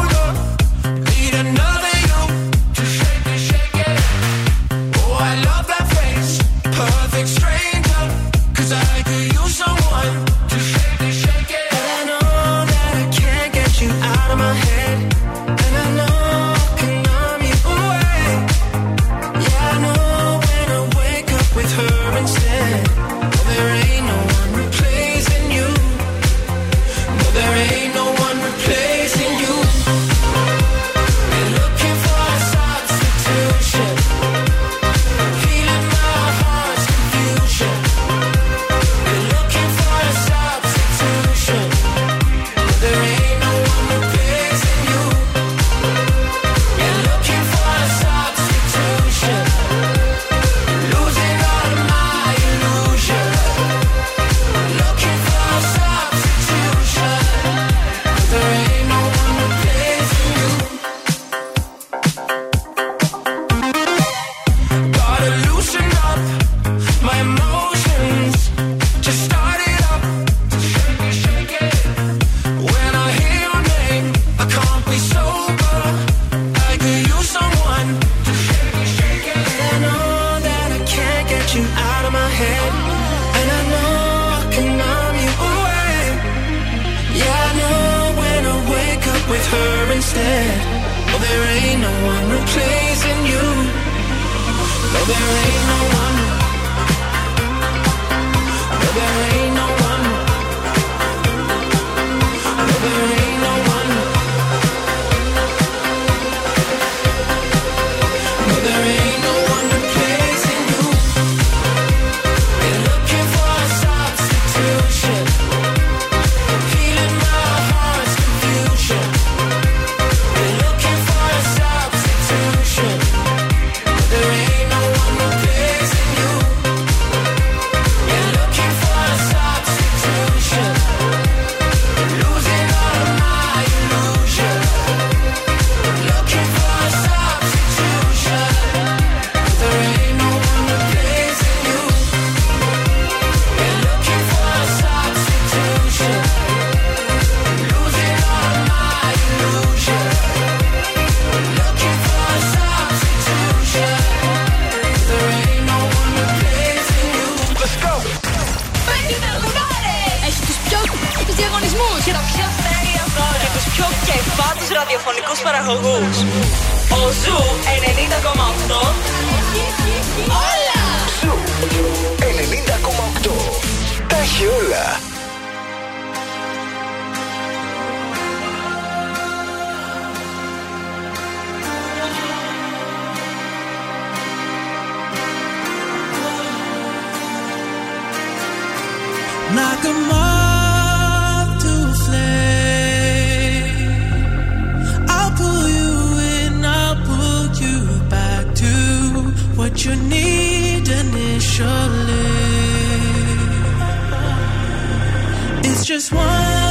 just one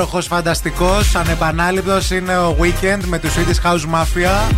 υπέροχος, φανταστικός, ανεπανάληπτος είναι ο Weeknd με τους Swedish House Mafia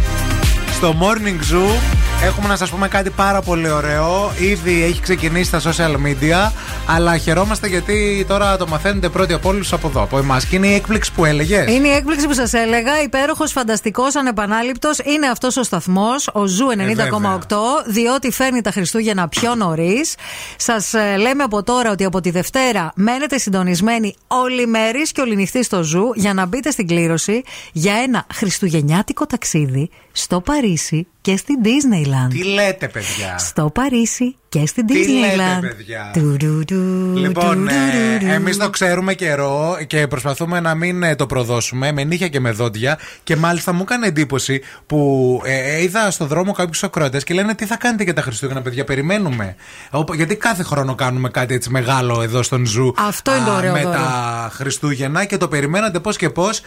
στο Morning Zoo. Έχουμε να σας πούμε κάτι πάρα πολύ ωραίο. Ήδη έχει ξεκινήσει στα social media. Αλλά χαιρόμαστε γιατί τώρα το μαθαίνετε πρώτοι από όλους από εδώ, από εμάς. Και είναι η έκπληξη που έλεγες. Είναι η έκπληξη που σας έλεγα. Υπέροχος, φανταστικός, ανεπανάληπτος. Είναι αυτός ο σταθμός, ο Zoo 90,8, διότι φέρνει τα Χριστούγεννα πιο νωρίς. Σας λέμε από τώρα ότι από τη Δευτέρα μένετε συντονισμένοι ολημερίς και ολονυχτίς στο Zoo για να μπείτε στην κλήρωση για ένα χριστουγεννιάτικο ταξίδι στο Παρίσι και στην Disneyland. Τι λέτε, παιδιά; Στο Παρίσι και στην Τι λέτε, Disneyland. παιδιά; Του, του, του, Λοιπόν, του, ε, του, του. εμείς το ξέρουμε καιρό και προσπαθούμε να μην ε, το προδώσουμε με νύχια και με δόντια. Και μάλιστα μου έκανε εντύπωση που ε, ε, είδα στο δρόμο κάποιους ακροατές και λένε τι θα κάνετε για τα Χριστούγεννα, παιδιά; Περιμένουμε. Οπο- Γιατί κάθε χρόνο κάνουμε κάτι έτσι μεγάλο εδώ στον Zoo. Αυτό είναι το ωραίο Με δώρο. τα Χριστούγεννα και το περιμένατε πώς και πώς.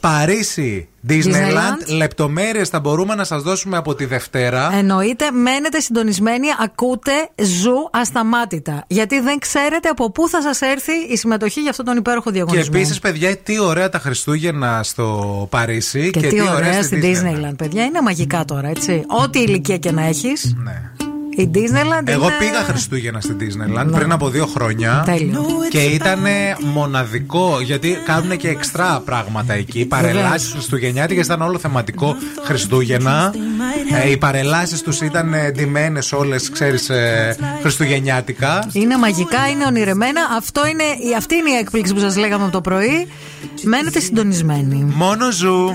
Παρίσι, Disneyland, Disneyland. λεπτομέρειες θα μπορούμε να σας δώσουμε από τη Δευτέρα. Εννοείται, μένετε συντονισμένοι, ακούτε Zoo ασταμάτητα. Γιατί δεν ξέρετε από πού θα σας έρθει η συμμετοχή για αυτόν τον υπέροχο Και διαγωνισμό. επίσης, παιδιά, τι ωραία τα Χριστούγεννα στο Παρίσι Και, τι ωραία στην Disneyland. παιδιά. Είναι μαγικά τώρα, έτσι. Ό,τι ηλικία και να έχεις. Ναι. Η Disneyland Εγώ είναι... πήγα Χριστούγεννα στην Disneyland Ναι. πριν από δύο χρόνια. Τέλειο. Και ήταν μοναδικό γιατί κάνουν και εξτρά πράγματα εκεί. Παρελάσεις Χριστουγεννιάτικε ήταν όλο θεματικό Χριστούγεννα. Ε, οι παρελάσεις τους ήταν εντυμένε όλες, ξέρεις, Χριστουγεννιάτικα. Είναι μαγικά, είναι ονειρεμένα. Αυτό είναι, η- αυτή είναι η έκπληξη που σας λέγαμε από το πρωί. Μένετε συντονισμένοι. Μόνο ζου.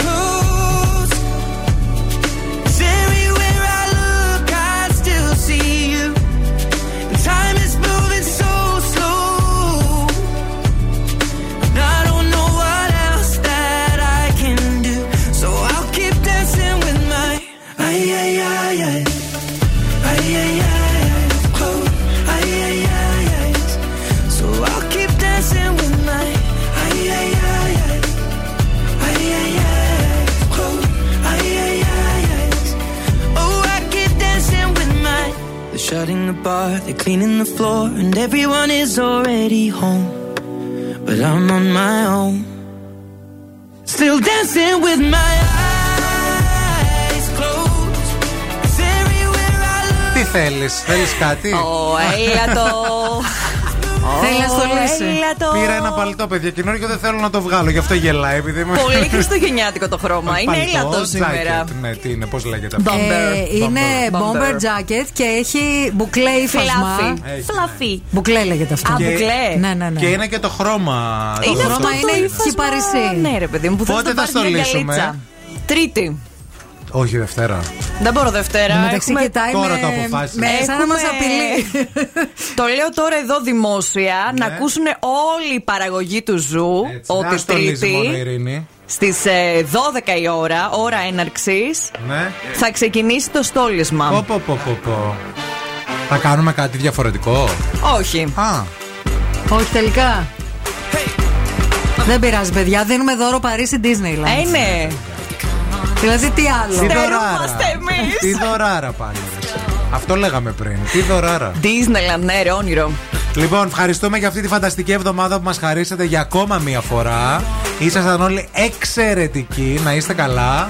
shutting the bar, they're cleaning the floor, and everyone is already home. But I'm on my own. Still dancing with my eyes closed. 'Cause everywhere I look. Τι θέλει, θέλει κάτι. Ω, έλα το. Θέλει να στολίσει. Έλα το. Πήρα ένα παλτό, παιδιά, καινούργιο δεν θέλω να το βγάλω, γι' αυτό γελάει. Επειδή είμαι... Πολύ χριστουγεννιάτικο το χρώμα. Είναι Παλτό, έλατο σήμερα. jacket, Ναι, τι είναι, πώς λέγεται αυτό; Ε, είναι bomber jacket και έχει μπουκλέ ύφασμα. Fluffy. Έχει, Fluffy. Μπουκλέ λέγεται αυτό. Α, Και- μπουκλέ. Ναι, ναι, ναι. Και είναι και το χρώμα. Το Είναι χρώμα αυτό το είναι ύφασμα. κυπαρισσί. Ναι, ρε παιδί μου, που θες Πότε να θα πάρεις μια στολίσουμε; αγκαλίτσα. Τρίτη. Όχι, Δευτέρα. Δεν μπορώ Δευτέρα. Μεταξύ Έχουμε- κοιτάει Τώρα με, το αποφάσισα. με σαν να Έχουμε- μας απειλεί. Το λέω τώρα εδώ δημόσια να Ναι. ακούσουν όλη η παραγωγή του Zoo Έτσι, δεν ότι στολίζει μόνο η Τρίτη Ειρήνη. στις 12 η ώρα, ώρα έναρξης, Ναι. θα ξεκινήσει το στόλισμα. Πω, πω, πω, πω, πω. Θα κάνουμε κάτι διαφορετικό; Όχι. Α, Όχι τελικά. Δεν πειράζει, παιδιά. Δίνουμε δώρο Παρίσι Disneyland. Ε, ναι. Δηλαδή, τι άλλο; τι Στερούμαστε δωράρα. εμείς. Τι δωράρα πάλι. ρε. Αυτό λέγαμε πριν. Τι δωράρα. Disneyland, ναι, ρε, όνειρο. Λοιπόν, ευχαριστούμε για αυτή τη φανταστική εβδομάδα που μας χαρίσατε για ακόμα μία φορά. Ήσασταν όλοι εξαιρετικοί. Να είστε καλά.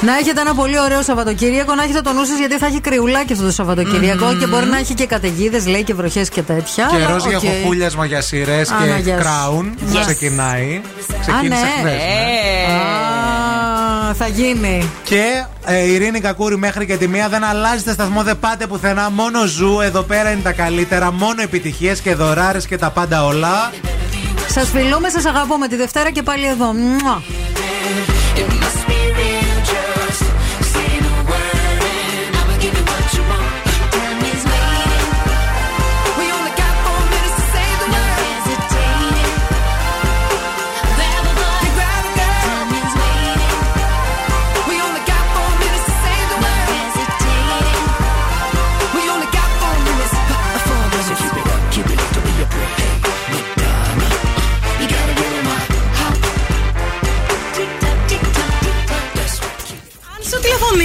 Να έχετε ένα πολύ ωραίο Σαββατοκύριακο, να έχετε το νου σας γιατί θα έχει κρυουλάκι αυτό το σαββατοκυριακο και μπορεί να έχει και καταιγίδες, λέει και βροχές και τέτοια. Καιρός αλλά για οκ. χουχούλιασμα για σειρές Άνα, και γεια σου. Crown. Yes. Ξεκινάει. Ξεκίνησε ναι. χθες, ναι. Α, θα γίνει. Και ε, η Ειρήνη Κακούρη μέχρι και τη μία δεν αλλάζετε σταθμό, δεν πάτε πουθενά. Μόνο Zoo, εδώ πέρα είναι τα καλύτερα. Μόνο επιτυχίες και δωράρες και τα πάντα όλα. Σας φιλούμε, σας αγαπούμε τη Δευτέρα και πάλι εδώ. Μουα.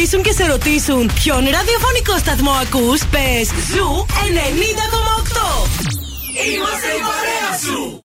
Σου τηλεφωνήσουν και σε ρωτήσουν ποιον ραδιοφωνικό σταθμό ακούς, πες Zoo 90,8. Είμαστε η παρέα σου.